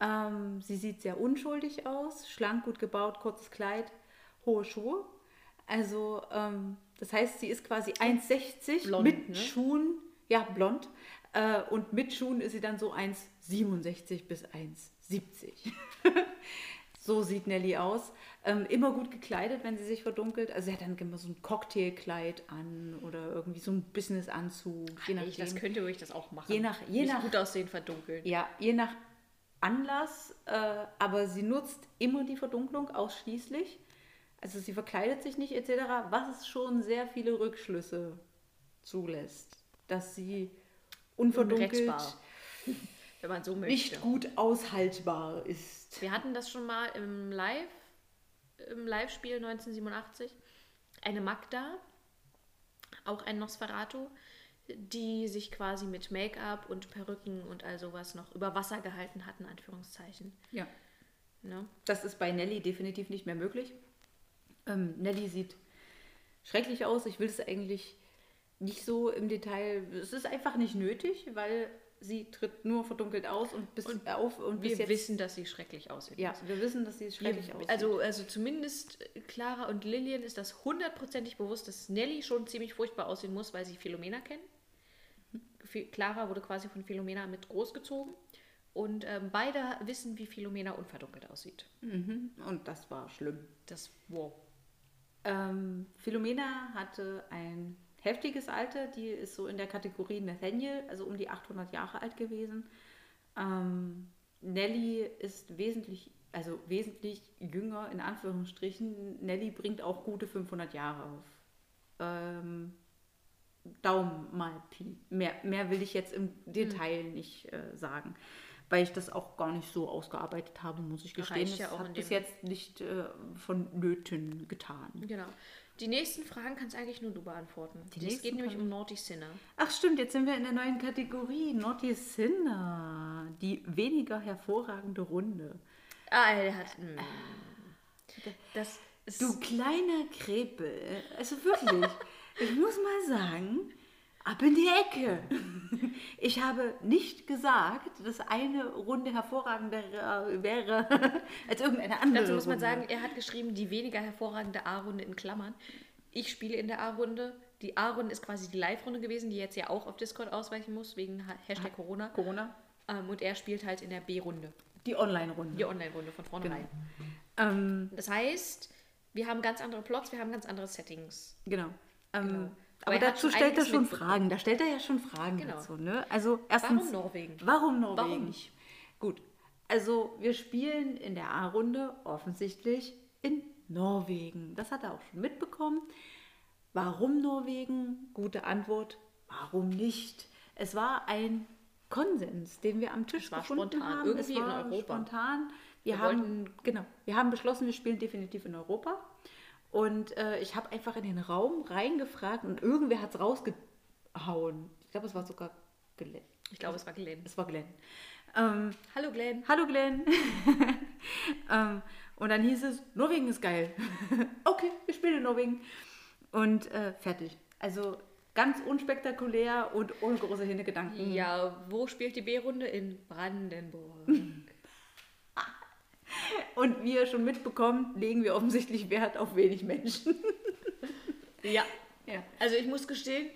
Ähm, sie sieht sehr unschuldig aus, schlank, gut gebaut, kurzes Kleid, hohe Schuhe. Also, ähm, das heißt, sie ist quasi 1,60 Blond, mit ne? Schuhen, ja, blond. Äh, und mit Schuhen ist sie dann so 1,67 bis 1,70. so sieht Nelly aus. Ähm, immer gut gekleidet, wenn sie sich verdunkelt. Also sie hat dann immer so ein Cocktailkleid an oder irgendwie so ein Businessanzug. Je Ach, ich, das nachdem. könnte wirklich das auch machen. Je nach- je Nicht nach- gut aussehen, verdunkeln. Ja, je nach Anlass, äh, aber sie nutzt immer die Verdunklung ausschließlich. Also sie verkleidet sich nicht etc., was schon sehr viele Rückschlüsse zulässt, dass sie unverdunkelt wenn man so möchte. nicht gut aushaltbar ist. Wir hatten das schon mal im Live, im Live-Spiel 1987. Eine Magda, auch ein Nosferatu, die sich quasi mit Make-up und Perücken und all sowas noch über Wasser gehalten hatten, Anführungszeichen. Ja. Ne? Das ist bei Nelly definitiv nicht mehr möglich. Ähm, Nelly sieht schrecklich aus. Ich will es eigentlich nicht so im Detail. Es ist einfach nicht nötig, weil sie tritt nur verdunkelt aus und bis auf und Wir jetzt. wissen, dass sie schrecklich aussieht. ja, wir wissen, dass sie schrecklich Wir, aussieht. also, also zumindest Clara und Lillian ist das hundertprozentig bewusst, dass Nelly schon ziemlich furchtbar aussehen muss, weil sie Philomena kennen. Phi- Clara wurde quasi von Philomena mit großgezogen. Und ähm, beide wissen, wie Philomena unverdunkelt aussieht. Mhm. Und das war schlimm. Das, wow. Ähm, Philomena hatte ein heftiges Alter, die ist so in der Kategorie Nathaniel, also um die 800 Jahre alt gewesen. Ähm, Nelly ist wesentlich, also wesentlich jünger in Anführungsstrichen. Nelly bringt auch gute 500 Jahre auf. Ähm, Daumen mal Pi. Mehr, mehr will ich jetzt im Detail nicht äh, sagen, weil ich das auch gar nicht so ausgearbeitet habe, muss ich gestehen. Reicht ja das auch in hat bis jetzt nicht äh, von Nöten getan. Genau. Die nächsten Fragen kannst eigentlich nur du beantworten. Die es geht nämlich um Naughty Sinner. Ach stimmt, jetzt sind wir in der neuen Kategorie Naughty Sinner, die weniger hervorragende Runde. Ah, er hat. hm. Das ist. Du kleiner Krepel, also wirklich, ich muss mal sagen, ab in die Ecke. Ich habe nicht gesagt, dass eine Runde hervorragender äh, wäre als irgendeine andere. Dazu muss man sagen, er hat geschrieben, die weniger hervorragende A-Runde in Klammern. Ich spiele in der A-Runde. Die A-Runde ist quasi die Live-Runde gewesen, die jetzt ja auch auf Discord ausweichen muss, wegen Ha- Hashtag Corona. Corona, Ähm, und er spielt halt in der B-Runde, die Online-Runde. die Online-Runde von vornherein. Ähm, Das heißt, wir haben ganz andere Plots, wir haben ganz andere Settings. Genau. Ähm, Genau. Aber er dazu stellt er schon. Fragen. Da stellt er ja schon Fragen Genau. dazu. Ne? Also erstens, Warum Norwegen? Warum Norwegen? Warum nicht? Gut. Also wir spielen in der A-Runde offensichtlich in Norwegen. Das hat er auch schon mitbekommen. Warum Norwegen? Gute Antwort. Warum nicht? Es war ein Konsens, den wir am Tisch gefunden spontan. haben. Irgendwie es in war Europa. spontan. Wir, Wir haben wollten- genau, wir haben beschlossen, wir spielen definitiv in Europa. Und äh, ich habe einfach in den Raum reingefragt und irgendwer hat es rausgehauen. Ich glaube, es war sogar Glenn. Ich glaube, es war Glenn. Es war Glenn. Ähm, Hallo Glenn. Hallo Glenn. ähm, und dann hieß es, Norwegen ist geil. okay, wir spielen in Norwegen. Und äh, fertig. Also ganz unspektakulär und ohne große Hintergedanken. Ja, wo spielt die B-Runde? In Brandenburg. Und wie ihr schon mitbekommt, legen wir offensichtlich Wert auf wenig Menschen. ja. ja. Also ich muss gestehen,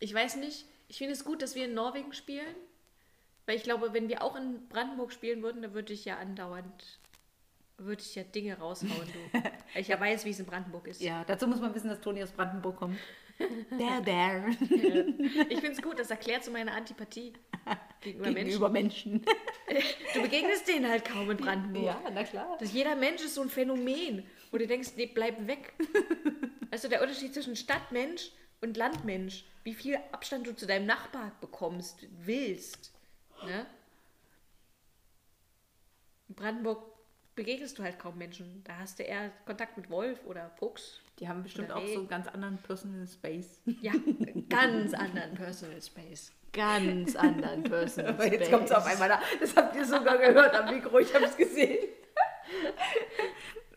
ich weiß nicht, ich finde es gut, dass wir in Norwegen spielen. Weil ich glaube, wenn wir auch in Brandenburg spielen würden, dann würde ich ja andauernd, würde ich ja Dinge raushauen, du. Weil ich ja weiß, wie es in Brandenburg ist. Ja, dazu muss man wissen, dass Toni aus Brandenburg kommt. Der, der. Ich finde es gut, das erklärt so meine Antipathie gegenüber, Gegenüber Menschen. Menschen. Du begegnest denen halt kaum in Brandenburg. Ja, na klar. Das jeder Mensch ist so ein Phänomen, wo du denkst, nee, bleib weg. Also der Unterschied zwischen Stadtmensch und Landmensch, wie viel Abstand du zu deinem Nachbar bekommst, willst. Ne? In Brandenburg begegnest du halt kaum Menschen. Da hast du eher Kontakt mit Wolf oder Fuchs. Die haben bestimmt auch so einen ganz anderen Personal Space. Ja, ganz anderen Personal Space. Ganz anderen Personal Space. jetzt kommt es auf einmal da. Das habt ihr sogar gehört am Mikro, ich habe es gesehen.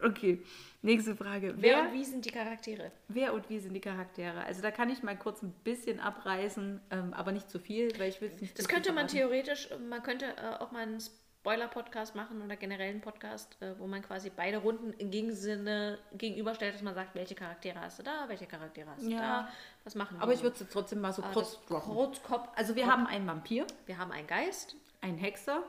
Okay, nächste Frage. Wer Wer, und wie sind die Charaktere? wer und wie sind die Charaktere? Also da kann ich mal kurz ein bisschen abreißen, ähm, aber nicht zu viel, weil ich will es nicht Das könnte man verraten. theoretisch, man könnte äh, auch mal ein Spoiler-Podcast machen oder generell einen Podcast, äh, wo man quasi beide Runden im Gegensinne gegenüberstellt, dass man sagt, welche Charaktere hast du da, welche Charaktere hast du Ja. da, was machen die? Aber ich würde es trotzdem mal so Ah, kurz droppen. kurz, Kopf, Also wir haben einen Vampir, wir haben einen Geist, einen Hexer,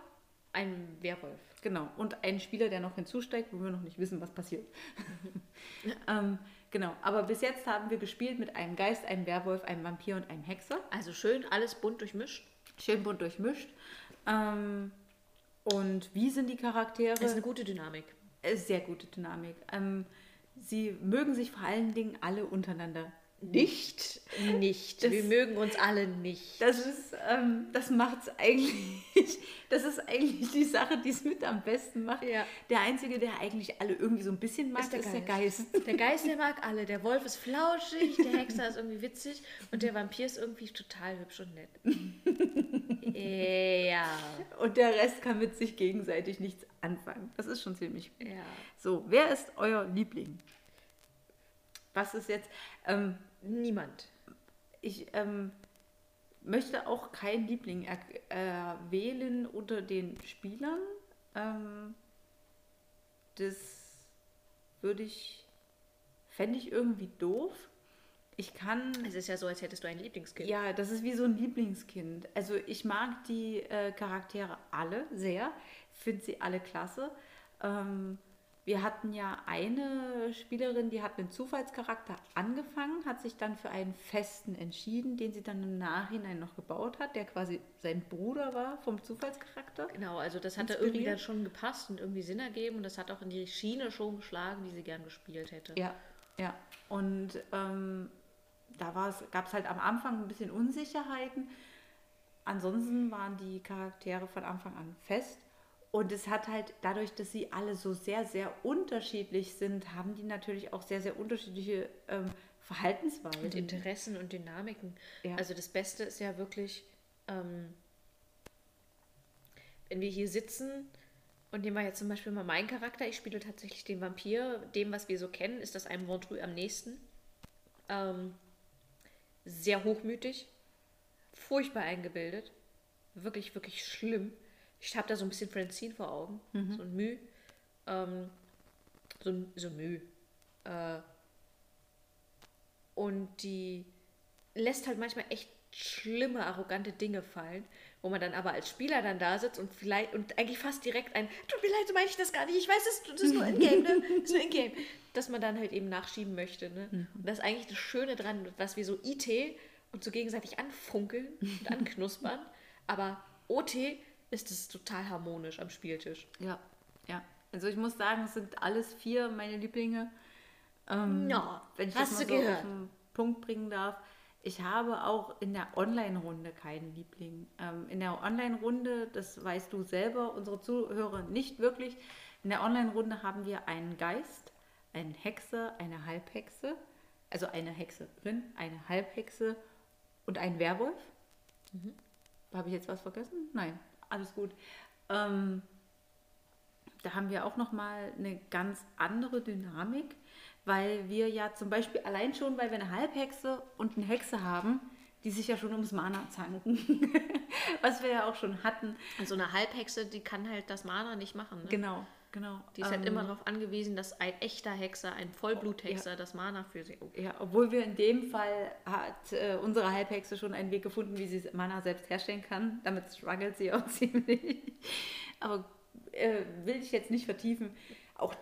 einen Werwolf. genau, und einen Spieler, der noch hinzusteigt, wo wir noch nicht wissen, was passiert. ähm, genau, aber bis jetzt haben wir gespielt mit einem Geist, einem Werwolf, einem Vampir und einem Hexer. Also schön, alles bunt durchmischt. Schön bunt durchmischt. Ähm, und wie sind die Charaktere? Das ist eine gute Dynamik. Sehr gute Dynamik. Ähm, sie mögen sich vor allen Dingen alle untereinander nicht. Nicht. Das- wir mögen uns alle nicht. Das ist, ähm, das macht's eigentlich. Das ist eigentlich die Sache, die es mit am besten macht. Ja. Der einzige, der eigentlich alle irgendwie so ein bisschen mag, ist der, Geist. Der Geist, der mag alle. Der Wolf ist flauschig, der Hexer ist irgendwie witzig und der Vampir ist irgendwie total hübsch und nett. ja. Und der Rest kann mit sich gegenseitig nichts anfangen. Das ist schon ziemlich. Ja. So, wer ist euer Liebling? Was ist jetzt? Ähm, Niemand. ich ähm, möchte auch keinen Liebling äh, wählen unter den Spielern. Ähm, das würde ich, fände ich irgendwie doof. Ich kann. Es ist ja so, als hättest du ein Lieblingskind. Ja, das ist wie so ein Lieblingskind. Also ich mag die äh, Charaktere alle sehr, finde sie alle klasse. Ähm, wir hatten ja eine Spielerin, die hat einen Zufallscharakter angefangen, hat sich dann für einen festen entschieden, den sie dann im Nachhinein noch gebaut hat, der quasi sein Bruder war vom Zufallscharakter. Genau, also das hat da irgendwie dann schon gepasst und irgendwie Sinn ergeben und das hat auch in die Schiene schon geschlagen, die sie gern gespielt hätte. Ja, ja. Und ähm, da gab es halt am Anfang ein bisschen Unsicherheiten. Ansonsten waren die Charaktere von Anfang an fest. Und es hat halt dadurch, dass sie alle so sehr, sehr unterschiedlich sind, haben die natürlich auch sehr, sehr unterschiedliche ähm, Verhaltensweisen. Und Interessen und Dynamiken. Ja. Also das Beste ist ja wirklich, ähm, wenn wir hier sitzen und nehmen wir jetzt zum Beispiel mal meinen Charakter, ich spiele tatsächlich den Vampir, dem, was wir so kennen, ist das einem Ventrue am nächsten. Ähm, sehr hochmütig, furchtbar eingebildet, wirklich, wirklich schlimm. Ich habe da so ein bisschen Francine vor Augen, so ein Müh. Ähm, so, ein- so ein Müh. Äh, und die lässt halt manchmal echt schlimme, arrogante Dinge fallen, wo man dann aber als Spieler dann da sitzt und vielleicht und eigentlich fast direkt ein, tut mir leid, so meine ich das gar nicht, ich weiß, es das ist nur in-game, ne? Das ist nur in-game. Dass man dann halt eben nachschieben möchte, ne? Und das ist eigentlich das Schöne dran, was wir so IT und so gegenseitig anfunkeln und anknuspern, aber OT ist es total harmonisch am Spieltisch. Ja, ja. Also ich muss sagen, es sind alles vier meine Lieblinge. Ähm, Ja, wenn ich hast das mal so gehört. auf den Punkt bringen darf. Ich habe auch in der Online-Runde keinen Liebling. Ähm, in der Online-Runde, das weißt du selber, unsere Zuhörer nicht wirklich. In der Online-Runde haben wir einen Geist, einen Hexer, eine Halbhexe, also eine Hexerin, eine Halbhexe und einen Werwolf. Habe ich jetzt was vergessen? Nein, alles gut. Ähm, da haben wir auch noch mal eine ganz andere Dynamik, weil wir ja zum Beispiel allein schon, weil wir eine Halbhexe und eine Hexe haben, die sich ja schon ums Mana zanken, was wir ja auch schon hatten. Und so eine Halbhexe, die kann halt das Mana nicht machen. Ne? Genau, genau. Die ist halt Ähm, immer darauf angewiesen, dass ein echter Hexer, ein Vollbluthexer das Mana für sie. Oh. Ja, obwohl wir in dem Fall hat äh, unsere Halbhexe schon einen Weg gefunden, wie sie Mana selbst herstellen kann. Damit struggelt sie auch ziemlich. Aber äh, will ich jetzt nicht vertiefen. Auch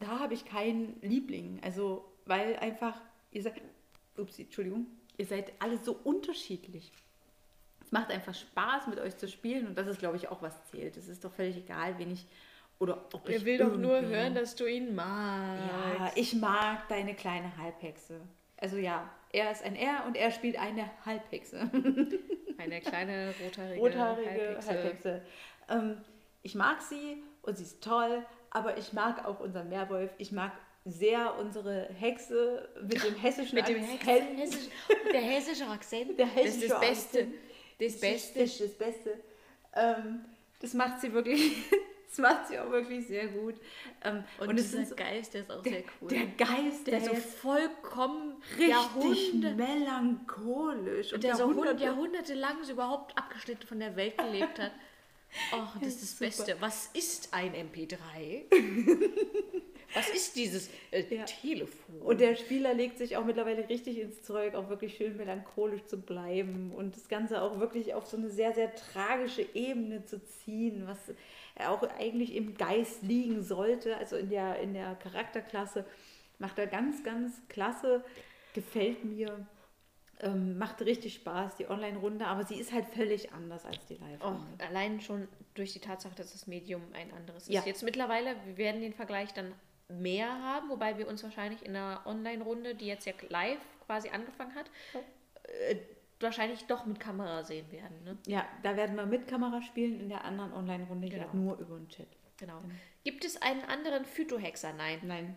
da habe ich keinen Liebling. Also, weil einfach, ihr seid, ups, Entschuldigung, ihr seid alle so unterschiedlich. Es macht einfach Spaß, mit euch zu spielen und das ist, glaube ich, auch was zählt. Es ist doch völlig egal, wen ich oder ob ich Er will doch nur hören, dass du ihn magst. ja, ich mag deine kleine Halbhexe. Also ja, er ist ein R und er spielt eine Halbhexe. Eine kleine rothaarige, Rothaarige Halbhexe. Halbhexe. Ähm, ich mag sie und sie ist toll, aber ich mag auch unseren Meerwolf. Ich mag sehr unsere Hexe mit dem hessischen Mit dem Akzent. Hexen, hessisch, der hessische Akzent. Der das hessische ist das Beste. Akzent. Das Beste. Das ist das Beste. Ähm, das macht sie wirklich, das macht sie auch wirklich sehr gut. Ähm, Und, es dieser so, Geist, der ist auch der, sehr cool. der Geist, der der, so vollkommen richtig melancholisch und der so Jahrhunderte, jahrhundertelang so überhaupt abgeschnitten von der Welt gelebt hat. Oh, das ist das Super. Beste. Was ist ein MP3? Was ist dieses äh, Ja. Telefon? Und der Spieler legt sich auch mittlerweile richtig ins Zeug, auch wirklich schön melancholisch zu bleiben und das Ganze auch wirklich auf so eine sehr, sehr tragische Ebene zu ziehen, was auch eigentlich im Geist liegen sollte. Also in der, in der Charakterklasse macht er ganz, ganz klasse, gefällt mir. Ähm, macht richtig Spaß, die Online-Runde, aber sie ist halt völlig anders als die Oh, Live-Runde. allein schon durch die Tatsache, dass das Medium ein anderes ist. Ja. Jetzt mittlerweile, wir werden den Vergleich dann mehr haben, wobei wir uns wahrscheinlich in einer Online-Runde, die jetzt ja live quasi angefangen hat, äh, wahrscheinlich doch mit Kamera sehen werden. Ne? Ja, da werden wir mit Kamera spielen, in der anderen Online-Runde Genau. geht nur über den Chat. Genau. Gibt es einen anderen Phytohexer? Nein. Nein.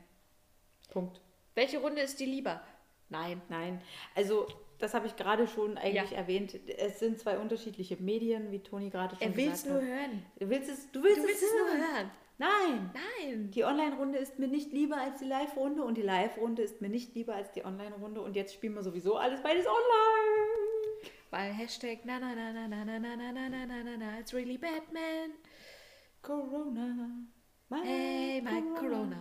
Punkt. Welche Runde ist dir lieber? Nein. Nein, also das habe ich gerade schon eigentlich Ja. erwähnt. Es sind zwei unterschiedliche Medien, wie Toni gerade schon Er will es gesagt nur hat. hören. Du willst es, du willst, Du willst es nur hören. Nein, Nein. die Online-Runde ist mir nicht lieber als die Live-Runde und die Live-Runde ist mir nicht lieber als die Online-Runde und jetzt spielen wir sowieso alles beides online. Weil Hashtag na na na na na na na na na na na na na it's really Batman. Corona. My Hey, my Corona.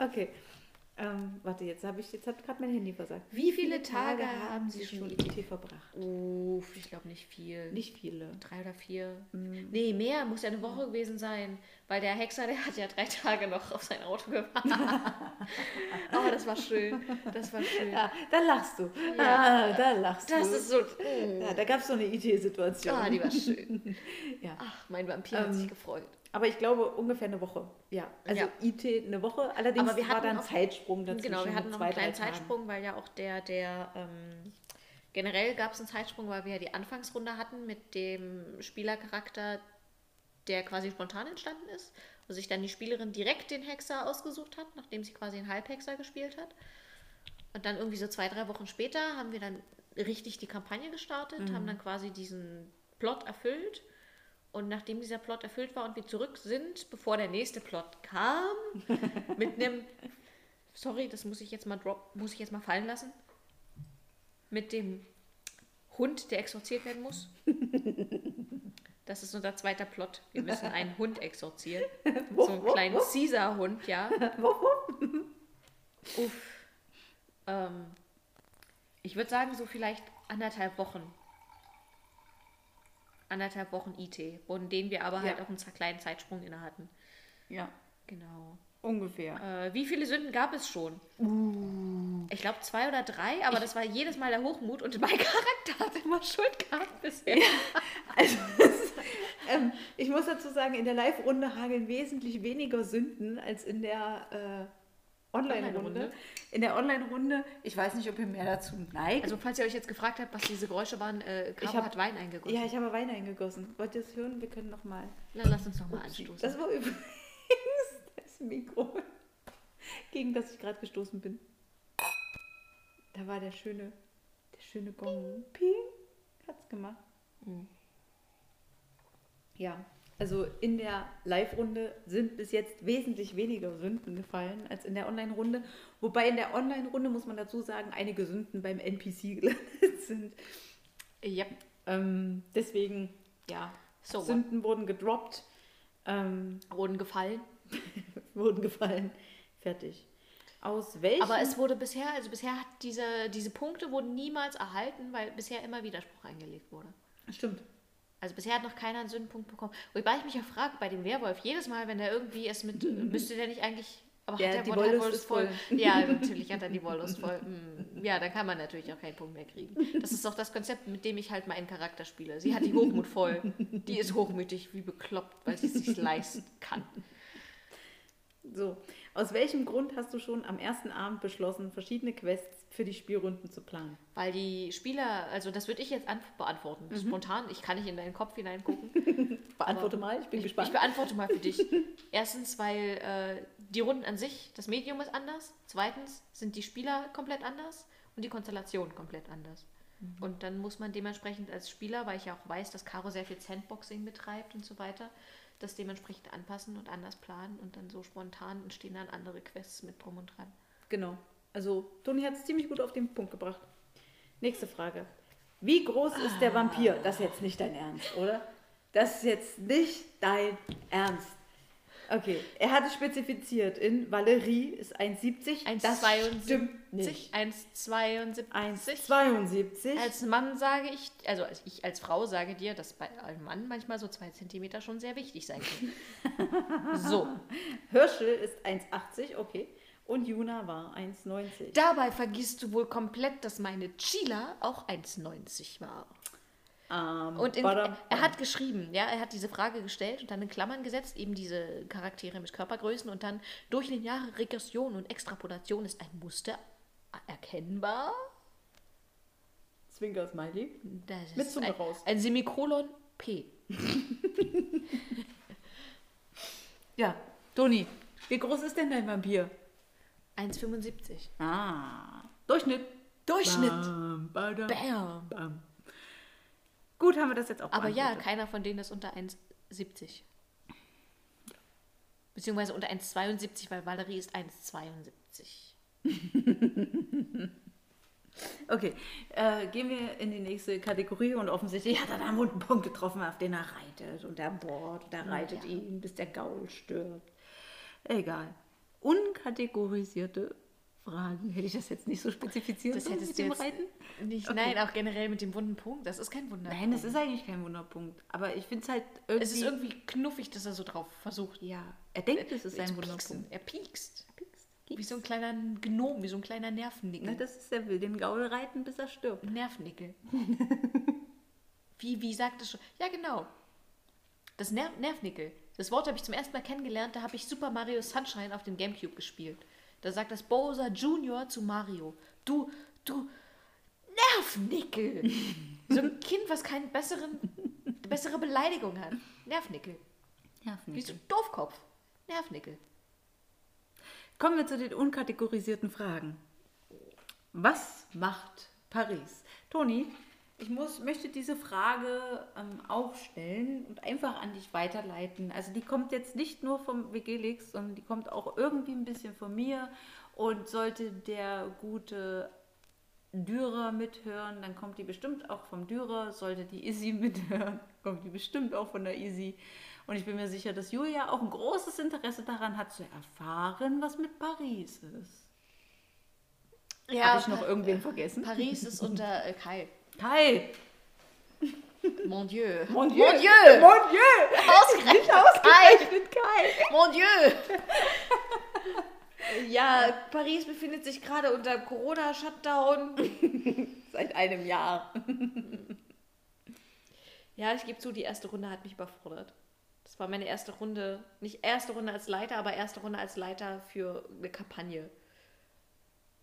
Okay. Ähm, warte, jetzt habe ich, jetzt hat gerade mein Handy versagt. Wie viele Tage haben Sie schon IT verbracht? Uff, ich glaube nicht viel. Nicht viele. Drei oder vier. Nee, mehr, muss ja eine Woche gewesen sein. Weil der Hexer, der hat ja drei Tage noch auf sein Auto gewartet. oh, das war schön. Das war schön. Ja, da lachst du. Ja. Ah, da lachst Das du. ist so. Oh. Ja, da gab es so eine IT-Situation. Ah, die war schön. ja. Ach, mein Vampir hat Ähm, sich gefreut. Aber ich glaube ungefähr eine Woche. Ja, also Ja. IT eine Woche. Allerdings Aber wir war hatten da ein auch- Zeitsprung dazwischen. Genau, wir hatten noch zwei, einen kleinen. Zeitsprung, weil ja auch der, der ähm, generell gab es einen Zeitsprung, weil wir ja die Anfangsrunde hatten mit dem Spielercharakter, der quasi spontan entstanden ist, wo sich dann die Spielerin direkt den Hexer ausgesucht hat, nachdem sie quasi einen Halbhexer gespielt hat. Und dann irgendwie so zwei, drei Wochen später haben wir dann richtig die Kampagne gestartet, haben dann quasi diesen Plot erfüllt. Und nachdem dieser Plot erfüllt war und wir zurück sind, bevor der nächste Plot kam, mit einem, sorry, das muss ich jetzt mal drop, muss ich jetzt mal fallen lassen, mit dem Hund, der exorziert werden muss. Das ist unser zweiter Plot. Wir müssen einen Hund exorzieren. So einen kleinen Caesar-Hund, ja. Uff. Ähm, ich würde sagen, so vielleicht anderthalb Wochen. Anderthalb Wochen IT, von denen wir aber halt Ja. auch einen kleinen Zeitsprung inne hatten. Ja, Genau. ungefähr. Äh, wie viele Sünden gab es schon? Ich glaube zwei oder drei, aber das war jedes Mal der Hochmut und mein Charakter hat immer Schuld gehabt bisher. Also, es- ähm, ich muss dazu sagen, in der Live-Runde hageln wesentlich weniger Sünden als in der äh, Online-Runde. In der Online-Runde, ich weiß nicht, ob ihr mehr dazu neigt. Also falls ihr euch jetzt gefragt habt, was diese Geräusche waren, äh, Caro Ich hab- hat Wein eingegossen. ja, ich habe Wein eingegossen. Wollt ihr es hören? Wir können noch mal. Na, lass uns noch mal anstoßen. Das war übrigens das Mikro, gegen das ich gerade gestoßen bin. Da war der schöne, der schöne Gong. Ping. Hat's gemacht. Mhm. Ja, also in der Live-Runde sind bis jetzt wesentlich weniger Sünden gefallen als in der Online-Runde. Wobei in der Online-Runde, muss man dazu sagen, einige Sünden beim NPC gelandet sind. ja. Ähm, deswegen, ja, So what? Sünden wurden gedroppt. Ähm, Wurden gefallen. wurden gefallen. Fertig. Aus welchem? Aber es wurde bisher, also bisher hat diese, diese Punkte wurden niemals erhalten, weil bisher immer Widerspruch eingelegt wurde. Stimmt. Also bisher hat noch keiner einen Sündenpunkt bekommen. Wobei ich mich ja frage, bei dem Werwolf, jedes Mal, wenn er irgendwie es mit, müsste der nicht eigentlich, aber Ja, hat der Wollust Wollust ist voll. Ja, natürlich hat er die Wollust voll. Hm, Ja, dann kann man natürlich auch keinen Punkt mehr kriegen. Das ist doch das Konzept, mit dem ich halt meinen Charakter spiele. Sie hat die Hochmut voll. Die ist hochmütig wie bekloppt, weil sie es sich leisten kann. So, aus welchem Grund hast du schon am ersten Abend beschlossen, verschiedene Quests für die Spielrunden zu planen? Weil die Spieler, also das würde ich jetzt an- beantworten. Mhm. Spontan, ich kann nicht in deinen Kopf hineingucken. Beantworte mal, ich bin Ich, gespannt. ich beantworte mal für dich. Erstens, weil äh, die Runden an sich, das Medium ist anders. Zweitens sind die Spieler komplett anders und die Konstellation komplett anders. Mhm. Und dann muss man dementsprechend als Spieler, weil ich ja auch weiß, dass Caro sehr viel Sandboxing betreibt und so weiter, das dementsprechend anpassen und anders planen und dann so spontan entstehen dann andere Quests mit drum und dran. Genau. Also, Toni hat es ziemlich gut auf den Punkt gebracht. Nächste Frage. Wie groß ist der Vampir? Das ist jetzt nicht dein Ernst, oder? Das ist jetzt nicht dein Ernst. Okay, er hatte spezifiziert in Valerie ist 1,70. Das stimmt nicht. 1,72. 1,72. Als Mann sage ich, also als ich als Frau sage dir, dass bei einem Mann manchmal so zwei Zentimeter schon sehr wichtig sein können. so. Hirschel ist 1,80, okay. Und Juna war 1,90. Dabei vergisst du wohl komplett, dass meine Sheila auch 1,90 war. Ähm, Und in, er hat geschrieben, ja, er hat diese Frage gestellt und dann in Klammern gesetzt, eben diese Charaktere mit Körpergrößen und dann durch lineare Regression und Extrapolation ist ein Muster erkennbar. Zwinker Smiley. Das Mit Zunge ein, raus. ein Semikolon P. Ja, Toni, wie groß ist denn dein Vampir? 1,75. Ah, Durchschnitt. Durchschnitt. Bam, badam, Bam. bam. Gut, haben wir das jetzt auch Aber ja, keiner von denen ist unter 1,70. Beziehungsweise unter 1,72, weil Valerie ist 1,72. Okay, äh, gehen wir in die nächste Kategorie und offensichtlich hat er da einen wunden Punkt getroffen, auf den er reitet und er bohrt und er reitet Ja. ihn, bis der Gaul stirbt. Egal. Unkategorisierte Fragen. Hätte ich das jetzt nicht so spezifiziert Das hättest mit dem Reiten? nicht. Okay. Nein, auch generell mit dem wunden Punkt. Das ist kein Wunder. Nein, das ist eigentlich kein Wunderpunkt. Aber ich finde es halt irgendwie... Es ist irgendwie knuffig, dass er so drauf versucht. ja, er denkt, es ist ein Wunderpunkt. Er piekst. Wie so ein kleiner Gnom, wie so ein kleiner Nervennickel. Na, das ist, er will den Gaul reiten, bis er stirbt. Nervnickel. wie, wie sagt es schon? Ja, genau. Das Ner Nervnickel. Das Wort habe ich zum ersten Mal kennengelernt, da habe ich Super Mario Sunshine auf dem Gamecube gespielt. Da sagt das Bowser Junior zu Mario. Du, du, Nervnickel. so ein Kind, was keine besseren, bessere Beleidigung hat. Nervnickel. Wie so ein Doofkopf. Nervnickel. Kommen wir zu den unkategorisierten Fragen. Was macht Paris? Toni, ich muss, möchte diese Frage ähm, auch stellen und einfach an dich weiterleiten. Also die kommt jetzt nicht nur vom Wikileaks, sondern die kommt auch irgendwie ein bisschen von mir. Und sollte der gute Dürer mithören, dann kommt die bestimmt auch vom Dürer. Sollte die Izzy mithören, kommt die bestimmt auch von der Izzy. Und ich bin mir sicher, dass Julia auch ein großes Interesse daran hat, zu erfahren, was mit Paris ist. Habe ich noch irgendwen vergessen? Paris ist unter äh, Kai. Kai! Mon Dieu. Mon Dieu! Mon Dieu! Mon Dieu! Ausgerechnet Ausgerechnet Kai! Mon Dieu! ja, Paris befindet sich gerade unter Corona-Shutdown. Seit einem Jahr. Ja, ich gebe zu, die erste Runde hat mich überfordert. Das war meine erste Runde, nicht erste Runde als Leiter, aber erste Runde als Leiter für eine Kampagne.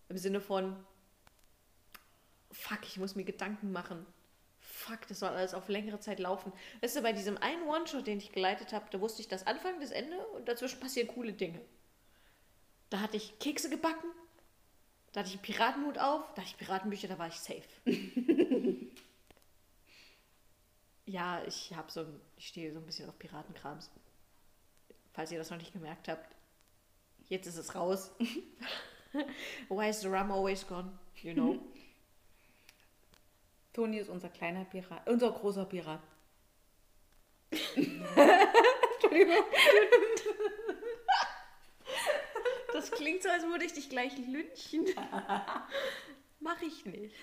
Im Sinne von, fuck, ich muss mir Gedanken machen. Fuck, das soll alles auf längere Zeit laufen. Weißt du, bei diesem einen One-Shot, den ich geleitet habe, da wusste ich das Anfang, das Ende und dazwischen passieren coole Dinge. Da hatte ich Kekse gebacken, da hatte ich einen Piratenhut auf, da hatte ich Piratenbücher, da war ich safe. ja, ich habe so, ich stehe so ein bisschen auf Piratenkrams. Falls ihr das noch nicht gemerkt habt, jetzt ist es raus. Why is the rum always gone? You know. Toni ist unser kleiner Pirat, unser großer Pirat. Das klingt so, als würde ich dich gleich lynchen. Mach ich nicht.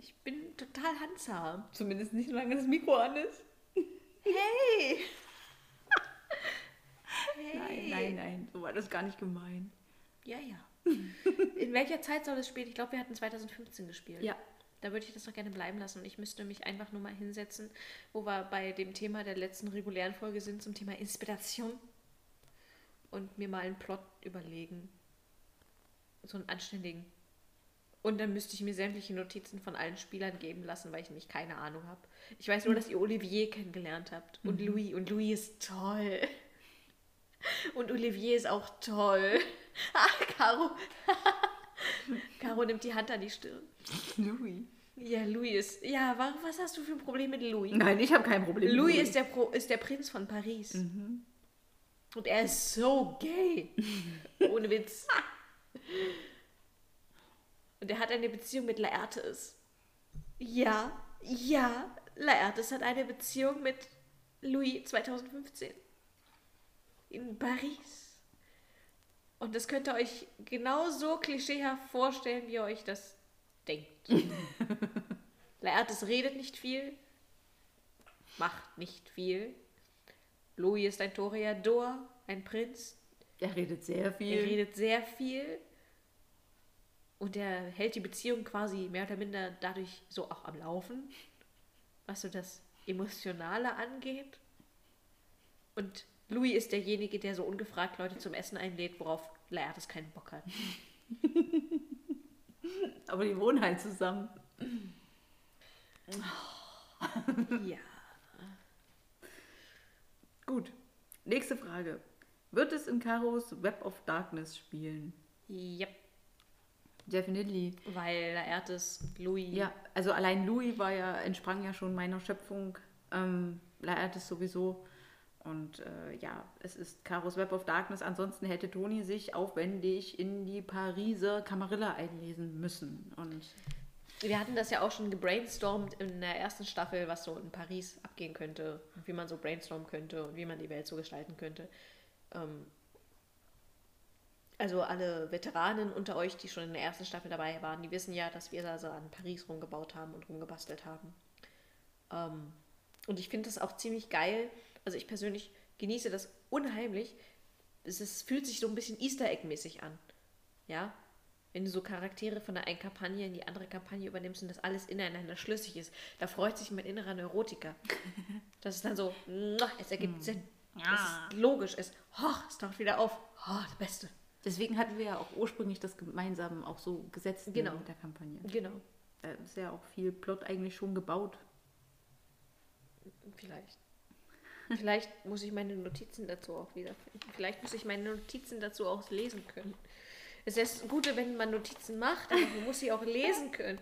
Ich bin total handsam. Zumindest nicht, solange das Mikro an ist. Hey! Nein, nein, nein, so war das gar nicht gemeint. Ja, ja. In welcher Zeit soll es spielen? Ich glaube, wir hatten 2015 gespielt. Ja. Da würde ich das doch gerne bleiben lassen. Und ich müsste mich einfach nur mal hinsetzen, wo wir bei dem Thema der letzten regulären Folge sind, zum Thema Inspiration. Und mir mal einen Plot überlegen. So einen anständigen. Und dann müsste ich mir sämtliche Notizen von allen Spielern geben lassen, weil ich nämlich keine Ahnung habe. Ich weiß nur, dass ihr Olivier kennengelernt habt. Und Louis. Und Louis ist toll. Und Olivier ist auch toll. Ah, Caro. Caro nimmt die Hand an die Stirn. Louis. Ja, Louis. Ja, warum, was hast du für ein Problem mit Louis? Nein, ich habe kein Problem. mit Louis ist der, Pro, ist der Prinz von Paris. Und er ist so gay. Ohne Witz. Und er hat eine Beziehung mit Laertes. Ja. ja, Laertes hat eine Beziehung mit Louis 2015 in Paris. Und das könnt ihr euch genauso klischeehaft vorstellen, wie ihr euch das. Laertes redet nicht viel, macht nicht viel. Louis ist ein Toreador, ein Prinz. Er redet sehr viel. Er redet sehr viel. Und er hält die Beziehung quasi mehr oder minder dadurch so auch am Laufen, was so das Emotionale angeht. Und Louis ist derjenige, der so ungefragt Leute zum Essen einlädt, worauf Laertes keinen Bock hat. Aber die wohnen halt zusammen. Ja. Gut. Nächste Frage. Wird es in Karos Web of Darkness spielen? Yep. Definitely. Weil Laertes Louis. Ja, also allein Louis war ja, entsprang ja schon meiner Schöpfung. Ähm, Laertes sowieso. Und äh, ja, es ist Karos Web of Darkness. Ansonsten hätte Toni sich aufwendig in die Pariser Kamarilla einlesen müssen. Und Wir hatten das ja auch schon gebrainstormt in der ersten Staffel, was so in Paris abgehen könnte, wie man so brainstormen könnte und wie man die Welt so gestalten könnte. Ähm, also alle Veteranen unter euch, die schon in der ersten Staffel dabei waren, die wissen ja, dass wir da so an Paris rumgebaut haben und rumgebastelt haben. Ähm, und ich finde das auch ziemlich geil. Also ich persönlich genieße das unheimlich. Es, ist, fühlt sich so ein bisschen Easter Egg-mäßig an. Ja, wenn du so Charaktere von der einen Kampagne in die andere Kampagne übernimmst und das alles ineinander schlüssig ist, da freut sich mein innerer Neurotiker. Das ist dann so, "Mua, es ergibt Sinn. Es ist logisch, es, oh, es taucht wieder auf. Oh, das Beste. deswegen hatten wir ja auch ursprünglich das gemeinsam auch so gesetzt ne, Genau. mit der Kampagne. Genau, Da ist ja auch viel Plot eigentlich schon gebaut. vielleicht. Vielleicht muss ich meine Notizen dazu auch wiederfinden. Vielleicht muss ich meine Notizen dazu auch lesen können. Es ist das Gute, wenn man Notizen macht, aber man muss sie auch lesen können.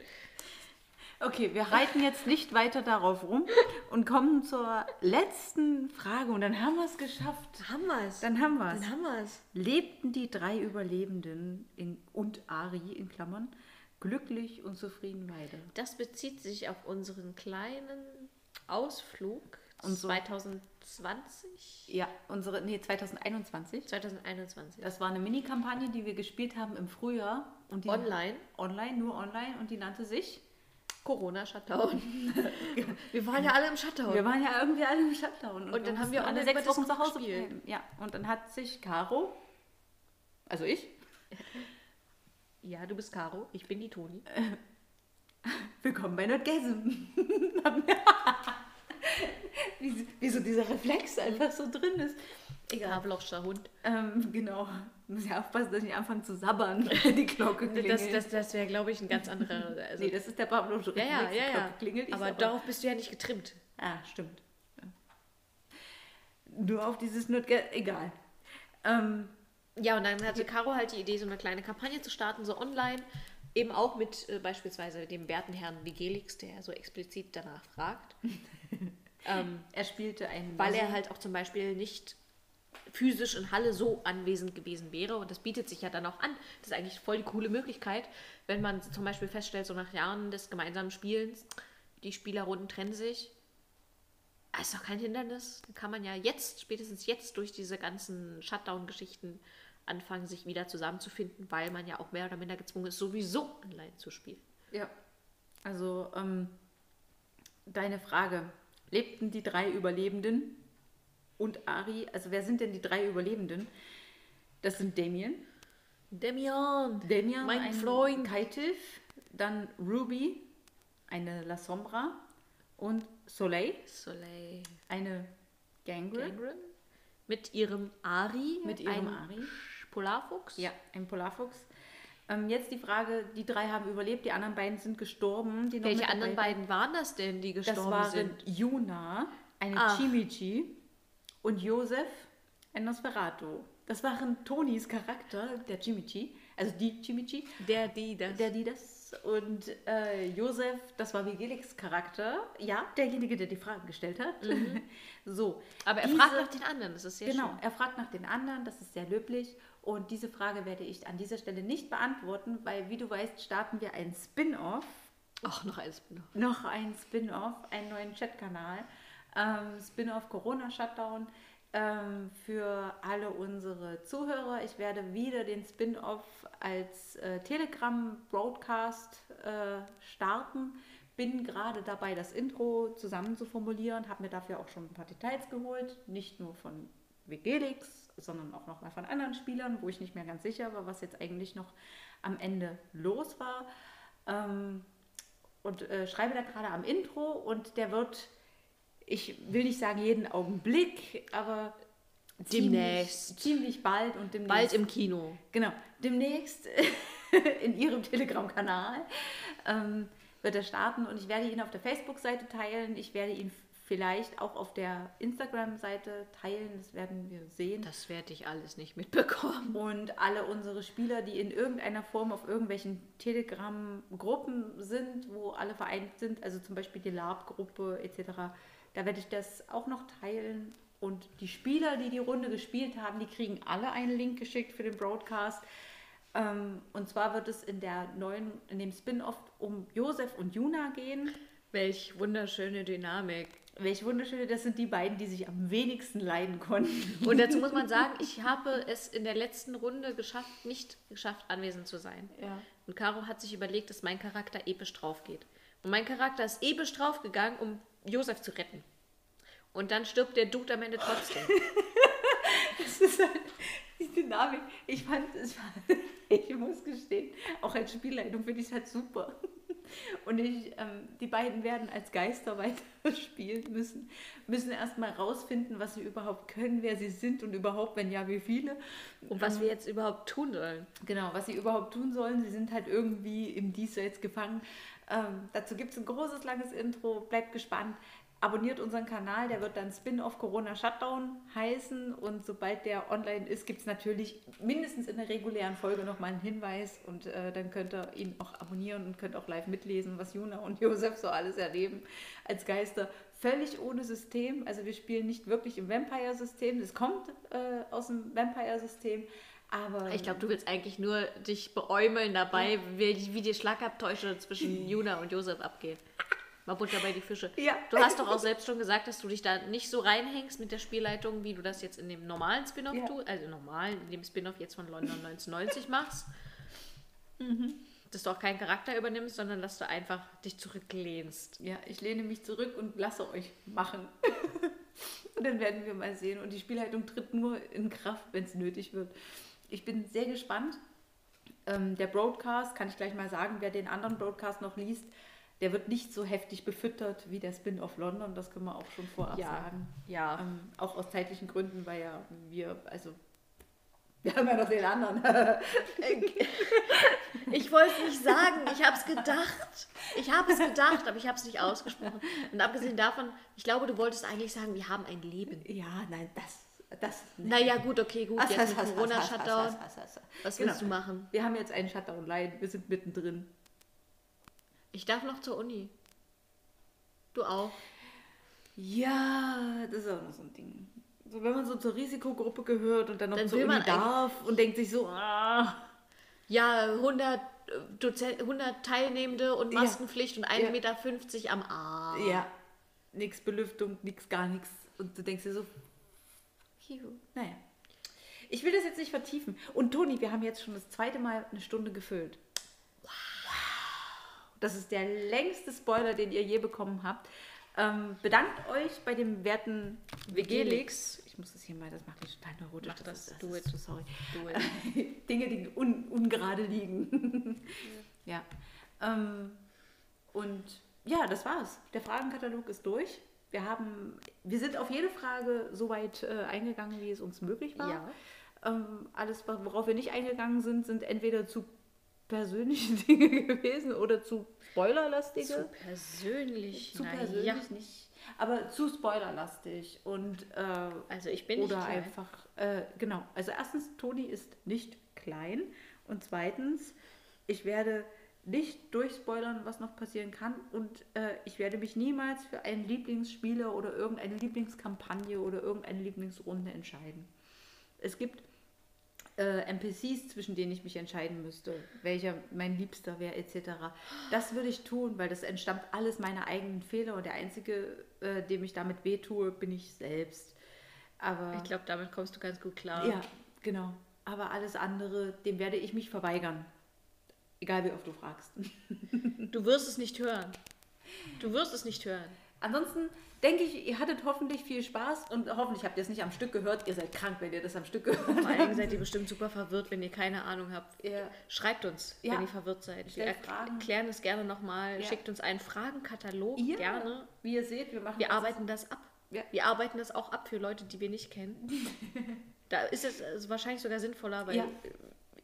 Okay, wir reiten jetzt nicht weiter darauf rum und kommen zur letzten Frage und dann haben wir es geschafft. Haben wir es? Dann haben wir es. Dann haben wir es. Lebten die drei Überlebenden in, und Ari in Klammern glücklich und zufrieden weiter? Das bezieht sich auf unseren kleinen Ausflug Und so- 2020? Ja, unsere, nee, 2021. 2021. Das war eine Mini-Kampagne, die wir gespielt haben im Frühjahr. Und die, Online. Online, nur online und die nannte sich Corona-Shutdown. wir waren ja alle im Shutdown. Wir waren ja irgendwie alle im Shutdown. Und dann haben wir alle sechs Wochen zu Hause gespielt. bleiben. Ja, und dann hat sich Caro, also ich, ja, du bist Caro, ich bin die Toni. willkommen bei Nerdgasm. wie, wie so dieser Reflex einfach so drin ist. Egal. Pavlovscher Hund. Ähm, genau. Muss ja aufpassen, dass ich nicht anfange zu sabbern, wenn die Glocke klingelt. Das, das, das wäre, glaube ich, ein ganz anderer. Also, nee, das ist der Pavlovsche ja, ja, Reflex. ja, ja. Glocke klingelt. Aber sabber. darauf bist du ja nicht getrimmt. Ah, stimmt. Nur auf dieses Nerdgasm, egal. Ähm, Ja, und dann hatte Caro halt die Idee, so eine kleine Kampagne zu starten, so online. Eben auch mit äh, beispielsweise dem werten Herrn Vigelix, der so explizit danach fragt. Ähm, er spielte einen weil er halt auch zum Beispiel nicht physisch in Halle so anwesend gewesen wäre. Und das bietet sich ja dann auch an. Das ist eigentlich voll die coole Möglichkeit, wenn man zum Beispiel feststellt, so nach Jahren des gemeinsamen Spielens, die Spielerrunden trennen sich. Ah, Ist doch kein Hindernis. Dann kann man ja jetzt, spätestens jetzt durch diese ganzen Shutdown-Geschichten anfangen, sich wieder zusammenzufinden, weil man ja auch mehr oder minder gezwungen ist, sowieso online zu spielen. Ja. Also, ähm, deine Frage. Lebten die drei Überlebenden und Ari, also wer sind denn die drei Überlebenden? Das sind Damien. Demian, Damien, mein ein Freund. Kaitif, dann Ruby, eine La Sombra und Soleil, Soleil eine Gangrel. Gangren mit ihrem Ari, Mit ihrem Ari. Polarfuchs. Ja, ein Polarfuchs. Ähm, jetzt die Frage, die drei haben überlebt, die anderen beiden sind gestorben. Welche anderen waren. beiden waren das denn, die Das gestorben waren sind? Juna, eine Ach. Chimichi und Josef, ein Nosferatu. Das waren Tonis Charakter, der Chimichi, also die Chimichi, Der, die, das. der, die das. Und äh, Josef, das war Vigelix Charakter. Ja, derjenige, der die Fragen gestellt hat. so. Aber er diese- fragt nach den anderen, das ist sehr Genau, schön. er fragt nach den anderen, das ist sehr löblich. Und diese Frage werde ich an dieser Stelle nicht beantworten, weil, wie du weißt, starten wir ein Spin-off Ach, noch alles. Noch. noch ein Spin-off, einen neuen Chatkanal. Ähm, Spin-off Corona Shutdown ähm, für alle unsere Zuhörer. Ich werde wieder den Spin-off als äh, Telegram-Broadcast äh, starten. Bin gerade dabei, das Intro zusammen zu formulieren, habe mir dafür auch schon ein paar Details geholt, nicht nur von Vegelix, sondern auch noch mal von anderen Spielern, wo ich nicht mehr ganz sicher war, was jetzt eigentlich noch am Ende los war. Ähm, und äh, schreibe da gerade am Intro und der wird, ich will nicht sagen jeden Augenblick, aber Demnächst. Ziemlich, ziemlich bald und demnächst. Bald im Kino. Genau, demnächst in Ihrem Telegram-Kanal ähm, wird er starten und ich werde ihn auf der Facebook-Seite teilen. Ich werde ihn vielleicht auch auf der Instagram-Seite teilen. Das werden wir sehen. Das werde ich alles nicht mitbekommen. Und alle unsere Spieler, die in irgendeiner Form auf irgendwelchen Telegram-Gruppen sind, wo alle vereint sind, also zum Beispiel die LARP-Gruppe etc., da werde ich das auch noch teilen. Und die Spieler, die die Runde gespielt haben, die kriegen alle einen Link geschickt für den Broadcast. Ähm, und zwar wird es in der neuen, in dem Spin-off um Josef und Juna gehen. Welch wunderschöne Dynamik. Welche wunderschöne, das sind die beiden, die sich am wenigsten leiden konnten. Und dazu muss man sagen, ich habe es in der letzten Runde geschafft, nicht geschafft, anwesend zu sein. Ja. Und Caro hat sich überlegt, dass mein Charakter episch drauf geht. Und mein Charakter ist episch draufgegangen, um Josef zu retten. Und dann stirbt der Dude am Ende trotzdem. Das ist halt die Dynamik. Ich fand es, war- ich muss gestehen, auch als Spielleitung finde ich es halt super. Und ich, ähm, die beiden werden als Geister weiterspielen müssen, müssen erstmal rausfinden, was sie überhaupt können, wer sie sind und überhaupt, wenn ja, wie viele. Und was wir jetzt überhaupt tun sollen. Genau, was sie überhaupt tun sollen. Sie sind halt irgendwie im Diesseits gefangen. Ähm, dazu gibt es ein großes, langes Intro. Bleibt gespannt. Abonniert unseren Kanal, der wird dann Spin-off Corona Shutdown heißen. Und sobald der online ist, gibt es natürlich mindestens in der regulären Folge nochmal einen Hinweis. Und äh, dann könnt ihr ihn auch abonnieren und könnt auch live mitlesen, was Juna und Josef so alles erleben als Geister. Völlig ohne System. Also wir spielen nicht wirklich im Vampire-System. Das kommt äh, aus dem Vampire-System. Aber Ich glaube, du willst eigentlich nur dich beäumeln dabei, wie, wie die Schlagabtäusche zwischen Juna und Josef abgehen. Mal Butter bei die Fische. Ja. Du hast doch auch selbst schon gesagt, dass du dich da nicht so reinhängst mit der Spielleitung, wie du das jetzt in dem normalen Spin-off Ja. tust, also normalen, in dem Spin-off jetzt von London 1990 machst. Mhm. Dass du auch keinen Charakter übernimmst, sondern dass du einfach dich zurücklehnst. Ja, ich lehne mich zurück und lasse euch machen. und dann werden wir mal sehen. Und die Spielleitung tritt nur in Kraft, wenn es nötig wird. Ich bin sehr gespannt. Ähm, der Broadcast, kann ich gleich mal sagen, wer den anderen Broadcast noch liest, der wird nicht so heftig befüttert wie der Spin-off London. Das können wir auch schon vorab Ja. sagen. Ja. Ähm, auch aus zeitlichen Gründen, weil ja wir, also, wir haben ja noch den anderen. Ich wollte es nicht sagen, ich habe es gedacht. Ich habe es gedacht, aber ich habe es nicht ausgesprochen. Und abgesehen davon, ich glaube, du wolltest eigentlich sagen, wir haben ein Leben. ja, nein, das, das Naja, gut, okay, gut. Jetzt has, Corona-Shutdown. Was Genau. willst du machen? Wir haben jetzt einen Shutdown live, wir sind mittendrin. Ich darf noch zur Uni. Du auch. Ja, das ist auch noch so ein Ding. So, wenn man so zur Risikogruppe gehört und dann noch Dann zur Uni man darf und denkt sich so, ah, Ja, 100, äh, Dozen 100 Teilnehmende und Ja. Maskenpflicht und 1,50 Ja. Meter am Arm. ja, nix Belüftung, nix gar nichts. Und du denkst dir so, naja. Ich will das jetzt nicht vertiefen. Und Toni, wir haben jetzt schon das zweite Mal eine Stunde gefüllt. Das ist der längste Spoiler, den ihr je bekommen habt. Ähm, bedankt euch bei dem werten WG-Leaks. Ich muss das hier mal, das macht mich total neurotisch. Mach das, ist, do it. so sorry. Du, äh, Dinge, die un, ungerade liegen. ja. Ähm, und ja, das war's. Der Fragenkatalog ist durch. Wir haben, wir sind auf jede Frage so weit äh, eingegangen, wie es uns möglich war. Ja. Ähm, alles, worauf wir nicht eingegangen sind, sind entweder zu persönliche Dinge gewesen oder zu spoilerlastige. zu persönlich. Zu persönlich ja. nicht, aber zu spoilerlastig und äh, Also ich bin nicht oder klein. einfach äh, genau. Also erstens, Toni ist nicht klein und zweitens, ich werde nicht durchspoilern, was noch passieren kann und äh, ich werde mich niemals für einen Lieblingsspieler oder irgendeine Lieblingskampagne oder irgendeine Lieblingsrunde entscheiden. Es gibt äh, NPCs, zwischen denen ich mich entscheiden müsste, welcher mein Liebster wäre, etc. Das würde ich tun, weil das entstammt alles meiner eigenen Fehler und der einzige, äh, dem ich damit wehtue, bin ich selbst. Aber Ich glaube, damit kommst du ganz gut klar. ja, genau. Aber alles andere, dem werde ich mich verweigern. Egal wie oft du fragst. Du wirst es nicht hören. Du wirst es nicht hören. Ansonsten denke ich, ihr hattet hoffentlich viel Spaß und hoffentlich habt ihr es nicht am Stück gehört. Ihr seid krank, wenn ihr das am Stück gehört Vor allen Dingen habt. seid ihr bestimmt super verwirrt, wenn ihr keine Ahnung habt. Ja. Schreibt uns, Ja. wenn ihr verwirrt seid. Wir Stellt Fragen. erklären es gerne nochmal. Ja. Schickt uns einen Fragenkatalog gerne. Wie ihr seht, wir machen Wir das- arbeiten das ab. Wir arbeiten das auch ab für Leute, die wir nicht kennen. da ist es äh, wahrscheinlich sogar sinnvoller, weil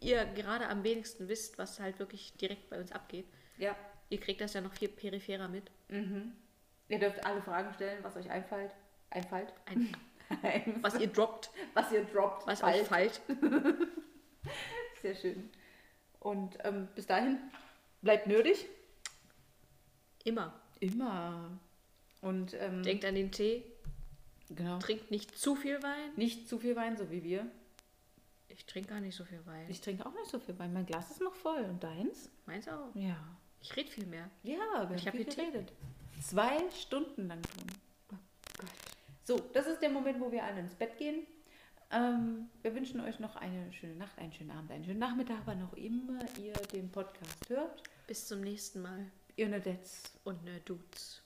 ihr gerade am wenigsten wisst, was halt wirklich direkt bei uns abgeht. Ja. Ihr kriegt das ja noch viel peripherer mit. Ihr dürft alle Fragen stellen, was euch einfällt. Einfällt. Ein, was ihr droppt, was ihr droppt. was fallt. euch fällt. Sehr schön. Und ähm, bis dahin, bleibt nerdig. Immer. Immer. Und ähm, Denkt an den Tee, genau. trinkt nicht zu viel Wein. nicht zu viel Wein, so wie wir. Ich trinke gar nicht so viel Wein. Ich trinke auch nicht so viel Wein. Mein Glas ist noch voll. Und deins? Meins auch. Ja. Ich rede viel mehr. Ja, wir Ich haben hab viel hier Tee. Zwei Stunden lang schon. So, das ist der Moment, wo wir alle ins Bett gehen. Ähm, wir wünschen euch noch eine schöne Nacht, einen schönen Abend, einen schönen Nachmittag, wann auch immer ihr den Podcast hört. Bis zum nächsten Mal. Ihr Nedetz. Und ne Dudes.